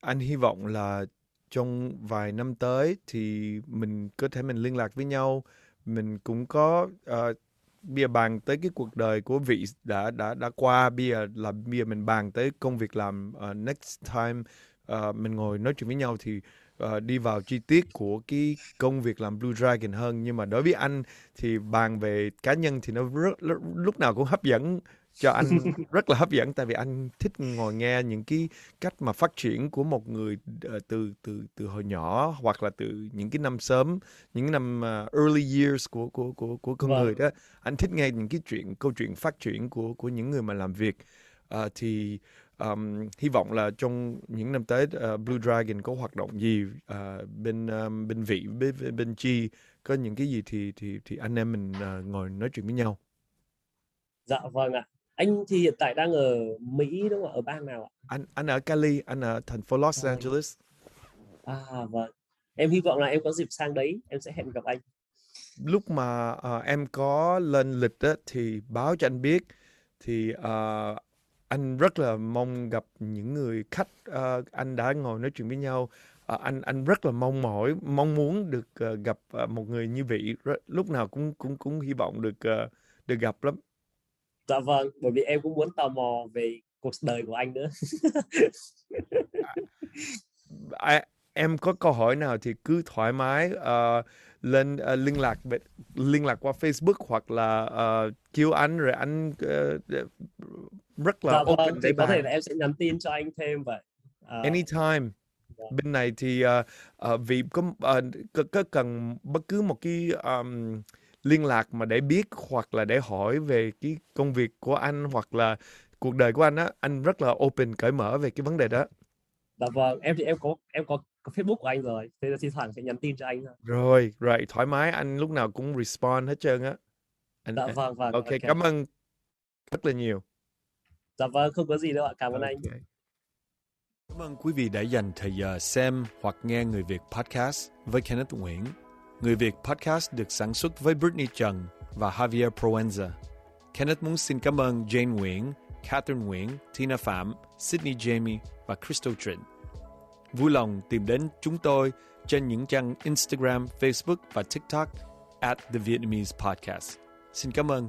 anh hy vọng là trong vài năm tới thì mình có thể mình liên lạc với nhau, mình cũng có ờ, uh, bia bàn tới cái cuộc đời của vị đã đã đã qua, bia là bia mình bàn tới công việc làm uh, next time uh, mình ngồi nói chuyện với nhau thì uh, đi vào chi tiết của cái công việc làm Blue Dragon hơn. Nhưng mà đối với anh thì bàn về cá nhân thì nó rất, rất lúc nào cũng hấp dẫn cho anh rất là hấp dẫn tại vì anh thích ngồi nghe những cái cách mà phát triển của một người ờ, từ từ từ hồi nhỏ hoặc là từ những cái năm sớm những năm ờ, early years của của của của con Vâng. người đó. Anh thích nghe những cái chuyện câu chuyện phát triển của của những người mà làm việc. Ờ, thì um, hy vọng là trong những năm tới ờ, Blue Dragon có hoạt động gì ờ, bên um, bên vị bên, bên- chi có những cái gì thì thì thì anh em mình ờ, ngồi nói chuyện với nhau. Dạ vâng ạ anh thì hiện tại đang ở Mỹ đúng không ạ? Ở bang nào ạ? Anh anh ở Cali anh ở thành phố Los À. Angeles. À vâng. Em hy vọng là em có dịp sang đấy em sẽ hẹn gặp anh. Lúc mà ờ, em có lên lịch á, thì báo cho anh biết. Thì ờ, anh rất là mong gặp những người khách ờ, anh đã ngồi nói chuyện với nhau. Ờ, anh anh rất là mong mỏi mong muốn được ờ, gặp ờ, một người như vậy. Rất- lúc nào cũng cũng cũng hy vọng được ờ, được gặp lắm dạ vâng bởi vì em cũng muốn tò mò về cuộc đời của anh nữa. À, em có câu hỏi nào thì cứ thoải mái ờ, lên ờ, liên lạc liên lạc qua Facebook hoặc là ờ, kêu anh rồi anh ờ, rất là dạ open vâng để có thể là em sẽ nhắn tin cho anh thêm vậy. À, anytime. Dạ. bên này thì ờ, ờ, vì có, ờ, có có cần bất cứ một cái um, liên lạc mà để biết hoặc là để hỏi về cái công việc của anh hoặc là cuộc đời của anh á anh rất là open cởi mở về cái vấn đề đó. Dạ vâng em thì em có em có, có Facebook của anh rồi thế là thi thoảng sẽ nhắn tin cho anh thôi. Rồi rồi thoải mái anh lúc nào cũng respond hết trơn á. Anh, dạ anh- vâng vâng ok. cảm ơn rất là nhiều. Dạ vâng không có gì đâu ạ cảm ơn anh. Ok. Cảm ơn quý vị đã dành thời giờ xem hoặc nghe Người Việt Podcast với Kenneth Nguyễn. Người Việt Podcast được sản xuất với Brittany Trần và Javier Proenza. Kenneth muốn xin cảm ơn Jane Nguyễn, Catherine Nguyễn, Tina Phạm, Sydney Jamie và Crystal Trịnh. Vui lòng tìm đến chúng tôi trên những trang Instagram, Facebook và TikTok at The Vietnamese Podcast. Xin cảm ơn.